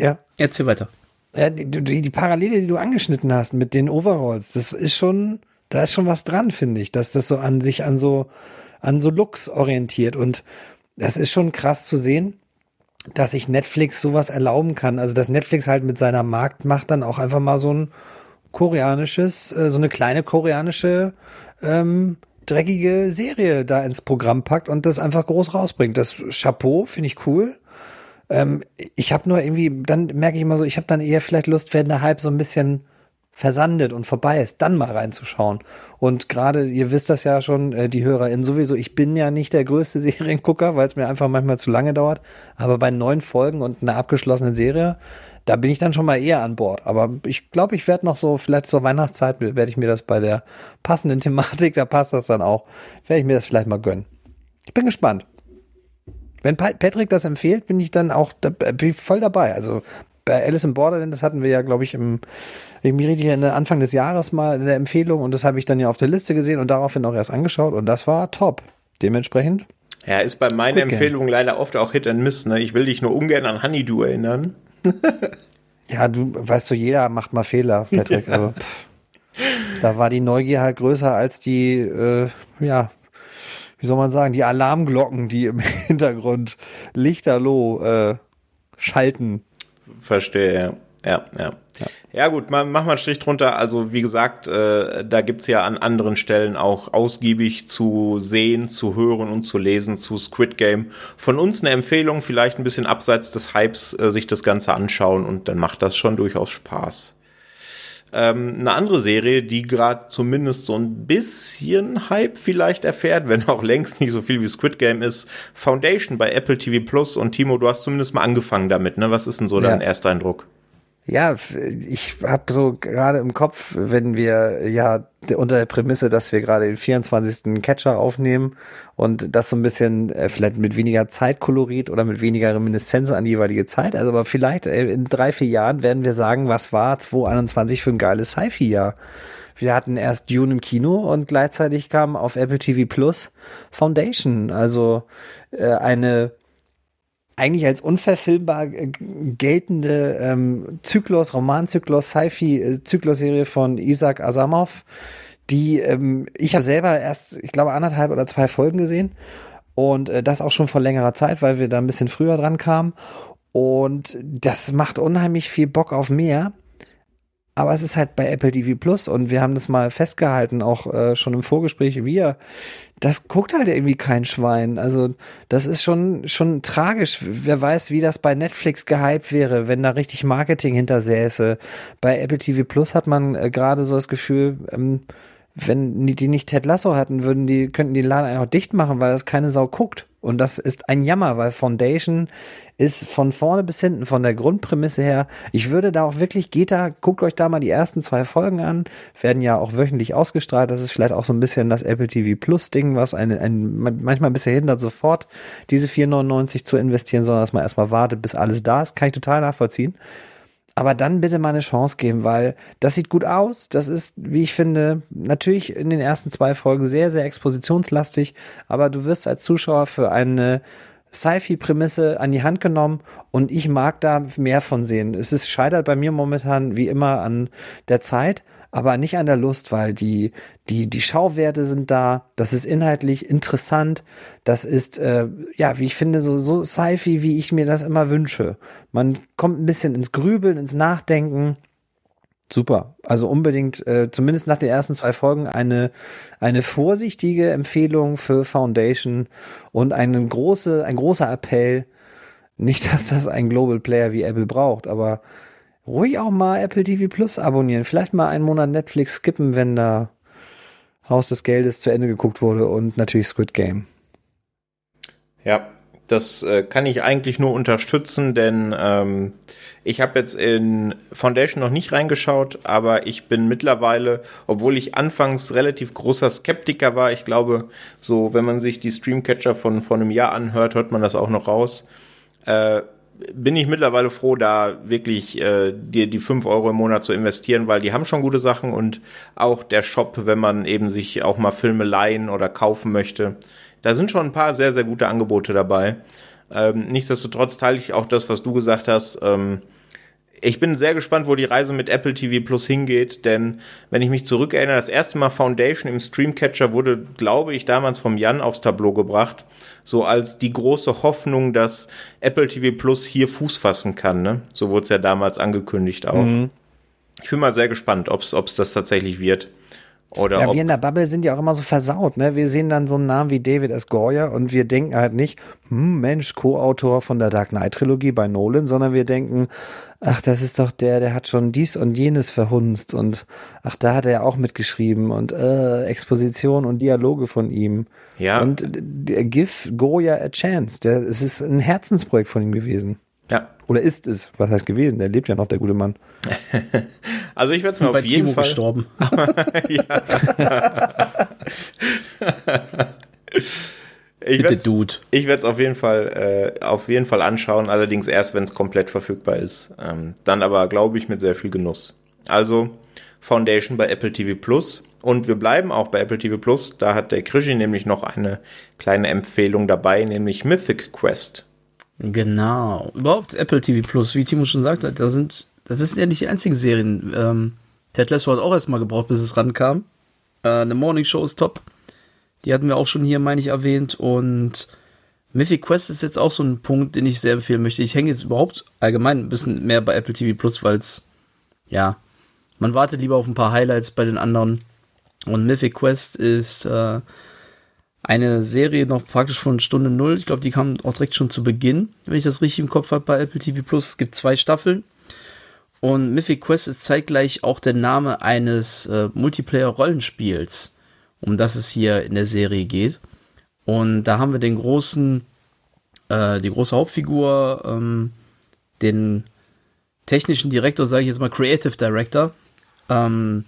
ja. Erzähl weiter. Ja, die, die, Parallele, die du angeschnitten hast mit den Overalls, das ist schon, da ist schon was dran, finde ich, dass das so an sich an so, an so Looks orientiert und das ist schon krass zu sehen, dass sich Netflix sowas erlauben kann. Also, dass Netflix halt mit seiner Marktmacht dann auch einfach mal so ein koreanisches, äh, so eine kleine koreanische, ähm, dreckige Serie da ins Programm packt und das einfach groß rausbringt. Das Chapeau finde ich cool. Ähm, ich habe nur irgendwie, dann merke ich immer so, ich habe dann eher vielleicht Lust, wenn der Hype so ein bisschen versandet und vorbei ist, dann mal reinzuschauen. Und gerade, ihr wisst das ja schon, äh, die HörerInnen sowieso, ich bin ja nicht der größte Seriengucker, weil es mir einfach manchmal zu lange dauert. Aber bei neun Folgen und einer abgeschlossenen Serie, da bin ich dann schon mal eher an Bord. Aber ich glaube, ich werde noch so, vielleicht zur Weihnachtszeit, werde ich mir das bei der passenden Thematik, da passt das dann auch, werde ich mir das vielleicht mal gönnen. Ich bin gespannt. Wenn Patrick das empfiehlt, bin ich dann auch da, bin voll dabei. Also bei Alice in Borderland, das hatten wir ja, glaube ich, im, ich mich richtig Anfang des Jahres mal in der Empfehlung und das habe ich dann ja auf der Liste gesehen und daraufhin auch erst angeschaut und das war top. Dementsprechend. Ja, ist bei meinen Empfehlungen leider oft auch Hit and Miss. Ne? Ich will dich nur ungern an Honeydew erinnern. ja, du weißt du, jeder macht mal Fehler, Patrick. Ja. Also, da war die Neugier halt größer als die, äh, ja, wie soll man sagen, die Alarmglocken, die im Hintergrund lichterloh äh, schalten. Verstehe, ja. Ja, ja. Ja, gut, mach mal einen Strich drunter. Also wie gesagt, äh, da gibt's ja an anderen Stellen auch ausgiebig zu sehen, zu hören und zu lesen zu Squid Game. Von uns eine Empfehlung, vielleicht ein bisschen abseits des Hypes, äh, sich das Ganze anschauen und dann macht das schon durchaus Spaß. Ähm, eine andere Serie, die gerade zumindest so ein bisschen Hype vielleicht erfährt, wenn auch längst nicht so viel wie Squid Game ist, Foundation bei Apple TV Plus. Und Timo, du hast zumindest mal angefangen damit, ne? Was ist denn so dein ja. erster Eindruck? Ja, ich habe so gerade im Kopf, wenn wir ja unter der Prämisse, dass wir gerade den 24. Catcher aufnehmen und das so ein bisschen äh, vielleicht mit weniger Zeitkolorit oder mit weniger Reminiszenz an die jeweilige Zeit, also aber vielleicht äh, in drei, vier Jahren werden wir sagen, was war 2021 für ein geiles Sci-Fi-Jahr. Wir hatten erst Dune im Kino und gleichzeitig kam auf Apple TV Plus Foundation, also äh, eine eigentlich als unverfilmbar äh, geltende ähm, Zyklus, Romanzyklus, Sci-Fi-Zyklus-Serie von Isaac Asimov, die ähm, ich habe selber erst, ich glaube, anderthalb oder zwei Folgen gesehen und äh, das auch schon vor längerer Zeit, weil wir da ein bisschen früher dran kamen und das macht unheimlich viel Bock auf mehr. Aber es ist halt bei Apple TV Plus und wir haben das mal festgehalten, auch äh, schon im Vorgespräch, wir, das guckt halt irgendwie kein Schwein. Also das ist schon, schon tragisch. Wer weiß, wie das bei Netflix gehypt wäre, wenn da richtig Marketing hintersäße. Bei Apple TV Plus hat man äh, gerade so das Gefühl, ähm, wenn die nicht Ted Lasso hatten, würden die, könnten die Laden einfach dicht machen, weil das keine Sau guckt. Und das ist ein Jammer, weil Foundation ist von vorne bis hinten, von der Grundprämisse her. Ich würde da auch wirklich, geht da, guckt euch da mal die ersten zwei Folgen an, werden ja auch wöchentlich ausgestrahlt. Das ist vielleicht auch so ein bisschen das Apple TV Plus Ding, was einen, einen manchmal ein bisschen hindert, sofort diese 4,99 zu investieren, sondern dass man erstmal wartet, bis alles da ist. Kann ich total nachvollziehen. Aber dann bitte mal eine Chance geben, weil das sieht gut aus. Das ist, wie ich finde, natürlich in den ersten zwei Folgen sehr, sehr expositionslastig. Aber du wirst als Zuschauer für eine Sci-Fi-Prämisse an die Hand genommen und ich mag da mehr von sehen. Es ist scheitert bei mir momentan wie immer an der Zeit aber nicht an der Lust, weil die, die, die Schauwerte sind da, das ist inhaltlich interessant, das ist, äh, ja, wie ich finde, so, so Sci-Fi, wie ich mir das immer wünsche. Man kommt ein bisschen ins Grübeln, ins Nachdenken. Super. Also unbedingt, äh, zumindest nach den ersten zwei Folgen, eine, eine vorsichtige Empfehlung für Foundation und einen große, ein großer Appell. Nicht, dass das ein Global Player wie Apple braucht, aber ruhig auch mal Apple TV Plus abonnieren. Vielleicht mal einen Monat Netflix skippen, wenn da Haus des Geldes zu Ende geguckt wurde und natürlich Squid Game. Ja, das äh, kann ich eigentlich nur unterstützen, denn ähm, ich habe jetzt in Foundation noch nicht reingeschaut, aber ich bin mittlerweile, obwohl ich anfangs relativ großer Skeptiker war, ich glaube, so wenn man sich die Streamcatcher von vor einem Jahr anhört, hört man das auch noch raus. Äh, bin ich mittlerweile froh, da wirklich äh, dir die fünf Euro im Monat zu investieren, weil die haben schon gute Sachen und auch der Shop, wenn man eben sich auch mal Filme leihen oder kaufen möchte, da sind schon ein paar sehr, sehr gute Angebote dabei. Ähm, nichtsdestotrotz teile ich auch das, was du gesagt hast. Ähm, ich bin sehr gespannt, wo die Reise mit Apple TV Plus hingeht, denn wenn ich mich zurückerinnere, das erste Mal Foundation im Streamcatcher wurde, glaube ich, damals vom Jan aufs Tableau gebracht, so als die große Hoffnung, dass Apple TV Plus hier Fuß fassen kann. Ne? So wurde es ja damals angekündigt auch. Mhm. Ich bin mal sehr gespannt, ob es das tatsächlich wird. Oder ja, wir in der Bubble sind ja auch immer so versaut, ne? Wir sehen dann so einen Namen wie David S. Goyer und wir denken halt nicht, hm, Mensch, Co-Autor von der Dark Knight Trilogie bei Nolan, sondern wir denken, ach, das ist doch der, der hat schon dies und jenes verhunzt und ach, da hat er ja auch mitgeschrieben und äh, Exposition und Dialoge von ihm. Ja. Und der Give Goya a chance. Der, es ist ein Herzensprojekt von ihm gewesen. Ja. Oder ist es? Was heißt gewesen? Der lebt ja noch, der gute Mann. also ich werde es mir auf jeden Timo Fall. gestorben. Ich Bitte, werd's- Dude. Ich werde es auf jeden Fall äh, auf jeden Fall anschauen, allerdings erst, wenn es komplett verfügbar ist. Ähm, dann aber, glaube ich, mit sehr viel Genuss. Also Foundation bei Apple TV Plus. Und wir bleiben auch bei Apple TV Plus. Da hat der Krischi nämlich noch eine kleine Empfehlung dabei, nämlich Mythic Quest. Genau. Überhaupt Apple TV Plus, wie Timo schon sagte, da sind, das sind ja nicht die einzigen Serien. Ähm, Ted Lasso hat auch erstmal gebraucht, bis es rankam. Äh, eine Morning Show ist top. Die hatten wir auch schon hier, meine ich, erwähnt. Und Mythic Quest ist jetzt auch so ein Punkt, den ich sehr empfehlen möchte. Ich hänge jetzt überhaupt allgemein ein bisschen mehr bei Apple TV Plus, weil es, ja, man wartet lieber auf ein paar Highlights bei den anderen. Und Mythic Quest ist äh, eine Serie noch praktisch von Stunde Null. Ich glaube, die kam auch direkt schon zu Beginn, wenn ich das richtig im Kopf habe, bei Apple TV Plus. Es gibt zwei Staffeln. Und Mythic Quest ist zeitgleich auch der Name eines äh, Multiplayer-Rollenspiels, um das es hier in der Serie geht. Und da haben wir den großen, äh, die große Hauptfigur, ähm, den technischen Direktor, sage ich jetzt mal Creative Director, ähm,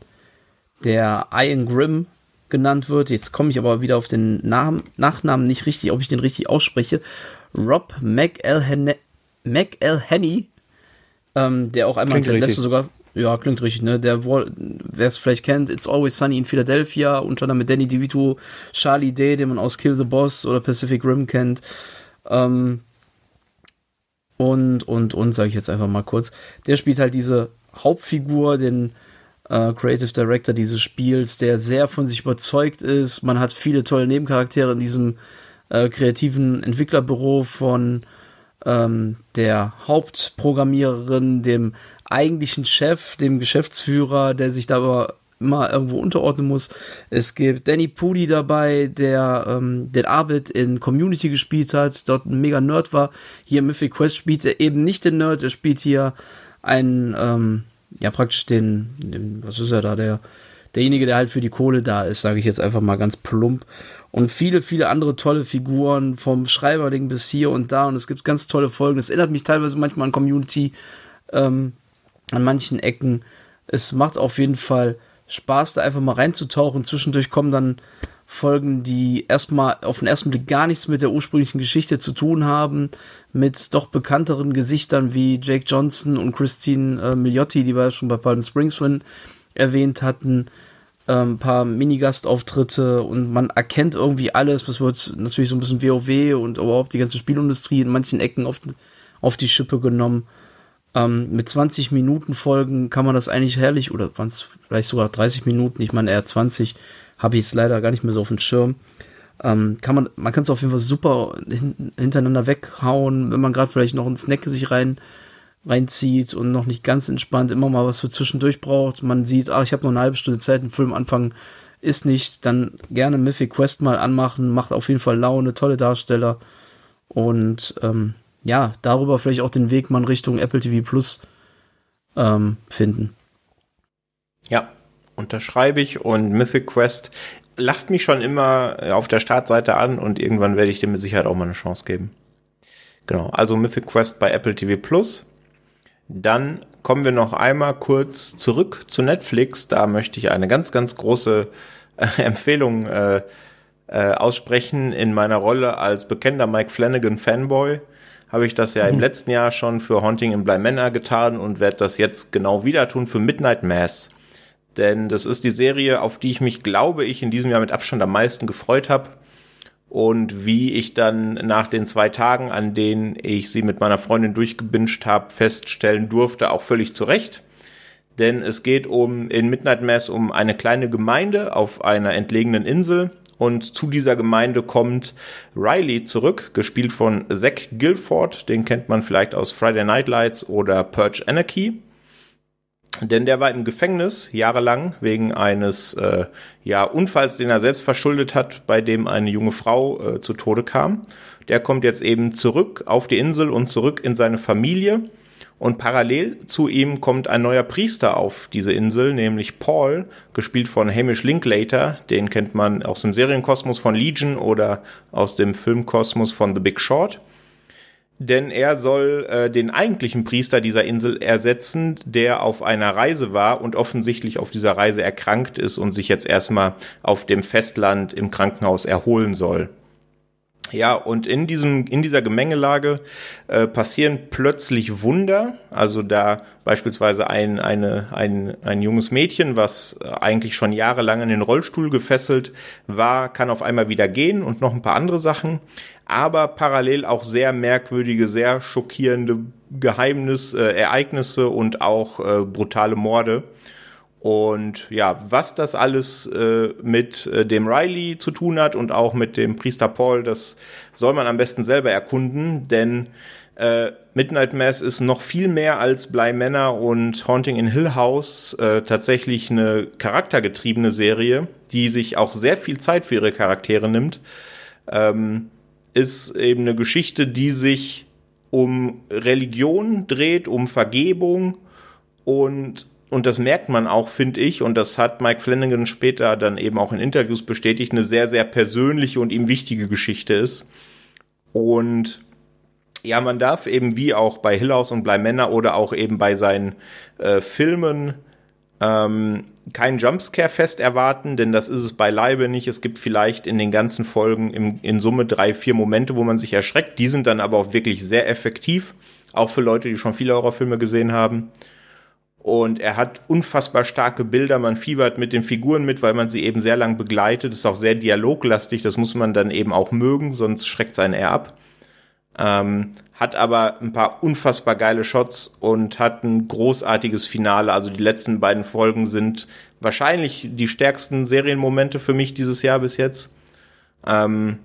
der Ian Grimm genannt wird. Jetzt komme ich aber wieder auf den Namen, Nachnamen nicht richtig, ob ich den richtig ausspreche. Rob McElhenney, McElhenney ähm, der auch einmal Klingt richtig. sogar, ja, klingt richtig, ne? Der, wer es vielleicht kennt, It's Always Sunny in Philadelphia, unter anderem mit Danny DeVito, Charlie Day, den man aus Kill the Boss oder Pacific Rim kennt. Ähm, und, und, und, sage ich jetzt einfach mal kurz. Der spielt halt diese Hauptfigur, den äh, Creative Director dieses Spiels, der sehr von sich überzeugt ist. Man hat viele tolle Nebencharaktere in diesem äh, kreativen Entwicklerbüro von ähm, der Hauptprogrammiererin, dem eigentlichen Chef, dem Geschäftsführer, der sich da aber immer irgendwo unterordnen muss. Es gibt Danny Pudi dabei, der ähm, den Arbeit in Community gespielt hat, dort ein mega Nerd war. Hier im Mythic Quest spielt er eben nicht den Nerd, er spielt hier einen, ähm, ja praktisch den, den, was ist er da, der, derjenige, der halt für die Kohle da ist, sage ich jetzt einfach mal ganz plump. Und viele, viele andere tolle Figuren, vom Schreiberling bis hier und da. Und es gibt ganz tolle Folgen. Es erinnert mich teilweise manchmal an Community, ähm, an manchen Ecken. Es macht auf jeden Fall Spaß, da einfach mal reinzutauchen. Zwischendurch kommen dann Folgen, die erstmal auf den ersten Blick gar nichts mit der ursprünglichen Geschichte zu tun haben, mit doch bekannteren Gesichtern wie Jake Johnson und Christine äh, Milioti, die wir ja schon bei Palm Springs schon erwähnt hatten ähm, ein paar Minigastauftritte und man erkennt irgendwie alles. Das wird natürlich so ein bisschen WoW und überhaupt die ganze Spielindustrie in manchen Ecken auf, auf die Schippe genommen. Ähm, mit 20 Minuten Folgen kann man das eigentlich herrlich, oder waren es vielleicht sogar 30 Minuten, ich meine eher 20, habe ich jetzt leider gar nicht mehr so auf dem Schirm. Ähm, kann man, man kann es auf jeden Fall super hin, hintereinander weghauen, wenn man gerade vielleicht noch einen Snack sich rein reinzieht und noch nicht ganz entspannt immer mal was für zwischendurch braucht. Man sieht, ah, ich habe noch eine halbe Stunde Zeit, einen Film anfangen ist nicht, dann gerne Mythic Quest mal anmachen, macht auf jeden Fall Laune, tolle Darsteller und ähm, ja, darüber vielleicht auch den Weg mal in Richtung Apple TV Plus ähm, finden. Ja, unterschreibe ich und Mythic Quest lacht mich schon immer auf der Startseite an und irgendwann werde ich dem mit Sicherheit auch mal eine Chance geben. Genau, also Mythic Quest bei Apple TV Plus. Dann kommen wir noch einmal kurz zurück zu Netflix. Da möchte ich eine ganz, ganz große äh, Empfehlung äh, äh, aussprechen. In meiner Rolle als bekennender Mike Flanagan Fanboy habe ich das ja im letzten Jahr schon für Haunting in Bly Manor getan und werde das jetzt genau wieder tun für Midnight Mass. Denn das ist die Serie, auf die ich mich, glaube ich, in diesem Jahr mit Abstand am meisten gefreut habe. Und wie ich dann nach den zwei Tagen, an denen ich sie mit meiner Freundin durchgebinscht habe, feststellen durfte, auch völlig zu Recht. Denn es geht um in Midnight Mass um eine kleine Gemeinde auf einer entlegenen Insel. Und zu dieser Gemeinde kommt Riley zurück, gespielt von Zach Guilford. Den kennt man vielleicht aus Friday Night Lights oder Purge Anarchy. Denn der war im Gefängnis jahrelang wegen eines äh, ja, Unfalls, den er selbst verschuldet hat, bei dem eine junge Frau äh, zu Tode kam. Der kommt jetzt eben zurück auf die Insel und zurück in seine Familie. Und parallel zu ihm kommt ein neuer Priester auf diese Insel, nämlich Paul, gespielt von Hamish Linklater. Den kennt man aus dem Serienkosmos von Legion oder aus dem Filmkosmos von The Big Short denn er soll äh, den eigentlichen Priester dieser Insel ersetzen, der auf einer Reise war und offensichtlich auf dieser Reise erkrankt ist und sich jetzt erstmal auf dem Festland im Krankenhaus erholen soll. Ja, und in diesem, in dieser Gemengelage äh, passieren plötzlich Wunder. Also da beispielsweise ein, eine, ein, ein junges Mädchen, was eigentlich schon jahrelang in den Rollstuhl gefesselt war, kann auf einmal wieder gehen und noch ein paar andere Sachen. Aber parallel auch sehr merkwürdige, sehr schockierende Geheimnis, äh, Ereignisse und auch äh, brutale Morde. Und ja, was das alles äh, mit äh, dem Riley zu tun hat und auch mit dem Priester Paul, das soll man am besten selber erkunden, denn äh, Midnight Mass ist noch viel mehr als Bly Manor und Haunting in Hill House äh, tatsächlich eine charaktergetriebene Serie, die sich auch sehr viel Zeit für ihre Charaktere nimmt. Ähm, ist eben eine Geschichte, die sich um Religion dreht, um Vergebung und und das merkt man auch, finde ich, und das hat Mike Flanagan später dann eben auch in Interviews bestätigt, eine sehr, sehr persönliche und ihm wichtige Geschichte ist. Und ja, man darf eben wie auch bei Hillhouse und Bly Männer oder auch eben bei seinen äh, Filmen ähm, keinen Jumpscare-Fest erwarten, denn das ist es beileibe nicht. Es gibt vielleicht in den ganzen Folgen im, in Summe drei, vier Momente, wo man sich erschreckt. Die sind dann aber auch wirklich sehr effektiv, auch für Leute, die schon viele Horrorfilme gesehen haben. Und er hat unfassbar starke Bilder, man fiebert mit den Figuren mit, weil man sie eben sehr lang begleitet. Ist auch sehr dialoglastig, das muss man dann eben auch mögen, sonst schreckt es einen eher ab. Ähm, hat aber ein paar unfassbar geile Shots und hat ein großartiges Finale. Also die letzten beiden Folgen sind wahrscheinlich die stärksten Serienmomente für mich dieses Jahr bis jetzt. Ähm,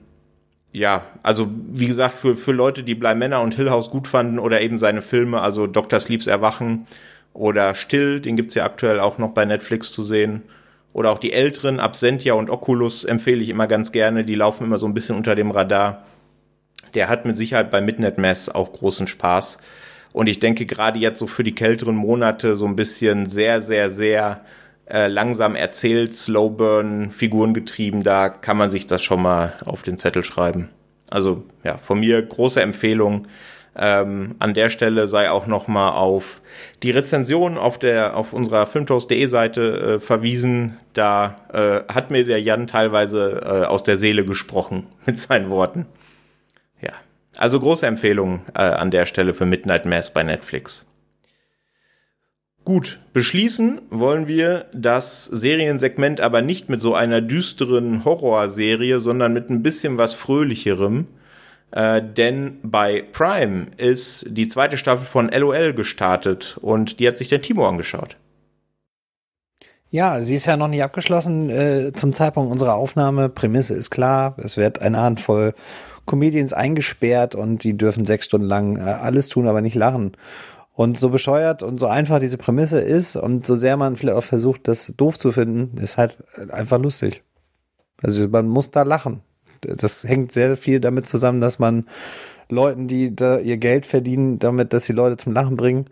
ja, also wie gesagt, für, für Leute, die Bly Männer und Hill House gut fanden oder eben seine Filme, also Dr. Sleeps Erwachen, oder Still, den gibt's ja aktuell auch noch bei Netflix zu sehen. Oder auch die älteren, Absentia und Oculus empfehle ich immer ganz gerne. Die laufen immer so ein bisschen unter dem Radar. Der hat mit Sicherheit bei Midnight Mass auch großen Spaß. Und ich denke gerade jetzt so für die kälteren Monate so ein bisschen sehr, sehr, sehr äh, langsam erzählt, Slowburn, Figurengetrieben, da kann man sich das schon mal auf den Zettel schreiben. Also ja, von mir große Empfehlung. Ähm, an der Stelle sei auch nochmal auf die Rezension auf der auf unserer filmtoast.de Seite äh, verwiesen. Da äh, hat mir der Jan teilweise äh, aus der Seele gesprochen mit seinen Worten. Also große Empfehlung äh, an der Stelle für Midnight Mass bei Netflix. Gut, beschließen wollen wir das Seriensegment aber nicht mit so einer düsteren Horrorserie, sondern mit ein bisschen was Fröhlicherem. Äh, denn bei Prime ist die zweite Staffel von LOL gestartet und die hat sich der Timo angeschaut. Ja, sie ist ja noch nicht abgeschlossen äh, zum Zeitpunkt unserer Aufnahme. Prämisse ist klar, es wird eine Handvoll Comedians eingesperrt und die dürfen sechs Stunden lang äh, alles tun, aber nicht lachen. Und so bescheuert und so einfach diese Prämisse ist und so sehr man vielleicht auch versucht, das doof zu finden, ist halt einfach lustig. Also man muss da lachen das hängt sehr viel damit zusammen, dass man Leuten, die da ihr Geld verdienen, damit, dass sie Leute zum Lachen bringen,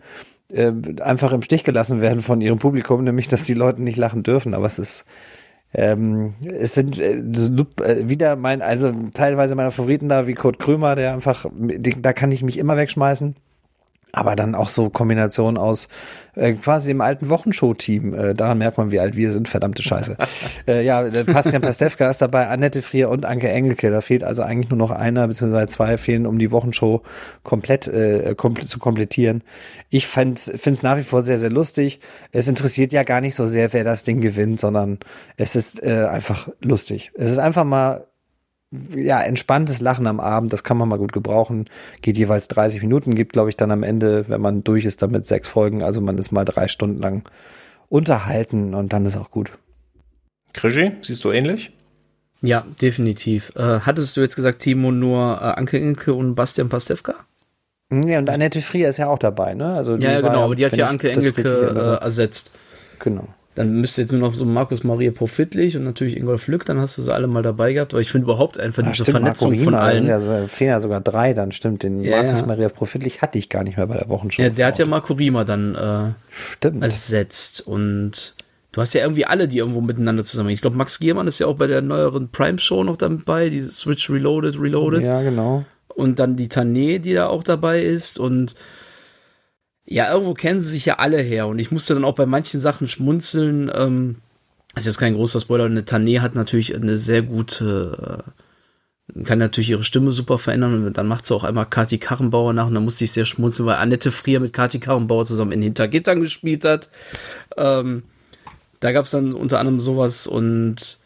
äh, einfach im Stich gelassen werden von ihrem Publikum, nämlich, dass die Leute nicht lachen dürfen. Aber es ist, ähm, es sind äh, äh wieder mein, also teilweise meine Favoriten da, wie Kurt Krömer, der einfach, da kann ich mich immer wegschmeißen aber dann auch so Kombination aus äh, quasi dem alten Wochenshow-Team. Äh, daran merkt man, wie alt wir sind. Verdammte Scheiße. äh, ja, Bastian Pastewka ist dabei, Annette Frier und Anke Engelke. Da fehlt also eigentlich nur noch einer beziehungsweise zwei fehlen, um die Wochenshow komplett äh, komple zu komplettieren. Ich finde es nach wie vor sehr, sehr lustig. Es interessiert ja gar nicht so sehr, wer das Ding gewinnt, sondern es ist äh, einfach lustig. Es ist einfach mal ja, entspanntes Lachen am Abend, das kann man mal gut gebrauchen. Geht jeweils 30 Minuten, gibt, glaube ich, dann am Ende, wenn man durch ist, damit sechs Folgen. Also man ist mal drei Stunden lang unterhalten und dann ist auch gut. Krischi, siehst du ähnlich? Ja, definitiv. Äh, hattest du jetzt gesagt, Timo, nur äh, Anke Inke und Bastian Pastewka? Ja, und Annette Frier ist ja auch dabei, ne? Also ja, ja, genau, aber die hat ja Anke Engelke äh, ersetzt. Genau. Dann müsste jetzt nur noch so Markus Maria Profitlich und natürlich Ingolf Lück, dann hast du sie alle mal dabei gehabt. Aber ich finde überhaupt einfach diese stimmt, Vernetzung von allen. Ja, so, fehlen ja sogar drei, dann stimmt. Den ja, Markus. Maria Profitlich hatte ich gar nicht mehr bei der Wochenshow. Ja, der hat ja Marco Rima dann äh, stimmt. ersetzt. Und du hast ja irgendwie alle, die irgendwo miteinander zusammen. Ich glaube, Max Giermann ist ja auch bei der neueren Prime-Show noch dabei, die Switch Reloaded, Reloaded. Ja, genau. Und dann die Tané, die da auch dabei ist. Und ja, irgendwo kennen sie sich ja alle her und ich musste dann auch bei manchen Sachen schmunzeln. Ähm, ist jetzt kein großer Spoiler, eine Tané hat natürlich eine sehr gute, äh, kann natürlich ihre Stimme super verändern und dann macht sie auch einmal Kati Karrenbauer nach und dann musste ich sehr schmunzeln, weil Annette Frier mit Kati Karrenbauer zusammen in Hintergittern gespielt hat. Ähm, da gab es dann unter anderem sowas und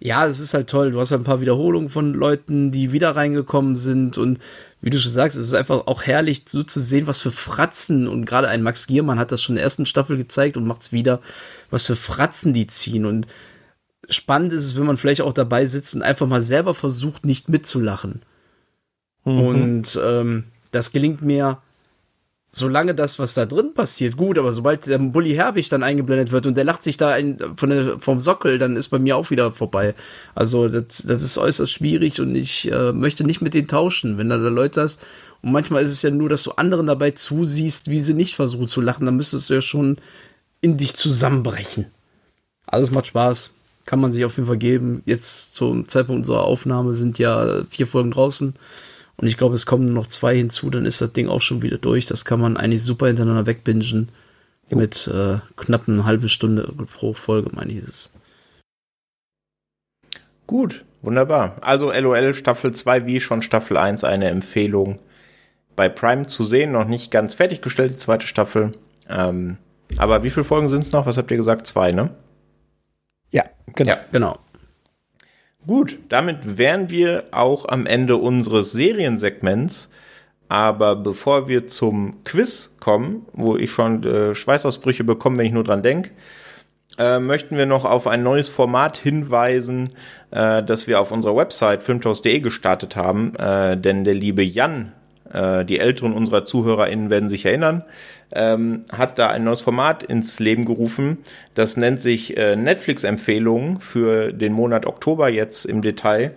ja, es ist halt toll. Du hast halt ein paar Wiederholungen von Leuten, die wieder reingekommen sind und wie du schon sagst, es ist einfach auch herrlich so zu sehen, was für Fratzen und gerade ein Max Giermann hat das schon in der ersten Staffel gezeigt und macht's wieder, was für Fratzen die ziehen und spannend ist es, wenn man vielleicht auch dabei sitzt und einfach mal selber versucht, nicht mitzulachen. Mhm. Und ähm, das gelingt mir, solange das, was da drin passiert, gut, aber sobald der Bully Herbig dann eingeblendet wird und der lacht sich da ein, von der, vom Sockel, dann ist bei mir auch wieder vorbei. Also das, das ist äußerst schwierig und ich äh, möchte nicht mit denen tauschen, wenn da, da Leute hast. Und manchmal ist es ja nur, dass du anderen dabei zusiehst, wie sie nicht versuchen zu lachen, dann müsstest du ja schon in dich zusammenbrechen. Alles macht Spaß kann man sich auf jeden Fall geben. Jetzt zum Zeitpunkt unserer Aufnahme sind ja vier Folgen draußen. Und ich glaube, es kommen noch zwei hinzu, dann ist das Ding auch schon wieder durch. Das kann man eigentlich super hintereinander wegbingen. Mit äh, knapp einer halben Stunde pro Folge, meine ich, es. Gut, wunderbar. Also LOL Staffel 2 wie schon Staffel 1 eine Empfehlung bei Prime zu sehen. Noch nicht ganz fertiggestellt, die zweite Staffel. Ähm, aber wie viele Folgen sind es noch? Was habt ihr gesagt? Zwei, ne? Ja, genau. Ja, genau. Gut, damit wären wir auch am Ende unseres Seriensegments. Aber bevor wir zum Quiz kommen, wo ich schon äh, Schweißausbrüche bekomme, wenn ich nur dran denke, äh, möchten wir noch auf ein neues Format hinweisen, äh, das wir auf unserer Website filmtoast.de gestartet haben. Äh, denn der liebe Jan, äh, die Älteren unserer ZuhörerInnen werden sich erinnern, ähm, hat da ein neues Format ins Leben gerufen. Das nennt sich äh, Netflix-Empfehlungen für den Monat Oktober jetzt im Detail.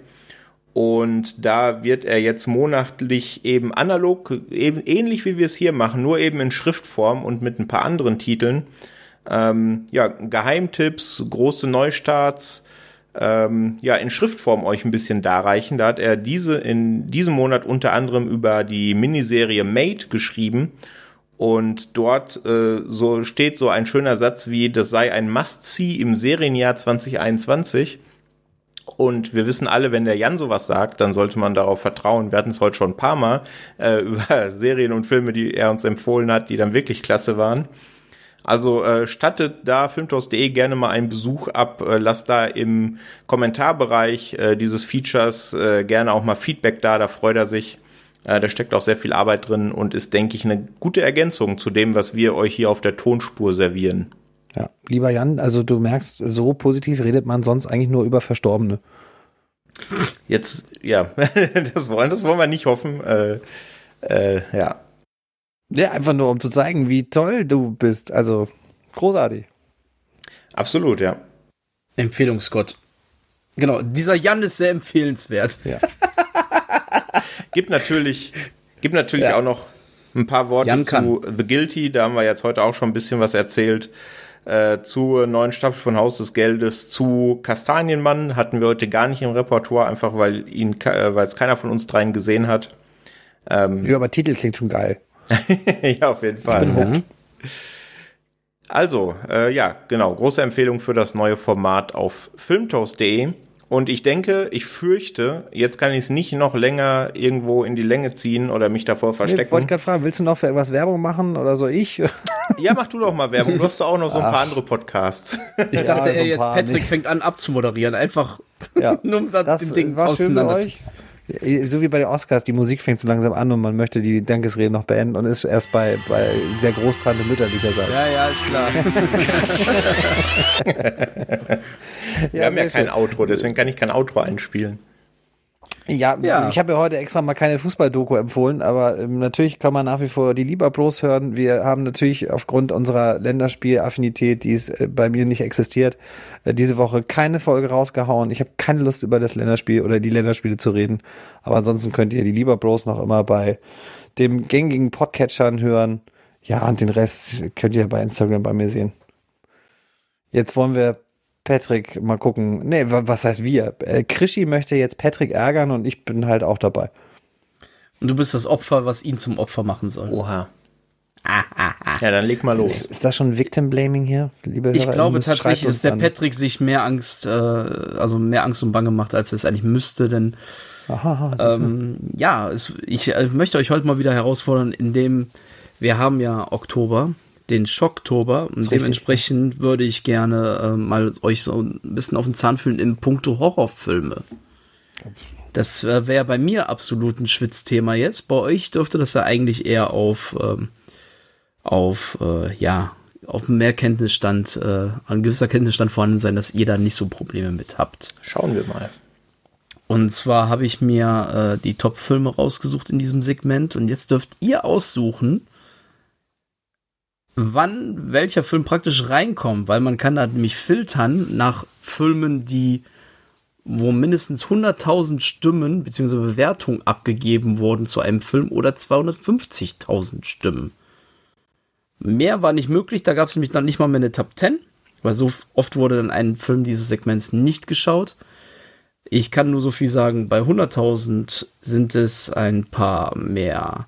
Und da wird er jetzt monatlich eben analog, eben ähnlich wie wir es hier machen, nur eben in Schriftform und mit ein paar anderen Titeln. Ähm, ja, Geheimtipps, große Neustarts, ähm, ja, in Schriftform euch ein bisschen darreichen. Da hat er diese in diesem Monat unter anderem über die Miniserie Made geschrieben und dort äh, so steht so ein schöner Satz wie, das sei ein Must-See im Serienjahr 2021. Und wir wissen alle, wenn der Jan sowas sagt, dann sollte man darauf vertrauen. Wir hatten es heute schon ein paar Mal äh, über Serien und Filme, die er uns empfohlen hat, die dann wirklich klasse waren. Also äh, stattet da filmtos.de gerne mal einen Besuch ab. Äh, lasst da im Kommentarbereich äh, dieses Features äh, gerne auch mal Feedback da, da freut er sich. Äh, da steckt auch sehr viel Arbeit drin und ist, denke ich, eine gute Ergänzung zu dem, was wir euch hier auf der Tonspur servieren. Ja, lieber Jan, also du merkst, so positiv redet man sonst eigentlich nur über Verstorbene. Jetzt, ja, das wollen, das wollen wir nicht hoffen. Äh, äh, ja. Ja, einfach nur, um zu zeigen, wie toll du bist. Also, großartig. Absolut, ja. Empfehlungsgott. Genau, dieser Jan ist sehr empfehlenswert. Ja. Gibt natürlich, gibt natürlich ja. auch noch ein paar Worte zu The Guilty. Da haben wir jetzt heute auch schon ein bisschen was erzählt. Äh, zur neuen Staffel von Haus des Geldes, zu Kastanienmann hatten wir heute gar nicht im Repertoire, einfach weil ihn, äh, weil es keiner von uns dreien gesehen hat. Ähm, ja, aber Titel klingt schon geil. ja, auf jeden Fall. Mhm. Also, äh, ja, genau, große Empfehlung für das neue Format auf filmtoast.de. Und ich denke, ich fürchte, jetzt kann ich es nicht noch länger irgendwo in die Länge ziehen oder mich davor verstecken. Nee, ich wollte gerade fragen, willst du noch für irgendwas Werbung machen oder so ich? ja, mach du doch mal Werbung. Du hast doch auch noch so ein Ach. paar andere Podcasts. Ich dachte, ja, so er jetzt Patrick nicht. fängt an abzumoderieren. Einfach ja. nur um das, das Ding war schön bei euch. So wie bei den Oscars, die Musik fängt so langsam an und man möchte die Dankesrede noch beenden und ist erst bei, bei der Großtante mütterlicherseits. Ja, ja, ist klar. Wir ja, haben ja kein schön. Outro, deswegen kann ich kein Outro einspielen. Ja, ja. ich habe ja heute extra mal keine Fußball-Doku empfohlen, aber ähm, natürlich kann man nach wie vor die Lieber Bros hören. Wir haben natürlich aufgrund unserer Länderspielaffinität, die es äh, bei mir nicht existiert, äh, diese Woche keine Folge rausgehauen. Ich habe keine Lust über das Länderspiel oder die Länderspiele zu reden. Aber ansonsten könnt ihr die Lieber Bros noch immer bei dem gängigen Podcatchern hören. Ja, und den Rest könnt ihr bei Instagram bei mir sehen. Jetzt wollen wir Patrick mal gucken. Nee, was heißt wir? Äh, Krischi möchte jetzt Patrick ärgern und ich bin halt auch dabei. Und du bist das Opfer, was ihn zum Opfer machen soll. Oha. Ah, ah, ah. Ja, dann leg mal los. Ist, ist das schon Victim Blaming hier, liebe Ich Hörer, glaube tatsächlich, dass der an. Patrick sich mehr Angst, äh, also mehr Angst und Bange macht, als er es eigentlich müsste, denn Aha. Ähm, ja, es, ich äh, möchte euch heute mal wieder herausfordern, indem wir haben ja Oktober, den Schocktober und dementsprechend würde ich gerne äh, mal euch so ein bisschen auf den Zahn fühlen in puncto Horrorfilme. Das äh, wäre bei mir absolut ein Schwitzthema jetzt. Bei euch dürfte das ja eigentlich eher auf, ähm, auf äh, ja, auf mehr Kenntnisstand, äh, ein gewisser Kenntnisstand vorhanden sein, dass ihr da nicht so Probleme mit habt. Schauen wir mal. Und zwar habe ich mir äh, die Top-Filme rausgesucht in diesem Segment und jetzt dürft ihr aussuchen, wann welcher Film praktisch reinkommt, weil man kann da nämlich filtern nach Filmen, die wo mindestens 100.000 Stimmen bzw. Bewertungen abgegeben wurden zu einem Film oder 250.000 Stimmen. Mehr war nicht möglich, da gab es nämlich dann nicht mal mehr eine Top 10, weil so oft wurde dann ein Film dieses Segments nicht geschaut. Ich kann nur so viel sagen, bei 100.000 sind es ein paar mehr,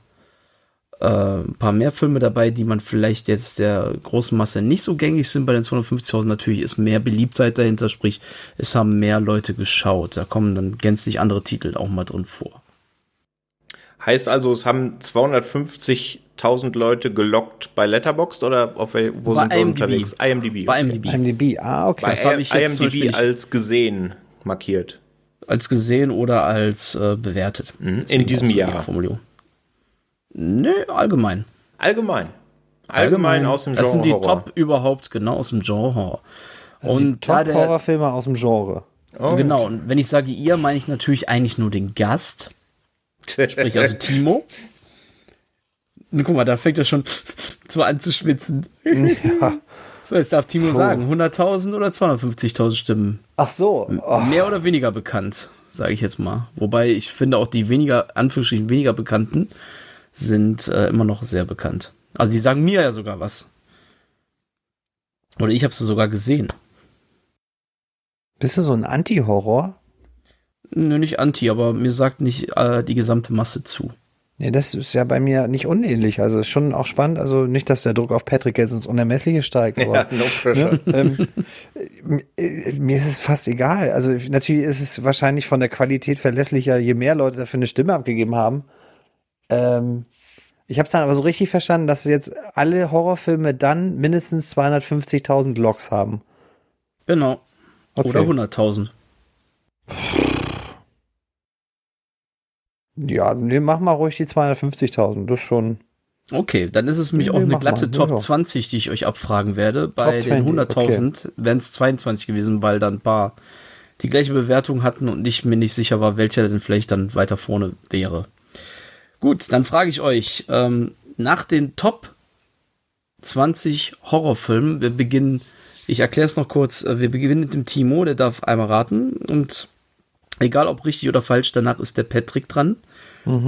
äh, ein paar mehr Filme dabei, die man vielleicht jetzt der großen Masse nicht so gängig sind. Bei den 250.000 natürlich ist mehr Beliebtheit dahinter, sprich, es haben mehr Leute geschaut. Da kommen dann gänzlich andere Titel auch mal drin vor. Heißt also, es haben 250.000 Leute gelockt bei Letterboxd oder auf wo Bei sind wir IMDb. unterwegs? IMDb. Bei okay. IMDb. IMDb, ah, okay. Bei Das habe ich jetzt IMDb als gesehen markiert. Als gesehen oder als äh, bewertet. Mhm, in diesem Jahr. Formulierung. Nö, allgemein. Allgemein. Allgemein, aus dem Genre Das sind die Horror. Top überhaupt, genau, aus dem Genre Horror. Also und Top-Horrorfilme aus dem Genre. Oh. genau, und wenn ich sage ihr, meine ich natürlich eigentlich nur den Gast, sprich also Timo. Und guck mal, da fängt er schon zwar an zu schwitzen. Ja. So, jetzt darf Timo sagen, 100.000 oder 250.000 Stimmen. Ach so. Oh, Mehr oder weniger bekannt, sage ich jetzt mal. Wobei ich finde auch die weniger, Anführungsstrichen weniger bekannten sind äh, immer noch sehr bekannt. Also die sagen mir ja sogar was. Oder ich habe sie sogar gesehen. bist du so ein Anti-Horror? Nö, nicht anti, aber mir sagt nicht äh, die gesamte Masse zu. Ja, das ist ja bei mir nicht unähnlich. Also ist schon auch spannend. Also nicht, dass der Druck auf Patrick jetzt ins Unermessliche steigt, aber Ja, no pressure. ähm, äh, mir ist es fast egal. Also natürlich ist es wahrscheinlich von der Qualität verlässlicher, je mehr Leute dafür eine Stimme abgegeben haben. Ähm, ich habe es dann aber so richtig verstanden, dass jetzt alle Horrorfilme dann mindestens 250.000 Logs haben. Genau. Okay. Oder 100.000. Ja, nee, mach mal ruhig die 250.000. Das ist schon. Okay, dann ist es nämlich Nee, auch eine mach glatte mal, Top ja. 20, die ich euch abfragen werde. Bei Top den 20, 100.000 wären es 22 gewesen, weil dann ein paar die gleiche Bewertung hatten und ich mir nicht sicher war, welcher denn vielleicht dann weiter vorne wäre. Gut, dann frage ich euch, ähm, nach den Top 20 Horrorfilmen, wir beginnen, ich erkläre es noch kurz, äh, wir beginnen mit dem Timo, der darf einmal raten und egal ob richtig oder falsch, danach ist der Patrick dran.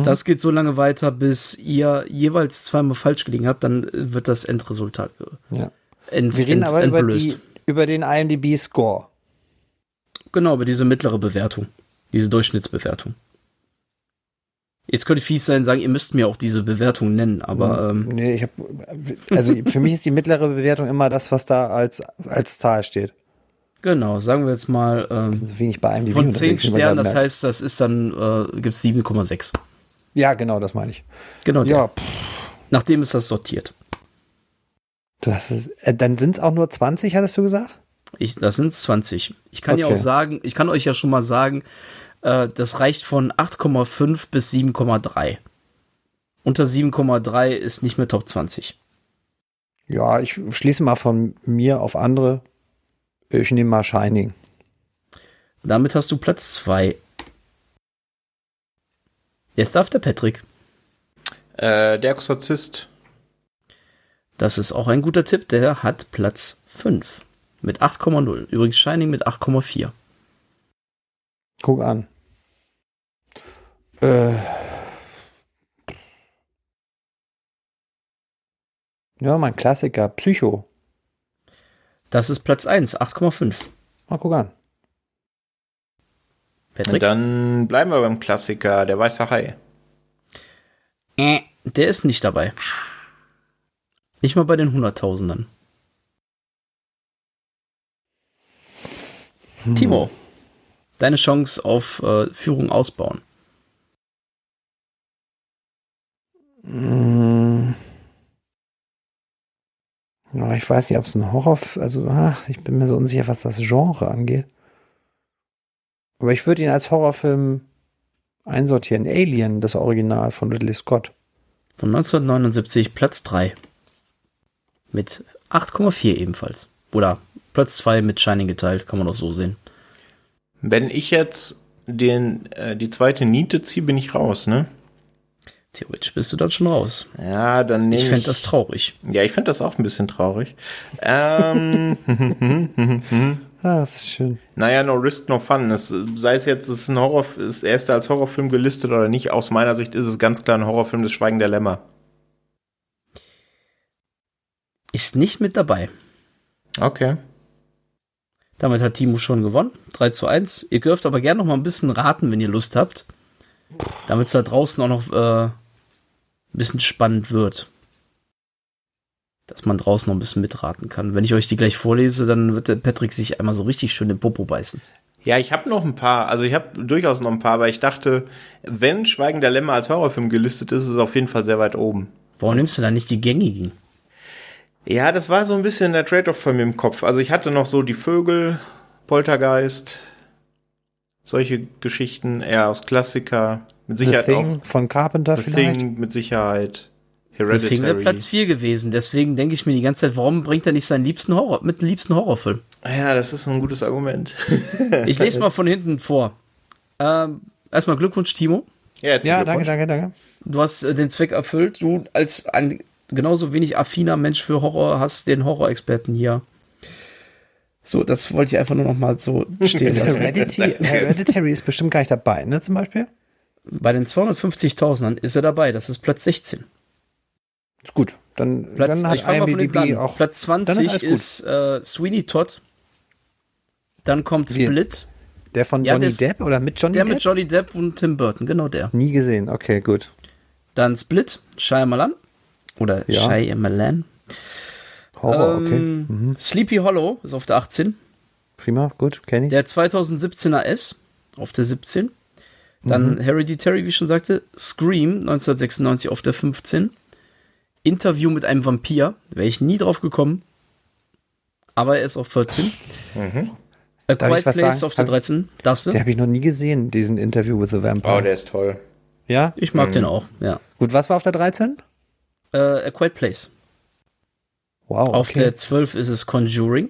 Das geht so lange weiter, bis ihr jeweils zweimal falsch gelegen habt, dann wird das Endresultat Ja. ent, Wir reden ent, aber über, die, über den IMDb-Score. Genau, über diese mittlere Bewertung, diese Durchschnittsbewertung. Jetzt könnte fies sein, sagen, ihr müsst mir auch diese Bewertung nennen, aber ähm, Nee, ich habe also für mich ist die mittlere Bewertung immer das, was da als als Zahl steht. genau, sagen wir jetzt mal ähm, So wenig bei IMDb von 10 unterwegs, wie man Sternen, da das heißt, das ist dann, äh, gibt es 7,6. Ja, genau, das meine ich. Genau, der. Ja, pff, nachdem ist das sortiert. du hast es, äh, dann sind es auch nur 20, hattest du gesagt? Ich, das sind 20. Ich kann ja Okay. auch sagen, ich kann euch ja schon mal sagen, äh, das reicht von 8,5 bis 7,3. Unter 7,3 ist nicht mehr Top 20. Ja, ich schließe mal von mir auf andere. Ich nehme mal Shining. Damit hast du Platz 2. Jetzt darf der Patrick. Äh, der Exorzist. Das ist auch ein guter Tipp. Der hat Platz 5 mit 8,0. Übrigens Shining mit 8,4. Guck an. Äh. Ja, mein Klassiker, Psycho. Das ist Platz 1, 8,5. Mal guck an. Patrick? Dann bleiben wir beim Klassiker, der weiße Hai. Äh, der ist nicht dabei. Nicht mal bei den Hunderttausendern. Timo, deine Chance auf äh, Führung ausbauen. Ja, ich weiß nicht, ob es ein Horror, also ach, ich bin mir so unsicher, was das Genre angeht. Aber ich würde ihn als Horrorfilm einsortieren. Alien, das Original von Ridley Scott. Von 1979 Platz 3. Mit 8,4 ebenfalls. Oder Platz 2 mit Shining geteilt, kann man auch so sehen. Wenn ich jetzt den, äh, die zweite Niete ziehe, bin ich raus, ne? Theoretisch bist du dann schon raus. Ja, dann nehme Ich fände das traurig. Ja, ich fände das auch ein bisschen traurig. Ähm, Ah, das ist schön. naja, no risk, no fun. Es, sei es jetzt, es ist ein Horror, ist er ist als Horrorfilm gelistet oder nicht. Aus meiner Sicht ist es ganz klar ein Horrorfilm, das Schweigen der Lämmer. Ist nicht mit dabei. Okay. Damit hat Timo schon gewonnen. 3 zu 1. Ihr dürft aber gerne noch mal ein bisschen raten, wenn ihr Lust habt. Damit es da draußen auch noch äh, ein bisschen spannend wird. Dass man draußen noch ein bisschen mitraten kann. Wenn ich euch die gleich vorlese, dann wird der Patrick sich einmal so richtig schön den Popo beißen. Ja, ich habe noch ein paar, also ich habe durchaus noch ein paar, aber ich dachte, wenn Schweigen der Lämmer als Horrorfilm gelistet ist, ist es auf jeden Fall sehr weit oben. Warum nimmst du da nicht die gängigen? Ja, das war so ein bisschen der Trade-off bei mir im Kopf. Also ich hatte noch so die Vögel, Poltergeist, solche Geschichten, eher aus Klassiker, mit The Sicherheit Thing von Carpenter auch The vielleicht. Thing, mit Sicherheit, The Thing wäre Hereditary. Platz 4 gewesen. Deswegen denke ich mir die ganze Zeit, warum bringt er nicht seinen liebsten Horror, mit dem liebsten Horrorfilm? Ja, das ist ein gutes Argument. Ich lese mal von hinten vor. Ähm, erstmal Glückwunsch, Timo. Ja, Ja, danke, danke, danke. Du hast äh, den Zweck erfüllt. Du als ein genauso wenig affiner Mensch für Horror hast den Horrorexperten hier. So, das wollte ich einfach nur noch mal so stehen lassen. Heredity, Hereditary ist bestimmt gar nicht dabei, ne, zum Beispiel? Bei den 250.000ern ist er dabei. Das ist Platz 16. Ist gut. Dann, Platz, dann hat ich IMDb auch. Platz dann ist 20 alles gut. ist, äh, Sweeney Todd. Dann kommt Wie? Split. der von Ja, Johnny das- Depp oder mit Johnny Der Depp? mit Johnny Depp und Tim Burton, genau der. Nie gesehen. Okay, gut. Dann Split, Shyamalan. Oder Ja. Shyamalan. Horror, okay. Ähm, Mhm. Sleepy Hollow ist auf der 18. Prima, gut, kenn ich. Der 2017er S auf der 17. Dann Mhm. Hereditary, wie ich schon sagte. Scream 1996 auf der 15. Interview mit einem Vampir. Wäre ich nie drauf gekommen. Aber er ist auf 14. A Mhm. Darf Quiet ich was Place sagen? auf der Hab- 13. Darfst du? Den habe ich noch nie gesehen, diesen Interview with the Vampire. Oh, der ist toll. ja? Ich mag den auch, ja. Gut, was war auf der 13? Äh, A Quiet Place. Wow, Auf okay. der 12 ist es Conjuring.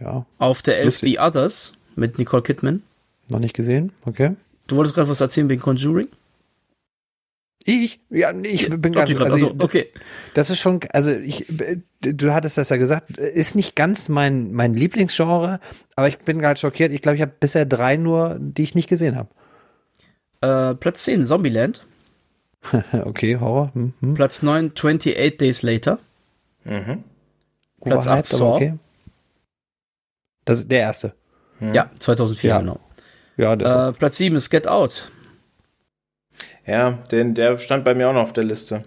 ja, Auf der 11 Lustig. The Others mit Nicole Kidman. noch nicht gesehen, okay. Du wolltest gerade was erzählen wegen Conjuring? Ich? Ja, nee, ich bin gerade, grad. also, also, okay. das ist schon, also ich, du hattest das ja gesagt, ist nicht ganz mein, mein Lieblingsgenre, aber ich bin gerade schockiert. Ich glaube, ich habe bisher drei nur, die ich nicht gesehen habe. Äh, Platz 10, Zombieland. okay, Horror. Hm, hm. Platz 9, 28 Days Later. Platz Overhyped, 8, aber Saw. okay. Das ist der erste. Ja, 2004, Ja. genau. Ja, das Äh, Platz 7 ist Get Out. Ja, den, der stand bei mir auch noch auf der Liste.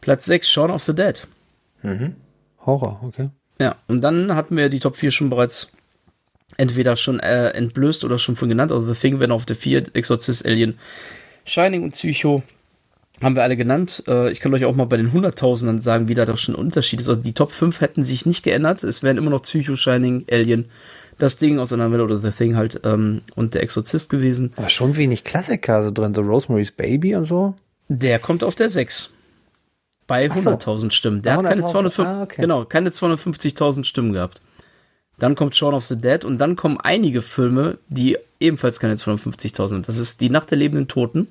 Platz 6, Shaun of the Dead. Horror, okay. Ja, und dann hatten wir die Top 4 schon bereits entweder schon äh, entblößt oder schon von genannt. Also The Thing, wenn auf der 4, Exorcist, Alien, Shining und Psycho haben wir alle genannt. Äh, ich kann euch auch mal bei den Hunderttausendern sagen, wie da doch schon ein Unterschied ist. Also die Top 5 hätten sich nicht geändert. Es wären immer noch Psycho, Shining, Alien, das Ding aus einer Welle oder The Thing halt ähm, und der Exorzist gewesen. Aber schon wenig Klassiker so drin, so Rosemary's Baby und so. Der kommt auf der 6. Bei Ach so. 100.000 Stimmen. Der Bei hat keine 100.000, 250, ah, okay. genau, keine 250.000 Stimmen gehabt. Dann kommt Shaun of the Dead und dann kommen einige Filme, die ebenfalls keine 250.000 haben. Das ist Die Nacht der lebenden Toten.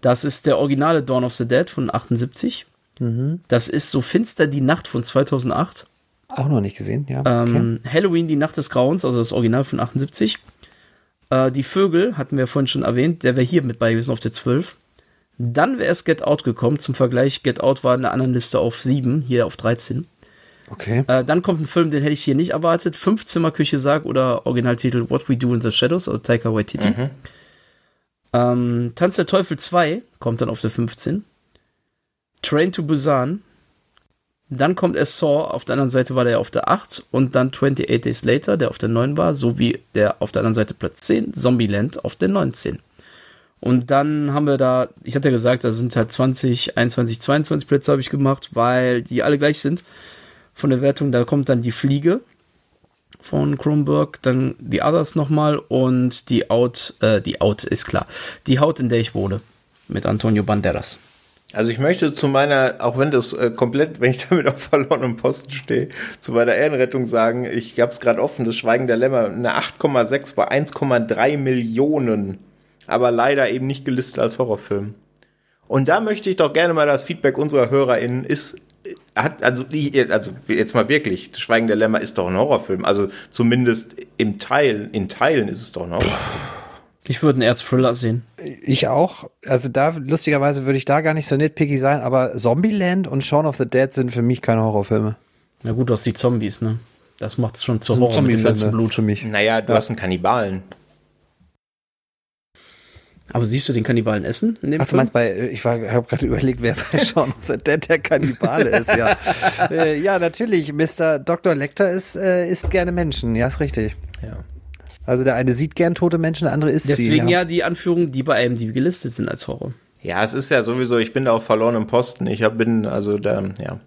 Das ist der originale Dawn of the Dead von 78. Mhm. Das ist so finster die Nacht von 2008. Auch noch nicht gesehen, ja. Ähm, Halloween, die Nacht des Grauens, also das Original von 78. Äh, die Vögel, hatten wir vorhin schon erwähnt, der wäre hier mit bei gewesen auf der 12. Dann wäre es Get Out gekommen. Zum Vergleich, Get Out war in der anderen Liste auf 7, hier auf 13. Okay. Äh, dann kommt ein Film, den hätte ich hier nicht erwartet. Fünfzimmerküche Sarg oder Originaltitel What We Do in the Shadows, also Taika Waititi. Ähm, Tanz der Teufel 2 kommt dann auf der 15. Train to Busan. Dann kommt es Saw, auf der anderen Seite war der auf der 8 und dann 28 Days Later, der auf der 9 war, sowie der auf der anderen Seite Platz 10, Zombieland auf der 19. Und dann haben wir da, ich hatte ja gesagt, da sind halt 20, 21, 22 Plätze habe ich gemacht, weil die alle gleich sind. Von der Wertung, da kommt dann die Fliege von Kronberg, dann die Others nochmal und die Out, äh, die Out ist klar. Die Haut, in der ich wohne. Mit Antonio Banderas. Also ich möchte zu meiner, auch wenn das äh, komplett, wenn ich damit auf verlorenem Posten stehe, zu meiner Ehrenrettung sagen, ich habe es gerade offen, das Schweigen der Lämmer, eine 8,6 bei 1,3 Millionen, aber leider eben nicht gelistet als Horrorfilm. Und da möchte ich doch gerne mal das Feedback unserer HörerInnen ist, hat, also, also jetzt mal wirklich, das Schweigen der Lämmer ist doch ein Horrorfilm. Also zumindest im Teil, in Teilen ist es doch ein Horrorfilm. Ich würde einen Erzthriller sehen. Ich auch. Also da, lustigerweise würde ich da gar nicht so nitpicky sein, aber Zombieland und Shaun of the Dead sind für mich keine Horrorfilme. Na gut, du hast die Zombies, ne? Das macht es schon zu Horror mit dem ganzen Blut. für mich. Naja, du Ja. hast einen Kannibalen. Aber siehst du den Kannibalen essen in dem Ach, du Film? meinst bei, ich habe gerade überlegt, wer bei Shaun of the Dead der Kannibale ist, ja. äh, ja, natürlich, Mr. Dr. Lecter ist, äh, isst gerne Menschen, ja, ist richtig. Ja. Also der eine sieht gern tote Menschen, der andere isst Deswegen sie. ja die Anführungen, die bei IMDb gelistet sind als Horror. Ja, es ist ja sowieso, ich bin da auf verlorenem Posten. Ich hab, bin, also da, ja.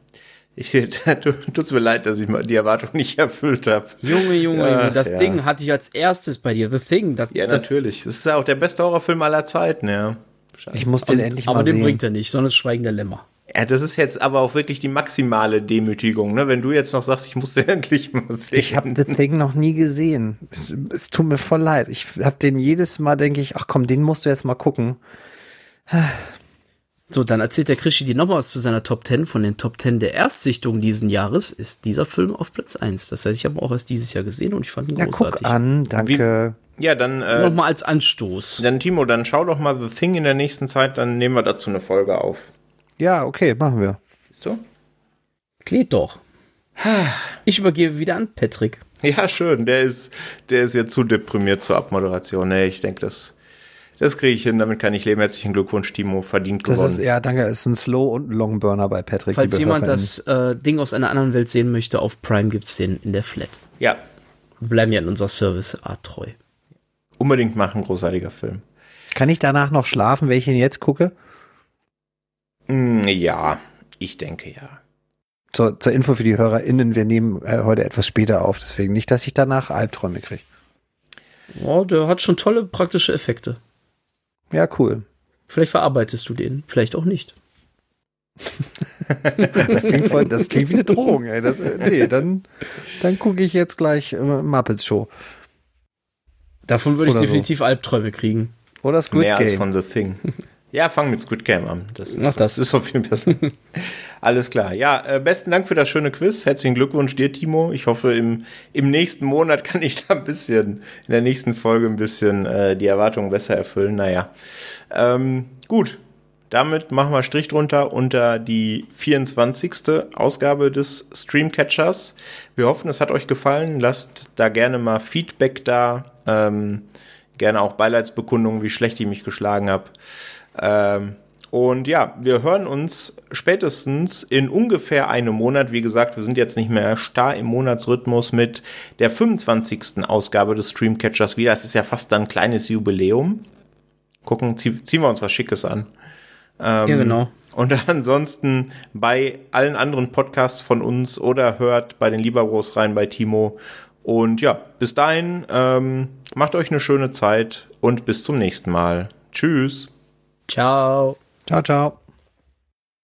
Ich, tut's mir leid, dass ich mal die Erwartung nicht erfüllt habe. Junge, Junge, Ja, Junge, das ja. Ding hatte ich als erstes bei dir. The Thing. Das, Ja, das, natürlich. Es ist ja auch der beste Horrorfilm aller Zeiten, ja. Scheiße. Ich muss den endlich aber mal den sehen. bringt er nicht, sondern das Schweigen der Lämmer. Ja, das ist jetzt aber auch wirklich die maximale Demütigung, ne? Wenn du jetzt noch sagst, ich muss den endlich mal sehen. Ich habe The Thing noch nie gesehen. Es, es tut mir voll leid. Ich habe den jedes Mal, denke ich, ach komm, den musst du jetzt mal gucken. So, dann erzählt der Krischi dir noch mal was zu seiner Top 10. Von den Top 10 der Erstsichtung diesen Jahres ist dieser Film auf Platz 1. Das heißt, ich habe ihn auch erst dieses Jahr gesehen und ich fand ihn Ja, großartig. guck an, danke. ja, dann, äh, Nochmal als Anstoß. dann Timo, dann schau doch mal The Thing in der nächsten Zeit, dann nehmen wir dazu eine Folge auf. Ja, okay, machen wir. Siehst du? Geht doch. Ich übergebe wieder an Patrick. Ja, schön. Der ist, der ist jetzt zu deprimiert zur Abmoderation. Nee, ich denke, das, das kriege ich hin. Damit kann ich leben. Herzlichen Glückwunsch, Timo. Verdient Das gewonnen. ist, ja, danke, ist ein Slow- und ein Longburner bei Patrick. Falls jemand das äh, Ding aus einer anderen Welt sehen möchte, auf Prime gibt's den in der Flat. ja, Wir bleiben ja in unserer Service-Art treu. unbedingt machen. Großartiger Film. Kann ich danach noch schlafen, wenn ich ihn jetzt gucke? Mm, ja, ich denke ja. Zur, zur Info für die HörerInnen, wir nehmen äh, heute etwas später auf, deswegen nicht, dass ich danach Albträume kriege. Oh, der hat schon tolle praktische Effekte. Ja, cool. Vielleicht verarbeitest du den, vielleicht auch nicht. Das klingt, voll, das klingt wie eine Drohung, ey. Das, äh, nee, dann, dann gucke ich jetzt gleich äh, Muppets Show. Davon würde ich Oder so. definitiv Albträume kriegen. Oder Squid Mehr als Game. von The Thing. Ja, fang mit Squid Game an. Das ist, Mach das. ist so viel besser. Alles klar. Ja, äh, besten Dank für das schöne Quiz. Herzlichen Glückwunsch dir, Timo. Ich hoffe, im, im nächsten Monat kann ich da ein bisschen, in der nächsten Folge ein bisschen äh, die Erwartungen besser erfüllen. Naja. Ähm, gut. Damit machen wir Strich drunter unter die 24. Ausgabe des Streamcatchers. Wir hoffen, es hat euch gefallen. Lasst da gerne mal Feedback da. Ähm, gerne auch Beileidsbekundungen, wie schlecht ich mich geschlagen habe. Ähm, und ja, wir hören uns spätestens in ungefähr einem Monat. Wie gesagt, wir sind jetzt nicht mehr starr im Monatsrhythmus mit der 25. Ausgabe des Streamcatchers wieder. Es ist ja fast dann ein kleines Jubiläum. Gucken, zie ziehen wir uns was Schickes an. ja, genau. Und ansonsten bei allen anderen Podcasts von uns oder hört bei den Lieberbros rein bei Timo. Und ja, bis dahin, ähm, macht euch eine schöne Zeit und bis zum nächsten Mal. Tschüss. Ciao. Ciao, ciao.